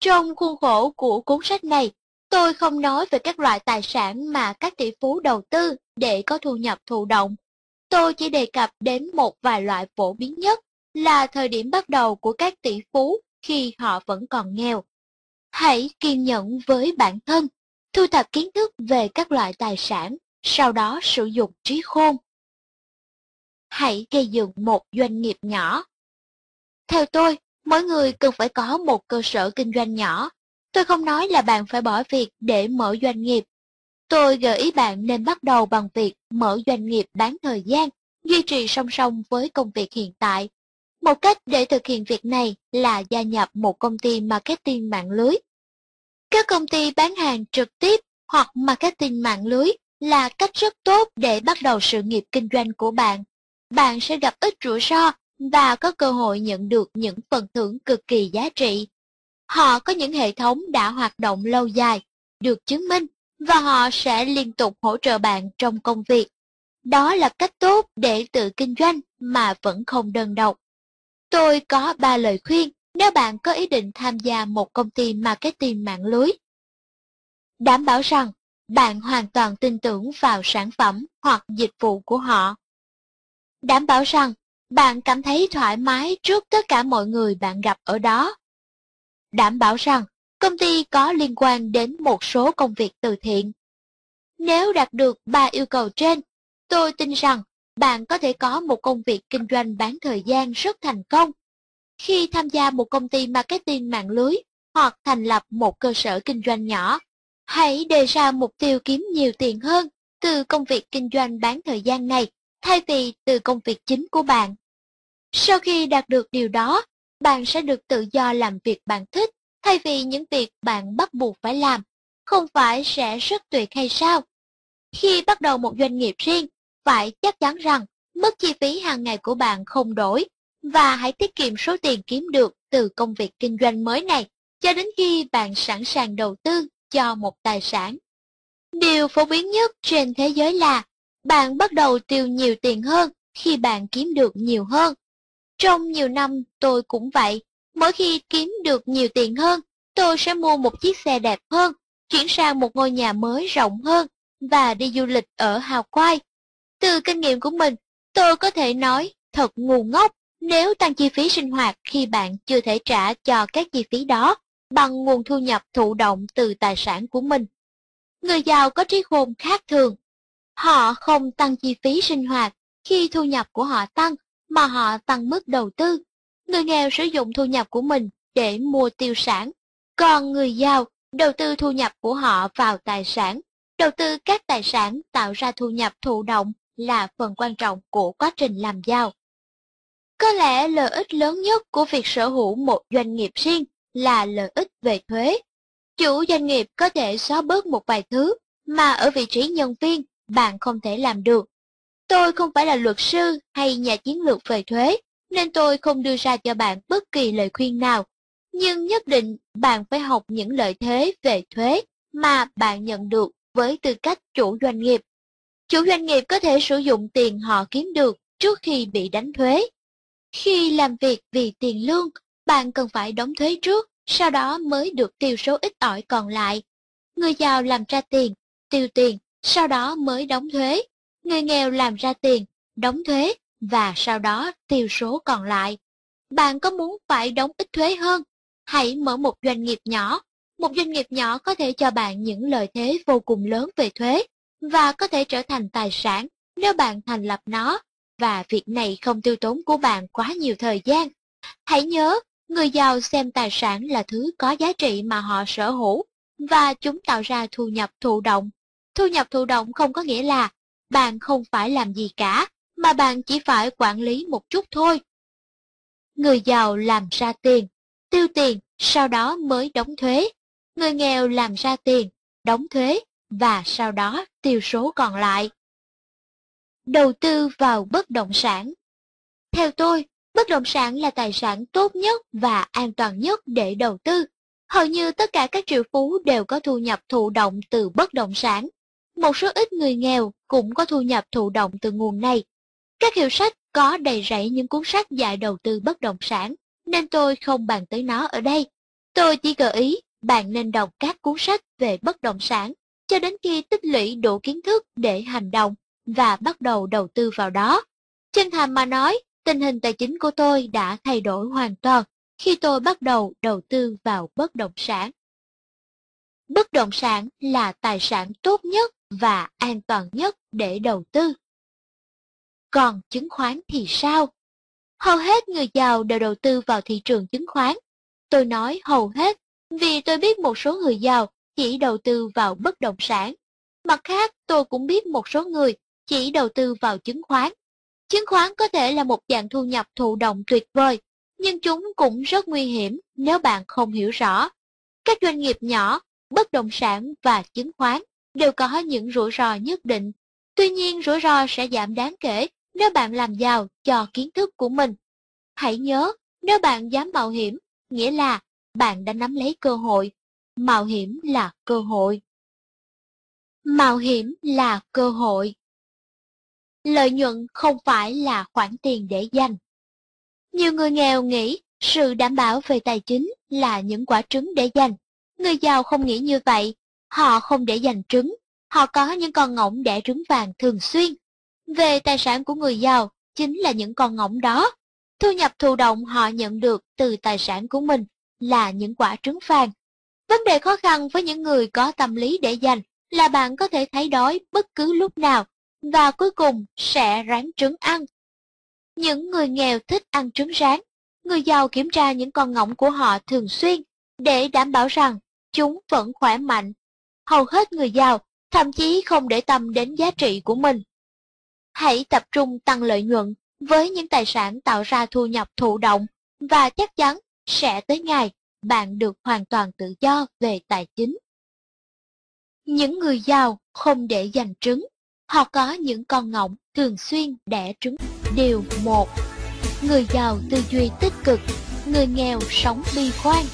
Trong khuôn khổ của cuốn sách này, tôi không nói về các loại tài sản mà các tỷ phú đầu tư để có thu nhập thụ động. tôi chỉ đề cập đến một vài loại phổ biến nhất là thời điểm bắt đầu của các tỷ phú khi họ vẫn còn nghèo. Hãy kiên nhẫn với bản thân, thu thập kiến thức về các loại tài sản, sau đó sử dụng trí khôn. Hãy gây dựng một doanh nghiệp nhỏ. Theo tôi, mỗi người cần phải có một cơ sở kinh doanh nhỏ. Tôi không nói là bạn phải bỏ việc để mở doanh nghiệp. Tôi gợi ý bạn nên bắt đầu bằng việc mở doanh nghiệp bán thời gian, duy trì song song với công việc hiện tại một cách để thực hiện việc này là gia nhập một công ty marketing mạng lưới. Các công ty bán hàng trực tiếp hoặc marketing mạng lưới là cách rất tốt để bắt đầu sự nghiệp kinh doanh của bạn. Bạn sẽ gặp ít rủi ro và có cơ hội nhận được những phần thưởng cực kỳ giá trị. Họ có những hệ thống đã hoạt động lâu dài, được chứng minh, và họ sẽ liên tục hỗ trợ bạn trong công việc. Đó là cách tốt để tự kinh doanh mà vẫn không đơn độc. Tôi có ba lời khuyên nếu bạn có ý định tham gia một công ty marketing mạng lưới. Đảm bảo rằng bạn hoàn toàn tin tưởng vào sản phẩm hoặc dịch vụ của họ. Đảm bảo rằng bạn cảm thấy thoải mái trước tất cả mọi người bạn gặp ở đó. Đảm bảo rằng công ty có liên quan đến một số công việc từ thiện. Nếu đạt được 3 yêu cầu trên, tôi tin rằng bạn có thể có một công việc kinh doanh bán thời gian rất thành công. Khi tham gia một công ty marketing mạng lưới hoặc thành lập một cơ sở kinh doanh nhỏ, hãy đề ra mục tiêu kiếm nhiều tiền hơn từ công việc kinh doanh bán thời gian này thay vì từ công việc chính của bạn. Sau khi đạt được điều đó, bạn sẽ được tự do làm việc bạn thích thay vì những việc bạn bắt buộc phải làm. Không phải sẽ rất tuyệt hay sao? Khi bắt đầu một doanh nghiệp riêng, phải chắc chắn rằng mức chi phí hàng ngày của bạn không đổi và hãy tiết kiệm số tiền kiếm được từ công việc kinh doanh mới này cho đến khi bạn sẵn sàng đầu tư cho một tài sản. Điều phổ biến nhất trên thế giới là bạn bắt đầu tiêu nhiều tiền hơn khi bạn kiếm được nhiều hơn. Trong nhiều năm tôi cũng vậy, mỗi khi kiếm được nhiều tiền hơn, tôi sẽ mua một chiếc xe đẹp hơn, chuyển sang một ngôi nhà mới rộng hơn và đi du lịch ở Hào Quai. từ kinh nghiệm của mình, tôi có thể nói thật ngu ngốc nếu tăng chi phí sinh hoạt khi bạn chưa thể trả cho các chi phí đó bằng nguồn thu nhập thụ động từ tài sản của mình. Người giàu có trí khôn khác thường. Họ không tăng chi phí sinh hoạt khi thu nhập của họ tăng, mà họ tăng mức đầu tư. Người nghèo sử dụng thu nhập của mình để mua tiêu sản, còn người giàu đầu tư thu nhập của họ vào tài sản, đầu tư các tài sản tạo ra thu nhập thụ động là phần quan trọng của quá trình làm giàu. Có lẽ lợi ích lớn nhất của việc sở hữu một doanh nghiệp riêng là lợi ích về thuế. Chủ doanh nghiệp có thể xóa bớt một vài thứ mà ở vị trí nhân viên bạn không thể làm được. Tôi không phải là luật sư hay nhà chiến lược về thuế, nên tôi không đưa ra cho bạn bất kỳ lời khuyên nào. Nhưng nhất định bạn phải học những lợi thế về thuế mà bạn nhận được với tư cách chủ doanh nghiệp Chủ doanh nghiệp có thể sử dụng tiền họ kiếm được trước khi bị đánh thuế. Khi làm việc vì tiền lương, bạn cần phải đóng thuế trước, sau đó mới được tiêu số ít ỏi còn lại. Người giàu làm ra tiền, tiêu tiền, sau đó mới đóng thuế. Người nghèo làm ra tiền, đóng thuế và sau đó tiêu số còn lại. Bạn có muốn phải đóng ít thuế hơn? Hãy mở một doanh nghiệp nhỏ. Một doanh nghiệp nhỏ có thể cho bạn những lợi thế vô cùng lớn về thuế và có thể trở thành tài sản nếu bạn thành lập nó, và việc này không tiêu tốn của bạn quá nhiều thời gian. Hãy nhớ, người giàu xem tài sản là thứ có giá trị mà họ sở hữu, và chúng tạo ra thu nhập thụ động. Thu nhập thụ động không có nghĩa là bạn không phải làm gì cả, mà bạn chỉ phải quản lý một chút thôi. Người giàu làm ra tiền, tiêu tiền, sau đó mới đóng thuế. Người nghèo làm ra tiền, đóng thuế, và sau đó tiêu số còn lại. Đầu tư vào bất động sản Theo tôi, bất động sản là tài sản tốt nhất và an toàn nhất để đầu tư. Hầu như tất cả các triệu phú đều có thu nhập thụ động từ bất động sản. Một số ít người nghèo cũng có thu nhập thụ động từ nguồn này. Các hiệu sách có đầy rẫy những cuốn sách dạy đầu tư bất động sản, nên tôi không bàn tới nó ở đây. Tôi chỉ gợi ý bạn nên đọc các cuốn sách về bất động sản cho đến khi tích lũy đủ kiến thức để hành động và bắt đầu đầu tư vào đó. Chân thành mà nói, tình hình tài chính của tôi đã thay đổi hoàn toàn khi tôi bắt đầu đầu tư vào bất động sản. Bất động sản là tài sản tốt nhất và an toàn nhất để đầu tư. Còn chứng khoán thì sao? Hầu hết người giàu đều đầu tư vào thị trường chứng khoán. Tôi nói hầu hết vì tôi biết một số người giàu chỉ đầu tư vào bất động sản. Mặt khác, tôi cũng biết một số người chỉ đầu tư vào chứng khoán. Chứng khoán có thể là một dạng thu nhập thụ động tuyệt vời, nhưng chúng cũng rất nguy hiểm nếu bạn không hiểu rõ. Các doanh nghiệp nhỏ, bất động sản và chứng khoán đều có những rủi ro nhất định. Tuy nhiên rủi ro sẽ giảm đáng kể nếu bạn làm giàu cho kiến thức của mình. Hãy nhớ, nếu bạn dám mạo hiểm, nghĩa là bạn đã nắm lấy cơ hội. Mạo hiểm là cơ hội. Mạo hiểm là cơ hội. Lợi nhuận không phải là khoản tiền để dành. Nhiều người nghèo nghĩ sự đảm bảo về tài chính là những quả trứng để dành. Người giàu không nghĩ như vậy, họ không để dành trứng, họ có những con ngỗng đẻ trứng vàng thường xuyên. Về tài sản của người giàu chính là những con ngỗng đó. Thu nhập thụ động họ nhận được từ tài sản của mình là những quả trứng vàng. Vấn đề khó khăn với những người có tâm lý để dành là bạn có thể thấy đói bất cứ lúc nào và cuối cùng sẽ ráng trứng ăn. Những người nghèo thích ăn trứng rán, người giàu kiểm tra những con ngỗng của họ thường xuyên để đảm bảo rằng chúng vẫn khỏe mạnh. Hầu hết người giàu thậm chí không để tâm đến giá trị của mình. Hãy tập trung tăng lợi nhuận với những tài sản tạo ra thu nhập thụ động và chắc chắn sẽ tới ngày bạn được hoàn toàn tự do về tài chính. Những người giàu không để dành trứng, họ có những con ngỗng thường xuyên đẻ trứng. Điều 1. Người giàu tư duy tích cực, người nghèo sống bi quan.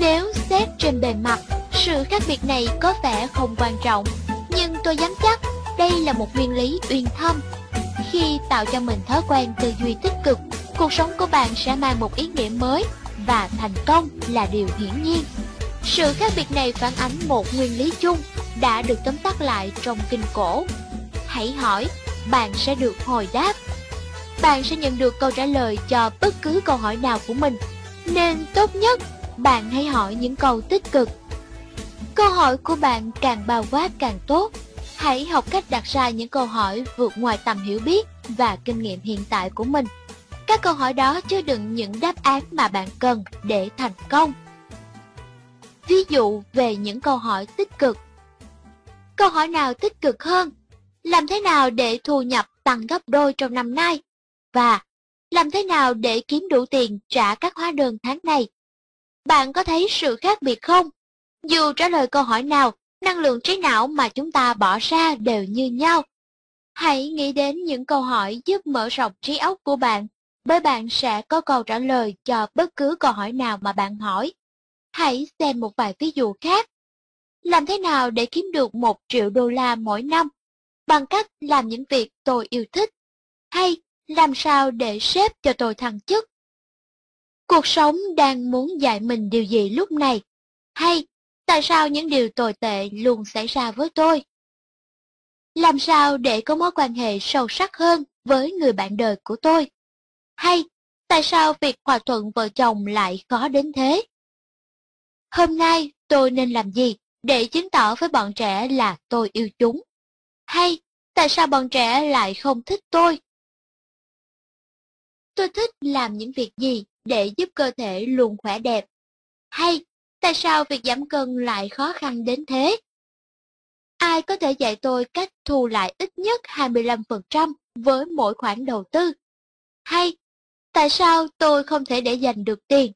Nếu xét trên bề mặt, sự khác biệt này có vẻ không quan trọng, nhưng tôi dám chắc đây là một nguyên lý uyên thâm. Khi tạo cho mình thói quen tư duy tích cực, cuộc sống của bạn sẽ mang một ý nghĩa mới và thành công là điều hiển nhiên. Sự khác biệt này phản ánh một nguyên lý chung đã được tóm tắt lại trong kinh cổ. Hãy hỏi, bạn sẽ được hồi đáp. Bạn sẽ nhận được câu trả lời cho bất cứ câu hỏi nào của mình, nên tốt nhất bạn hãy hỏi những câu tích cực. Câu hỏi của bạn càng bao quát càng tốt. Hãy học cách đặt ra những câu hỏi vượt ngoài tầm hiểu biết và kinh nghiệm hiện tại của mình. Các câu hỏi đó chứa đựng những đáp án mà bạn cần để thành công. Ví dụ về những câu hỏi tích cực. Câu hỏi nào tích cực hơn? Làm thế nào để thu nhập tăng gấp đôi trong năm nay? Và làm thế nào để kiếm đủ tiền trả các hóa đơn tháng này? Bạn có thấy sự khác biệt không? Dù trả lời câu hỏi nào, năng lượng trí não mà chúng ta bỏ ra đều như nhau. Hãy nghĩ đến những câu hỏi giúp mở rộng trí óc của bạn, bởi bạn sẽ có câu trả lời cho bất cứ câu hỏi nào mà bạn hỏi. Hãy xem một vài ví dụ khác. Làm thế nào để kiếm được một triệu đô la mỗi năm? Bằng cách làm những việc tôi yêu thích. Hay làm sao để sếp cho tôi thăng chức? Cuộc sống đang muốn dạy mình điều gì lúc này? Hay tại sao những điều tồi tệ luôn xảy ra với tôi? Làm sao để có mối quan hệ sâu sắc hơn với người bạn đời của tôi? Hay tại sao việc hòa thuận vợ chồng lại khó đến thế? Hôm nay tôi nên làm gì để chứng tỏ với bọn trẻ là tôi yêu chúng? Hay, tại sao bọn trẻ lại không thích tôi? Tôi thích làm những việc gì để giúp cơ thể luôn khỏe đẹp? Hay, tại sao việc giảm cân lại khó khăn đến thế? Ai có thể dạy tôi cách thu lại ít nhất 25% với mỗi khoản đầu tư? Hay, tại sao tôi không thể để dành được tiền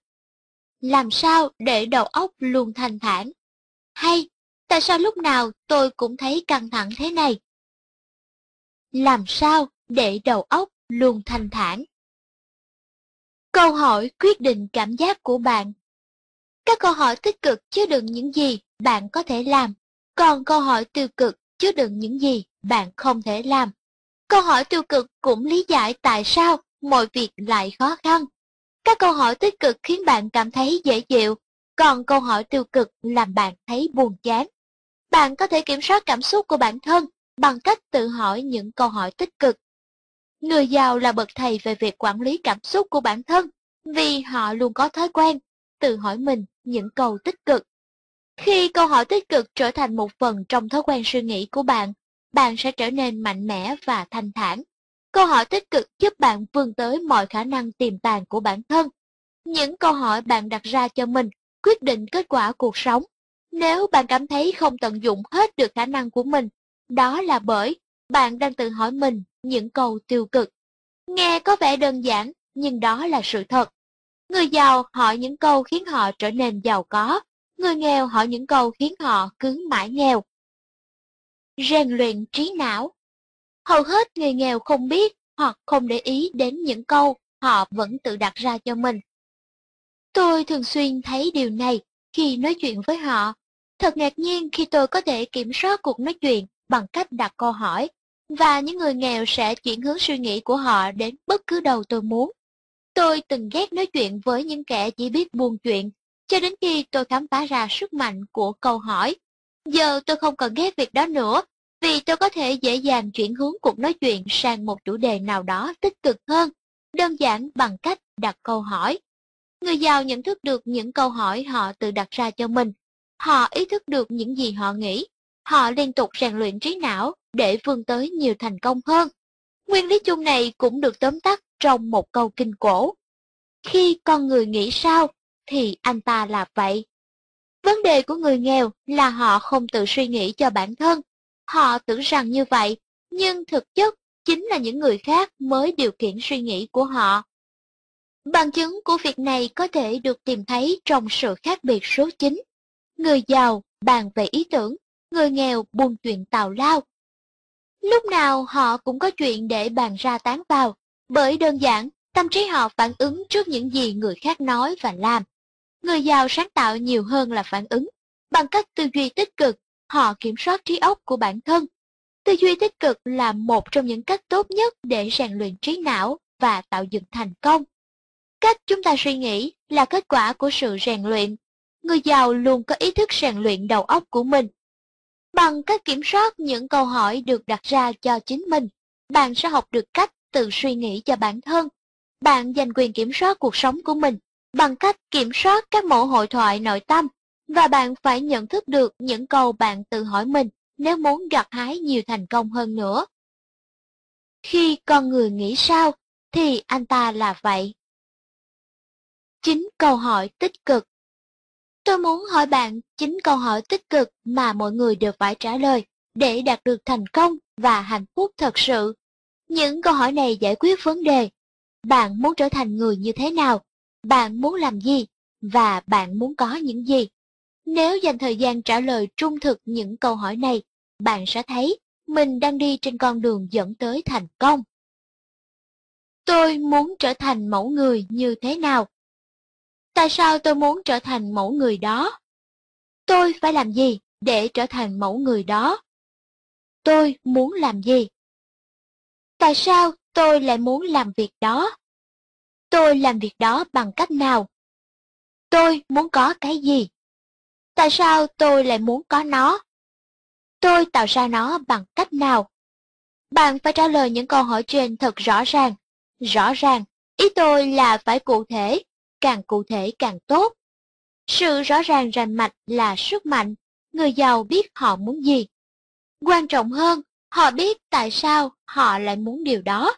làm sao để đầu óc luôn thanh thản? Hay, tại sao lúc nào tôi cũng thấy căng thẳng thế này? Làm sao để đầu óc luôn thanh thản? Câu hỏi quyết định cảm giác của bạn. Các câu hỏi tích cực chứa đựng những gì bạn có thể làm, còn câu hỏi tiêu cực chứa đựng những gì bạn không thể làm. Câu hỏi tiêu cực cũng lý giải tại sao mọi việc lại khó khăn các câu hỏi tích cực khiến bạn cảm thấy dễ chịu, còn câu hỏi tiêu cực làm bạn thấy buồn chán. Bạn có thể kiểm soát cảm xúc của bản thân bằng cách tự hỏi những câu hỏi tích cực. Người giàu là bậc thầy về việc quản lý cảm xúc của bản thân, vì họ luôn có thói quen tự hỏi mình những câu tích cực. Khi câu hỏi tích cực trở thành một phần trong thói quen suy nghĩ của bạn, bạn sẽ trở nên mạnh mẽ và thanh thản. Câu hỏi tích cực giúp bạn vươn tới mọi khả năng tiềm tàng của bản thân. Những câu hỏi bạn đặt ra cho mình quyết định kết quả cuộc sống. Nếu bạn cảm thấy không tận dụng hết được khả năng của mình, đó là bởi bạn đang tự hỏi mình những câu tiêu cực. Nghe có vẻ đơn giản, nhưng đó là sự thật. Người giàu hỏi những câu khiến họ trở nên giàu có, người nghèo hỏi những câu khiến họ cứ mãi nghèo. Rèn luyện trí não Hầu hết người nghèo không biết hoặc không để ý đến những câu họ vẫn tự đặt ra cho mình. Tôi thường xuyên thấy điều này khi nói chuyện với họ. Thật ngạc nhiên khi tôi có thể kiểm soát cuộc nói chuyện bằng cách đặt câu hỏi, và những người nghèo sẽ chuyển hướng suy nghĩ của họ đến bất cứ đâu tôi muốn. Tôi từng ghét nói chuyện với những kẻ chỉ biết buồn chuyện, cho đến khi tôi khám phá ra sức mạnh của câu hỏi. Giờ tôi không còn ghét việc đó nữa, vì tôi có thể dễ dàng chuyển hướng cuộc nói chuyện sang một chủ đề nào đó tích cực hơn, đơn giản bằng cách đặt câu hỏi. Người giàu nhận thức được những câu hỏi họ tự đặt ra cho mình. Họ ý thức được những gì họ nghĩ. Họ liên tục rèn luyện trí não để vươn tới nhiều thành công hơn. Nguyên lý chung này cũng được tóm tắt trong một câu kinh cổ. Khi con người nghĩ sao, thì anh ta là vậy. Vấn đề của người nghèo là họ không tự suy nghĩ cho bản thân. Họ tưởng rằng như vậy, nhưng thực chất chính là những người khác mới điều khiển suy nghĩ của họ. Bằng chứng của việc này có thể được tìm thấy trong sự khác biệt số 9. Người giàu bàn về ý tưởng, người nghèo buồn chuyện tào lao. Lúc nào họ cũng có chuyện để bàn ra tán vào, bởi đơn giản, tâm trí họ phản ứng trước những gì người khác nói và làm. Người giàu sáng tạo nhiều hơn là phản ứng. Bằng cách tư duy tích cực, họ kiểm soát trí óc của bản thân. Tư duy tích cực là một trong những cách tốt nhất để rèn luyện trí não và tạo dựng thành công. Cách chúng ta suy nghĩ là kết quả của sự rèn luyện. Người giàu luôn có ý thức rèn luyện đầu óc của mình. Bằng cách kiểm soát những câu hỏi được đặt ra cho chính mình, bạn sẽ học được cách tự suy nghĩ cho bản thân. Bạn giành quyền kiểm soát cuộc sống của mình bằng cách kiểm soát các mẫu hội thoại nội tâm, và bạn phải nhận thức được những câu bạn tự hỏi mình nếu muốn gặt hái nhiều thành công hơn nữa. Khi con người nghĩ sao, thì anh ta là vậy. Chính câu hỏi tích cực Tôi muốn hỏi bạn chính câu hỏi tích cực mà mọi người đều phải trả lời để đạt được thành công và hạnh phúc thật sự. Những câu hỏi này giải quyết vấn đề. Bạn muốn trở thành người như thế nào? Bạn muốn làm gì? Và bạn muốn có những gì? Nếu dành thời gian trả lời trung thực những câu hỏi này, bạn sẽ thấy mình đang đi trên con đường dẫn tới thành công. Tôi muốn trở thành mẫu người như thế nào? Tại sao tôi muốn trở thành mẫu người đó? Tôi phải làm gì để trở thành mẫu người đó? Tôi muốn làm gì? Tại sao tôi lại muốn làm việc đó? Tôi làm việc đó bằng cách nào? Tôi muốn có cái gì? Tại sao tôi lại muốn có nó? Tôi tạo ra nó bằng cách nào? Bạn phải trả lời những câu hỏi trên thật rõ ràng. Rõ ràng, ý tôi là phải cụ thể, càng cụ thể càng tốt. Sự rõ ràng rành mạch là sức mạnh, người giàu biết họ muốn gì. Quan trọng hơn, họ biết tại sao họ lại muốn điều đó,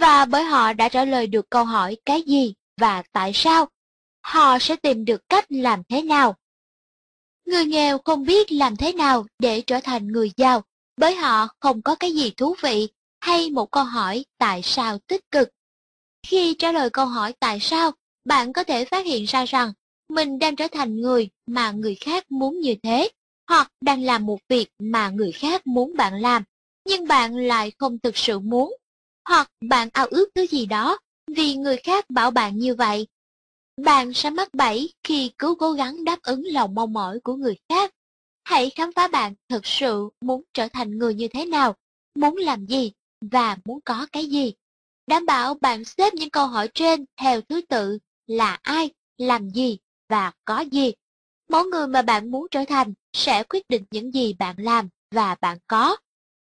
và bởi họ đã trả lời được câu hỏi cái gì và tại sao, họ sẽ tìm được cách làm thế nào. Người nghèo không biết làm thế nào để trở thành người giàu, bởi họ không có cái gì thú vị hay một câu hỏi tại sao tích cực. Khi trả lời câu hỏi tại sao, bạn có thể phát hiện ra rằng mình đang trở thành người mà người khác muốn như thế, hoặc đang làm một việc mà người khác muốn bạn làm, nhưng bạn lại không thực sự muốn, hoặc bạn ao ước thứ gì đó vì người khác bảo bạn như vậy. Bạn sẽ mắc bẫy khi cứ cố gắng đáp ứng lòng mong mỏi của người khác. Hãy khám phá bạn thực sự muốn trở thành người như thế nào, muốn làm gì và muốn có cái gì. Đảm bảo bạn xếp những câu hỏi trên theo thứ tự là ai, làm gì và có gì. Mỗi người mà bạn muốn trở thành sẽ quyết định những gì bạn làm và bạn có.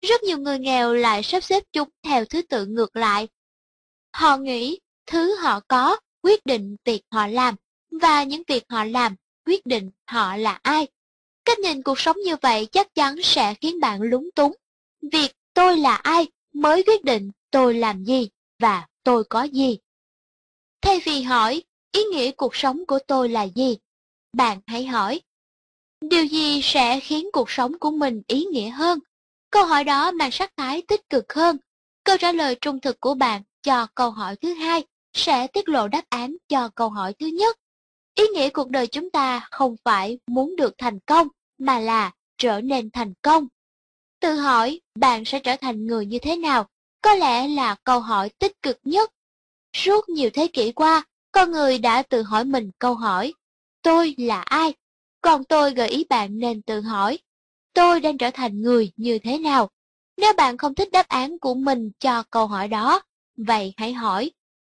rất nhiều người nghèo lại sắp xếp chúng theo thứ tự ngược lại. Họ nghĩ thứ họ có quyết định việc họ làm, và những việc họ làm quyết định họ là ai. Cách nhìn cuộc sống như vậy chắc chắn sẽ khiến bạn lúng túng. Việc tôi là ai mới quyết định tôi làm gì và tôi có gì. Thay vì hỏi ý nghĩa cuộc sống của tôi là gì, bạn hãy hỏi điều gì sẽ khiến cuộc sống của mình ý nghĩa hơn. Câu hỏi đó mang sắc thái tích cực hơn. Câu trả lời trung thực của bạn cho câu hỏi thứ hai sẽ tiết lộ đáp án cho câu hỏi thứ nhất. Ý nghĩa cuộc đời chúng ta không phải muốn được thành công, mà là trở nên thành công. Tự hỏi bạn sẽ trở thành người như thế nào, có lẽ là câu hỏi tích cực nhất. Suốt nhiều thế kỷ qua, con người đã tự hỏi mình câu hỏi, tôi là ai? Còn tôi gợi ý bạn nên tự hỏi, tôi đang trở thành người như thế nào? Nếu bạn không thích đáp án của mình cho câu hỏi đó, vậy hãy hỏi,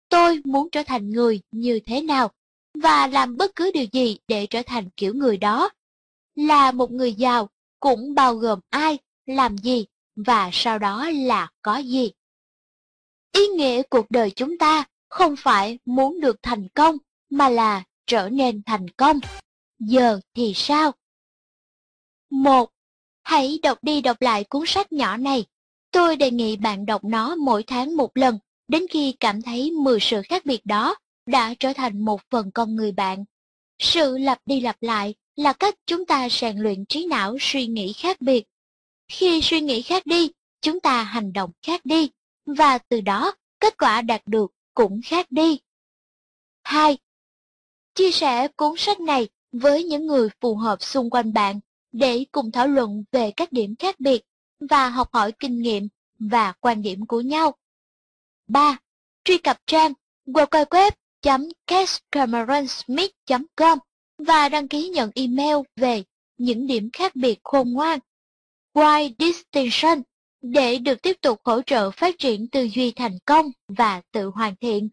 tôi muốn trở thành người như thế nào? Và làm bất cứ điều gì để trở thành kiểu người đó. Là một người giàu cũng bao gồm ai, làm gì và sau đó là có gì. Ý nghĩa cuộc đời chúng ta không phải muốn được thành công mà là trở nên thành công. Giờ thì sao? Một, Hãy đọc đi đọc lại cuốn sách nhỏ này. Tôi đề nghị bạn đọc nó mỗi tháng một lần, đến khi cảm thấy 10 sự khác biệt đó đã trở thành một phần con người bạn. Sự lặp đi lặp lại là cách chúng ta rèn luyện trí não suy nghĩ khác biệt. Khi suy nghĩ khác đi, chúng ta hành động khác đi, và từ đó kết quả đạt được cũng khác đi. 2. Chia sẻ cuốn sách này với những người phù hợp xung quanh bạn để cùng thảo luận về các điểm khác biệt và học hỏi kinh nghiệm và quan điểm của nhau. 3. Truy cập trang www.cashcameronsmith.com và đăng ký nhận email về những điểm khác biệt khôn ngoan. Why Distinction để được tiếp tục hỗ trợ phát triển tư duy thành công và tự hoàn thiện.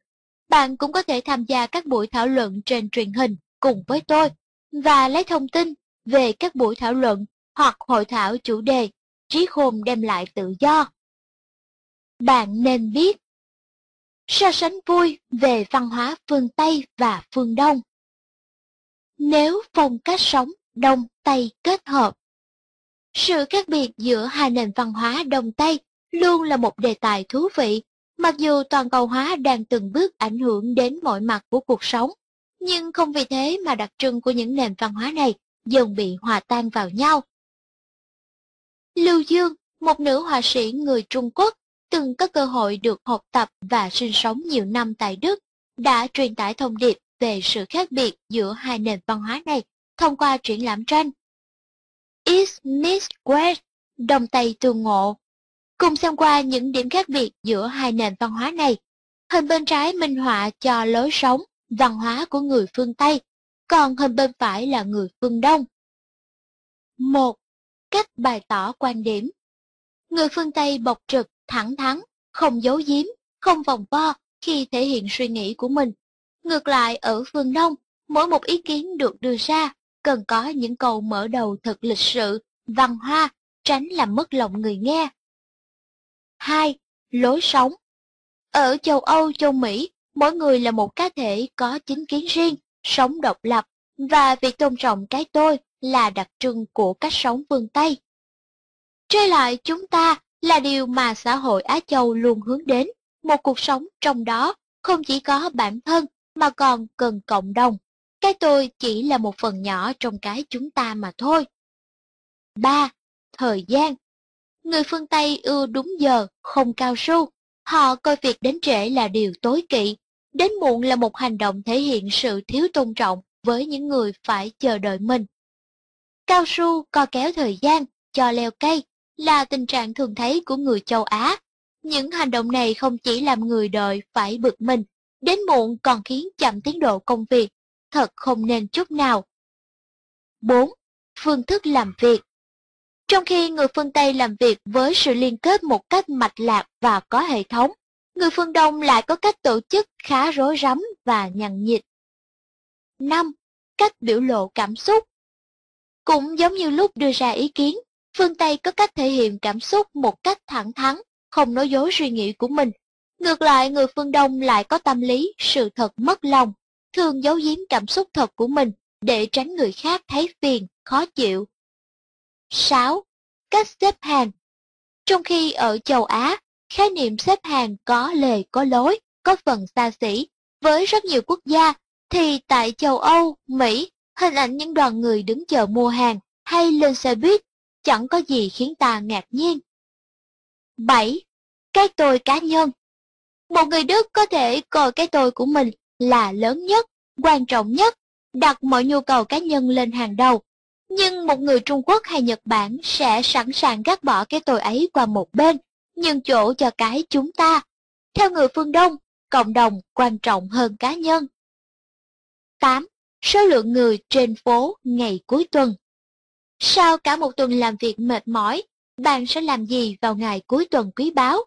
Bạn cũng có thể tham gia các buổi thảo luận trên truyền hình cùng với tôi và lấy thông tin về các buổi thảo luận hoặc hội thảo chủ đề Trí khôn đem lại tự do. Bạn nên biết So sánh vui về văn hóa phương Tây và phương Đông Nếu phong cách sống Đông Tây kết hợp Sự khác biệt giữa hai nền văn hóa Đông Tây luôn là một đề tài thú vị, mặc dù toàn cầu hóa đang từng bước ảnh hưởng đến mọi mặt của cuộc sống, nhưng không vì thế mà đặc trưng của những nền văn hóa này dần bị hòa tan vào nhau. Lưu Dương, một nữ họa sĩ người Trung Quốc, từng có cơ hội được học tập và sinh sống nhiều năm tại Đức, đã truyền tải thông điệp về sự khác biệt giữa hai nền văn hóa này thông qua triển lãm tranh. East Meets West, Đông Tây tương ngộ. Cùng xem qua những điểm khác biệt giữa hai nền văn hóa này. Hình bên trái minh họa cho lối sống, văn hóa của người phương Tây, còn hình bên phải là người phương Đông. 1. Cách bày tỏ quan điểm Người phương Tây bộc trực, thẳng thắn, không giấu giếm, không vòng vo khi thể hiện suy nghĩ của mình. Ngược lại ở phương Đông, mỗi một ý kiến được đưa ra cần có những câu mở đầu thật lịch sự, văn hoa, tránh làm mất lòng người nghe. 2. Lối sống Ở châu Âu, châu Mỹ, mỗi người là một cá thể có chính kiến riêng, sống độc lập, và việc tôn trọng cái tôi là đặc trưng của cách sống phương Tây. Trái lại chúng ta là điều mà xã hội Á Châu luôn hướng đến, một cuộc sống trong đó không chỉ có bản thân mà còn cần cộng đồng. Cái tôi chỉ là một phần nhỏ trong cái chúng ta mà thôi. 3. Thời gian Người phương Tây ưa đúng giờ, không cao su. Họ coi việc đến trễ là điều tối kỵ. Đến muộn là một hành động thể hiện sự thiếu tôn trọng với những người phải chờ đợi mình. Cao su co kéo thời gian, cho leo cây là tình trạng thường thấy của người châu Á. Những hành động này không chỉ làm người đợi phải bực mình, đến muộn còn khiến chậm tiến độ công việc, thật không nên chút nào. 4. Phương thức làm việc Trong khi người phương Tây làm việc với sự liên kết một cách mạch lạc và có hệ thống, người phương Đông lại có cách tổ chức khá rối rắm và nhằn nhịt. 5. Cách biểu lộ cảm xúc Cũng giống như lúc đưa ra ý kiến, Phương Tây có cách thể hiện cảm xúc một cách thẳng thắn, không nói dối suy nghĩ của mình. Ngược lại, người phương Đông lại có tâm lý sự thật mất lòng, thường giấu giếm cảm xúc thật của mình để tránh người khác thấy phiền, khó chịu. 6. Cách xếp hàng Trong khi ở châu Á, khái niệm xếp hàng có lề có lối, có phần xa xỉ. Với rất nhiều quốc gia, thì tại châu Âu, Mỹ, hình ảnh những đoàn người đứng chờ mua hàng hay lên xe buýt chẳng có gì khiến ta ngạc nhiên. 7. Cái tôi cá nhân Một người Đức có thể coi cái tôi của mình là lớn nhất, quan trọng nhất, đặt mọi nhu cầu cá nhân lên hàng đầu. Nhưng một người Trung Quốc hay Nhật Bản sẽ sẵn sàng gác bỏ cái tôi ấy qua một bên, nhưng chỗ cho cái chúng ta. Theo người phương Đông, cộng đồng quan trọng hơn cá nhân. 8. Số lượng người trên phố ngày cuối tuần sau cả một tuần làm việc mệt mỏi, bạn sẽ làm gì vào ngày cuối tuần quý báu?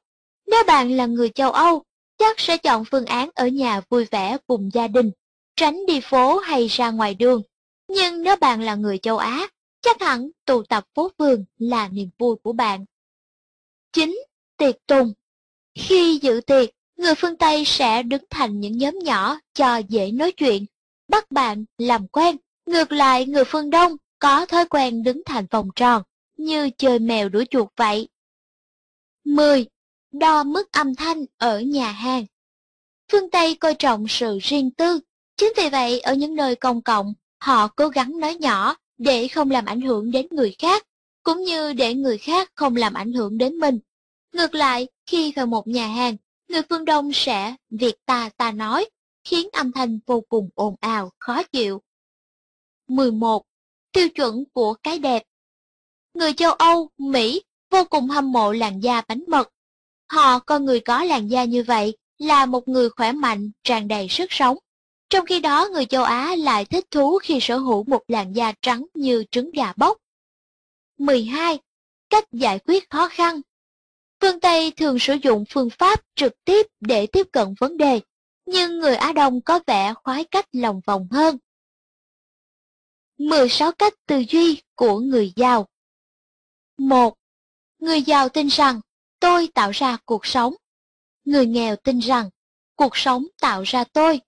Nếu bạn là người châu Âu, chắc sẽ chọn phương án ở nhà vui vẻ cùng gia đình, tránh đi phố hay ra ngoài đường. Nhưng nếu bạn là người châu Á, chắc hẳn tụ tập phố phường là niềm vui của bạn. 9. Tiệc tùng Khi dự tiệc, người phương Tây sẽ đứng thành những nhóm nhỏ cho dễ nói chuyện, bắt bạn làm quen. Ngược lại, người phương Đông có thói quen đứng thành vòng tròn, như chơi mèo đuổi chuột vậy. 10. Đo mức âm thanh ở nhà hàng Phương Tây coi trọng sự riêng tư, chính vì vậy ở những nơi công cộng, họ cố gắng nói nhỏ để không làm ảnh hưởng đến người khác, cũng như để người khác không làm ảnh hưởng đến mình. Ngược lại, khi vào một nhà hàng, người phương Đông sẽ việc ta ta nói, khiến âm thanh vô cùng ồn ào, khó chịu. 11. Tiêu chuẩn của cái đẹp Người châu Âu, Mỹ vô cùng hâm mộ làn da bánh mật. Họ coi người có làn da như vậy là một người khỏe mạnh, tràn đầy sức sống. Trong khi đó người châu Á lại thích thú khi sở hữu một làn da trắng như trứng gà bốc. 12. Cách giải quyết khó khăn Phương Tây thường sử dụng phương pháp trực tiếp để tiếp cận vấn đề, nhưng người Á Đông có vẻ khoái cách lòng vòng hơn. 16 cách tư duy của người giàu 1. Người giàu tin rằng, tôi tạo ra cuộc sống. Người nghèo tin rằng, cuộc sống tạo ra tôi.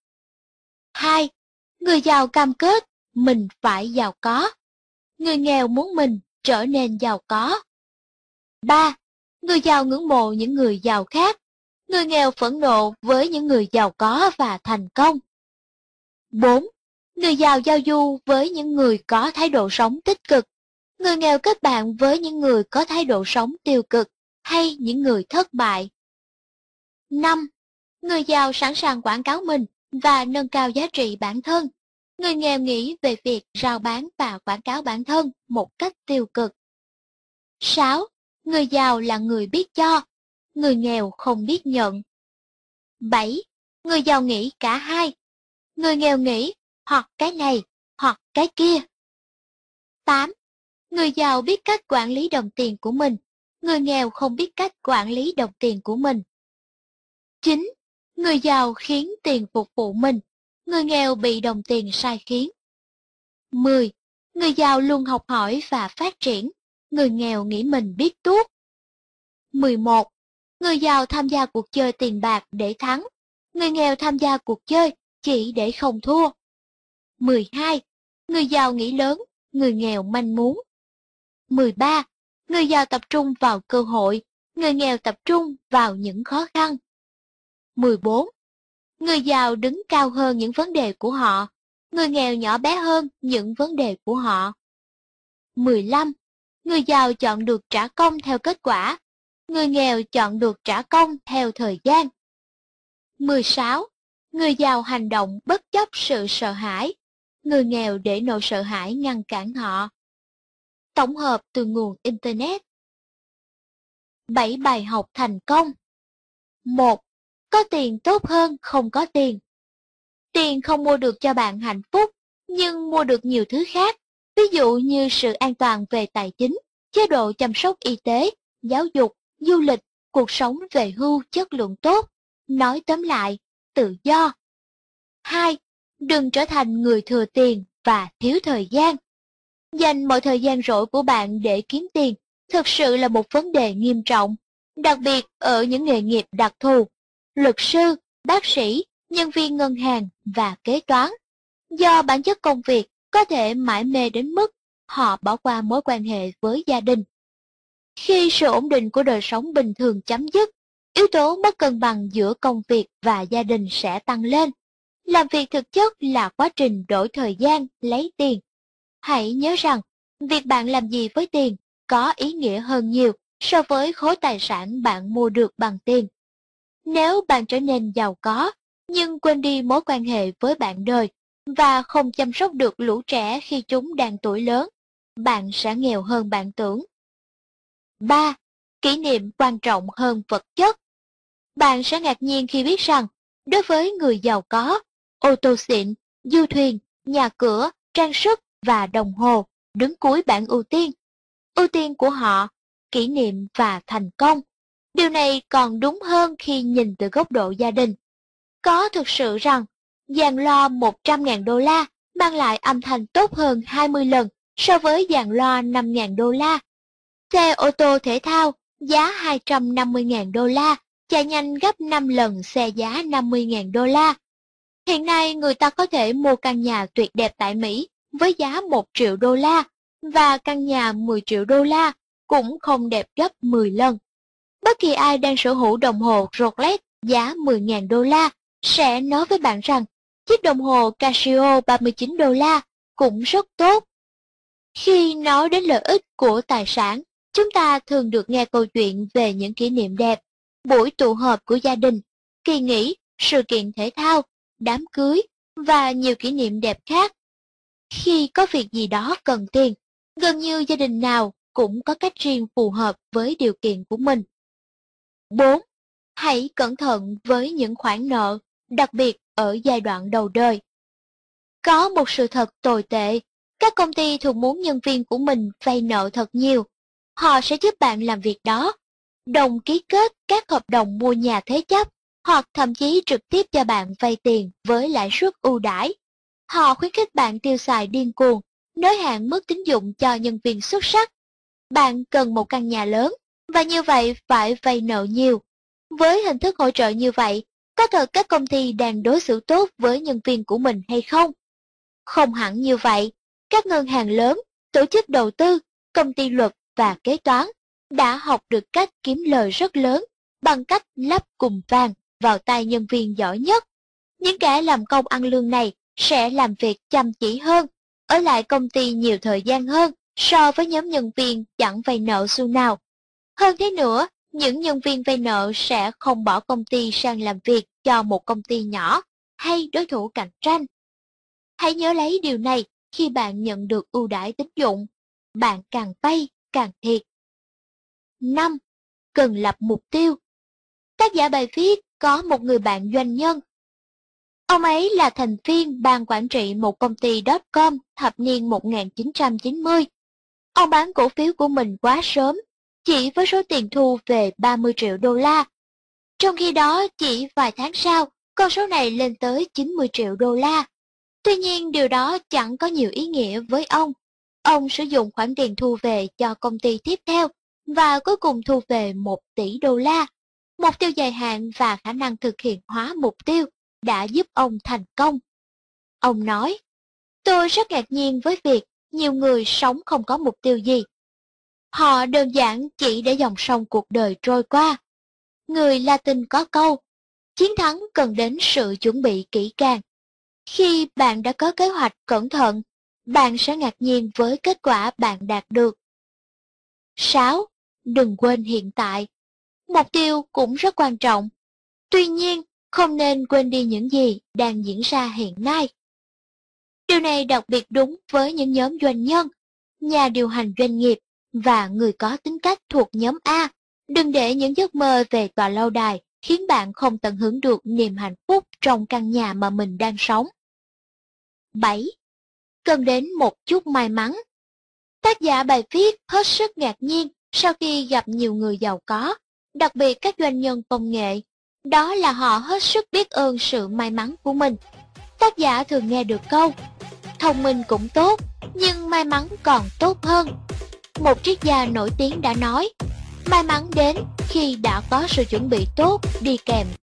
2. Người giàu cam kết, mình phải giàu có. Người nghèo muốn mình trở nên giàu có. 3. Người giàu ngưỡng mộ những người giàu khác. Người nghèo phẫn nộ với những người giàu có và thành công. 4. Người giàu giao du với những người có thái độ sống tích cực. Người nghèo kết bạn với những người có thái độ sống tiêu cực hay những người thất bại. 5. Người giàu sẵn sàng quảng cáo mình và nâng cao giá trị bản thân. Người nghèo nghĩ về việc rao bán và quảng cáo bản thân một cách tiêu cực. 6. Người giàu là người biết cho, người nghèo không biết nhận. 7. Người giàu nghĩ cả hai. Người nghèo nghĩ hoặc cái này, hoặc cái kia. 8. Người giàu biết cách quản lý đồng tiền của mình, người nghèo không biết cách quản lý đồng tiền của mình. 9. Người giàu khiến tiền phục vụ mình, người nghèo bị đồng tiền sai khiến. 10. Người giàu luôn học hỏi và phát triển, người nghèo nghĩ mình biết tuốt. 11. Người giàu tham gia cuộc chơi tiền bạc để thắng, người nghèo tham gia cuộc chơi chỉ để không thua. 12. Người giàu nghĩ lớn, người nghèo manh muốn. 13. Người giàu tập trung vào cơ hội, người nghèo tập trung vào những khó khăn. 14. Người giàu đứng cao hơn những vấn đề của họ, người nghèo nhỏ bé hơn những vấn đề của họ. 15. Người giàu chọn được trả công theo kết quả, người nghèo chọn được trả công theo thời gian. 16. Người giàu hành động bất chấp sự sợ hãi, người nghèo để nỗi sợ hãi ngăn cản họ. Tổng hợp từ nguồn Internet 7 bài học thành công 1. Có tiền tốt hơn không có tiền Tiền không mua được cho bạn hạnh phúc, nhưng mua được nhiều thứ khác, ví dụ như sự an toàn về tài chính, chế độ chăm sóc y tế, giáo dục, du lịch, cuộc sống về hưu chất lượng tốt. Nói tóm lại, tự do. 2. Đừng trở thành người thừa tiền và thiếu thời gian. Dành mọi thời gian rỗi của bạn để kiếm tiền thực sự là một vấn đề nghiêm trọng, đặc biệt ở những nghề nghiệp đặc thù, luật sư, bác sĩ, nhân viên ngân hàng và kế toán. Do bản chất công việc có thể mãi mê đến mức họ bỏ qua mối quan hệ với gia đình. Khi sự ổn định của đời sống bình thường chấm dứt, yếu tố mất cân bằng giữa công việc và gia đình sẽ tăng lên. Làm việc thực chất là quá trình đổi thời gian, lấy tiền. Hãy nhớ rằng, việc bạn làm gì với tiền có ý nghĩa hơn nhiều so với khối tài sản bạn mua được bằng tiền. Nếu bạn trở nên giàu có, nhưng quên đi mối quan hệ với bạn đời và không chăm sóc được lũ trẻ khi chúng đang tuổi lớn, bạn sẽ nghèo hơn bạn tưởng. 3. Kỷ niệm quan trọng hơn vật chất Bạn sẽ ngạc nhiên khi biết rằng, đối với người giàu có, ô tô xịn, du thuyền, nhà cửa, trang sức và đồng hồ đứng cuối bảng ưu tiên. Ưu tiên của họ, kỷ niệm và thành công. Điều này còn đúng hơn khi nhìn từ góc độ gia đình. Có thực sự rằng, dàn lo 100.000 đô la mang lại âm thanh tốt hơn 20 lần so với dàn lo 5.000 đô la. Xe ô tô thể thao giá 250.000 đô la chạy nhanh gấp 5 lần xe giá 50.000 đô la. Hiện nay người ta có thể mua căn nhà tuyệt đẹp tại Mỹ với giá 1 triệu đô la và căn nhà 10 triệu đô la cũng không đẹp gấp 10 lần. Bất kỳ ai đang sở hữu đồng hồ Rolex giá 10.000 đô la sẽ nói với bạn rằng chiếc đồng hồ Casio 39 đô la cũng rất tốt. Khi nói đến lợi ích của tài sản, chúng ta thường được nghe câu chuyện về những kỷ niệm đẹp, buổi tụ họp của gia đình, kỳ nghỉ, sự kiện thể thao, đám cưới và nhiều kỷ niệm đẹp khác. Khi có việc gì đó cần tiền, gần như gia đình nào cũng có cách riêng phù hợp với điều kiện của mình. 4. Hãy cẩn thận với những khoản nợ, đặc biệt ở giai đoạn đầu đời. Có một sự thật tồi tệ, các công ty thường muốn nhân viên của mình vay nợ thật nhiều. Họ sẽ giúp bạn làm việc đó, đồng ký kết các hợp đồng mua nhà thế chấp, hoặc thậm chí trực tiếp cho bạn vay tiền với lãi suất ưu đãi. Họ khuyến khích bạn tiêu xài điên cuồng, nới hạn mức tín dụng cho nhân viên xuất sắc. Bạn cần một căn nhà lớn, và như vậy phải vay nợ nhiều. Với hình thức hỗ trợ như vậy, có thật các công ty đang đối xử tốt với nhân viên của mình hay không? Không hẳn như vậy, các ngân hàng lớn, tổ chức đầu tư, công ty luật và kế toán đã học được cách kiếm lời rất lớn bằng cách lắp cùng vàng vào tay nhân viên giỏi nhất. Những kẻ làm công ăn lương này sẽ làm việc chăm chỉ hơn, ở lại công ty nhiều thời gian hơn so với nhóm nhân viên chẳng vay nợ xu nào. Hơn thế nữa, những nhân viên vay nợ sẽ không bỏ công ty sang làm việc cho một công ty nhỏ hay đối thủ cạnh tranh. Hãy nhớ lấy điều này khi bạn nhận được ưu đãi tín dụng. Bạn càng vay, càng thiệt. 5. Cần lập mục tiêu. Tác giả bài viết có một người bạn doanh nhân. Ông ấy là thành viên ban quản trị một công ty .com thập niên 1990. Ông bán cổ phiếu của mình quá sớm chỉ với số tiền thu về 30 triệu đô la. Trong khi đó, chỉ vài tháng sau, con số này lên tới 90 triệu đô la. Tuy nhiên, điều đó chẳng có nhiều ý nghĩa với ông. Ông sử dụng khoản tiền thu về cho công ty tiếp theo và cuối cùng thu về 1 tỷ đô la. Mục tiêu dài hạn và khả năng thực hiện hóa mục tiêu đã giúp ông thành công. Ông nói, tôi rất ngạc nhiên với việc nhiều người sống không có mục tiêu gì Họ đơn giản chỉ để dòng sông cuộc đời trôi qua. Người Latin có câu, chiến thắng cần đến sự chuẩn bị kỹ càng. Khi bạn đã có kế hoạch cẩn thận, bạn sẽ ngạc nhiên với kết quả bạn đạt được. 6. Đừng quên hiện tại. Mục tiêu cũng rất quan trọng. Tuy nhiên, không nên quên đi những gì đang diễn ra hiện nay. Điều này đặc biệt đúng với những nhóm doanh nhân, nhà điều hành doanh nghiệp và người có tính cách thuộc nhóm A. Đừng để những giấc mơ về tòa lâu đài khiến bạn không tận hưởng được niềm hạnh phúc trong căn nhà mà mình đang sống. 7. Cần đến một chút may mắn Tác giả bài viết hết sức ngạc nhiên sau khi gặp nhiều người giàu có, đặc biệt các doanh nhân công nghệ. Đó là họ hết sức biết ơn sự may mắn của mình. Tác giả thường nghe được câu, thông minh cũng tốt, nhưng may mắn còn tốt hơn. một triết gia nổi tiếng đã nói, may mắn đến khi đã có sự chuẩn bị tốt đi kèm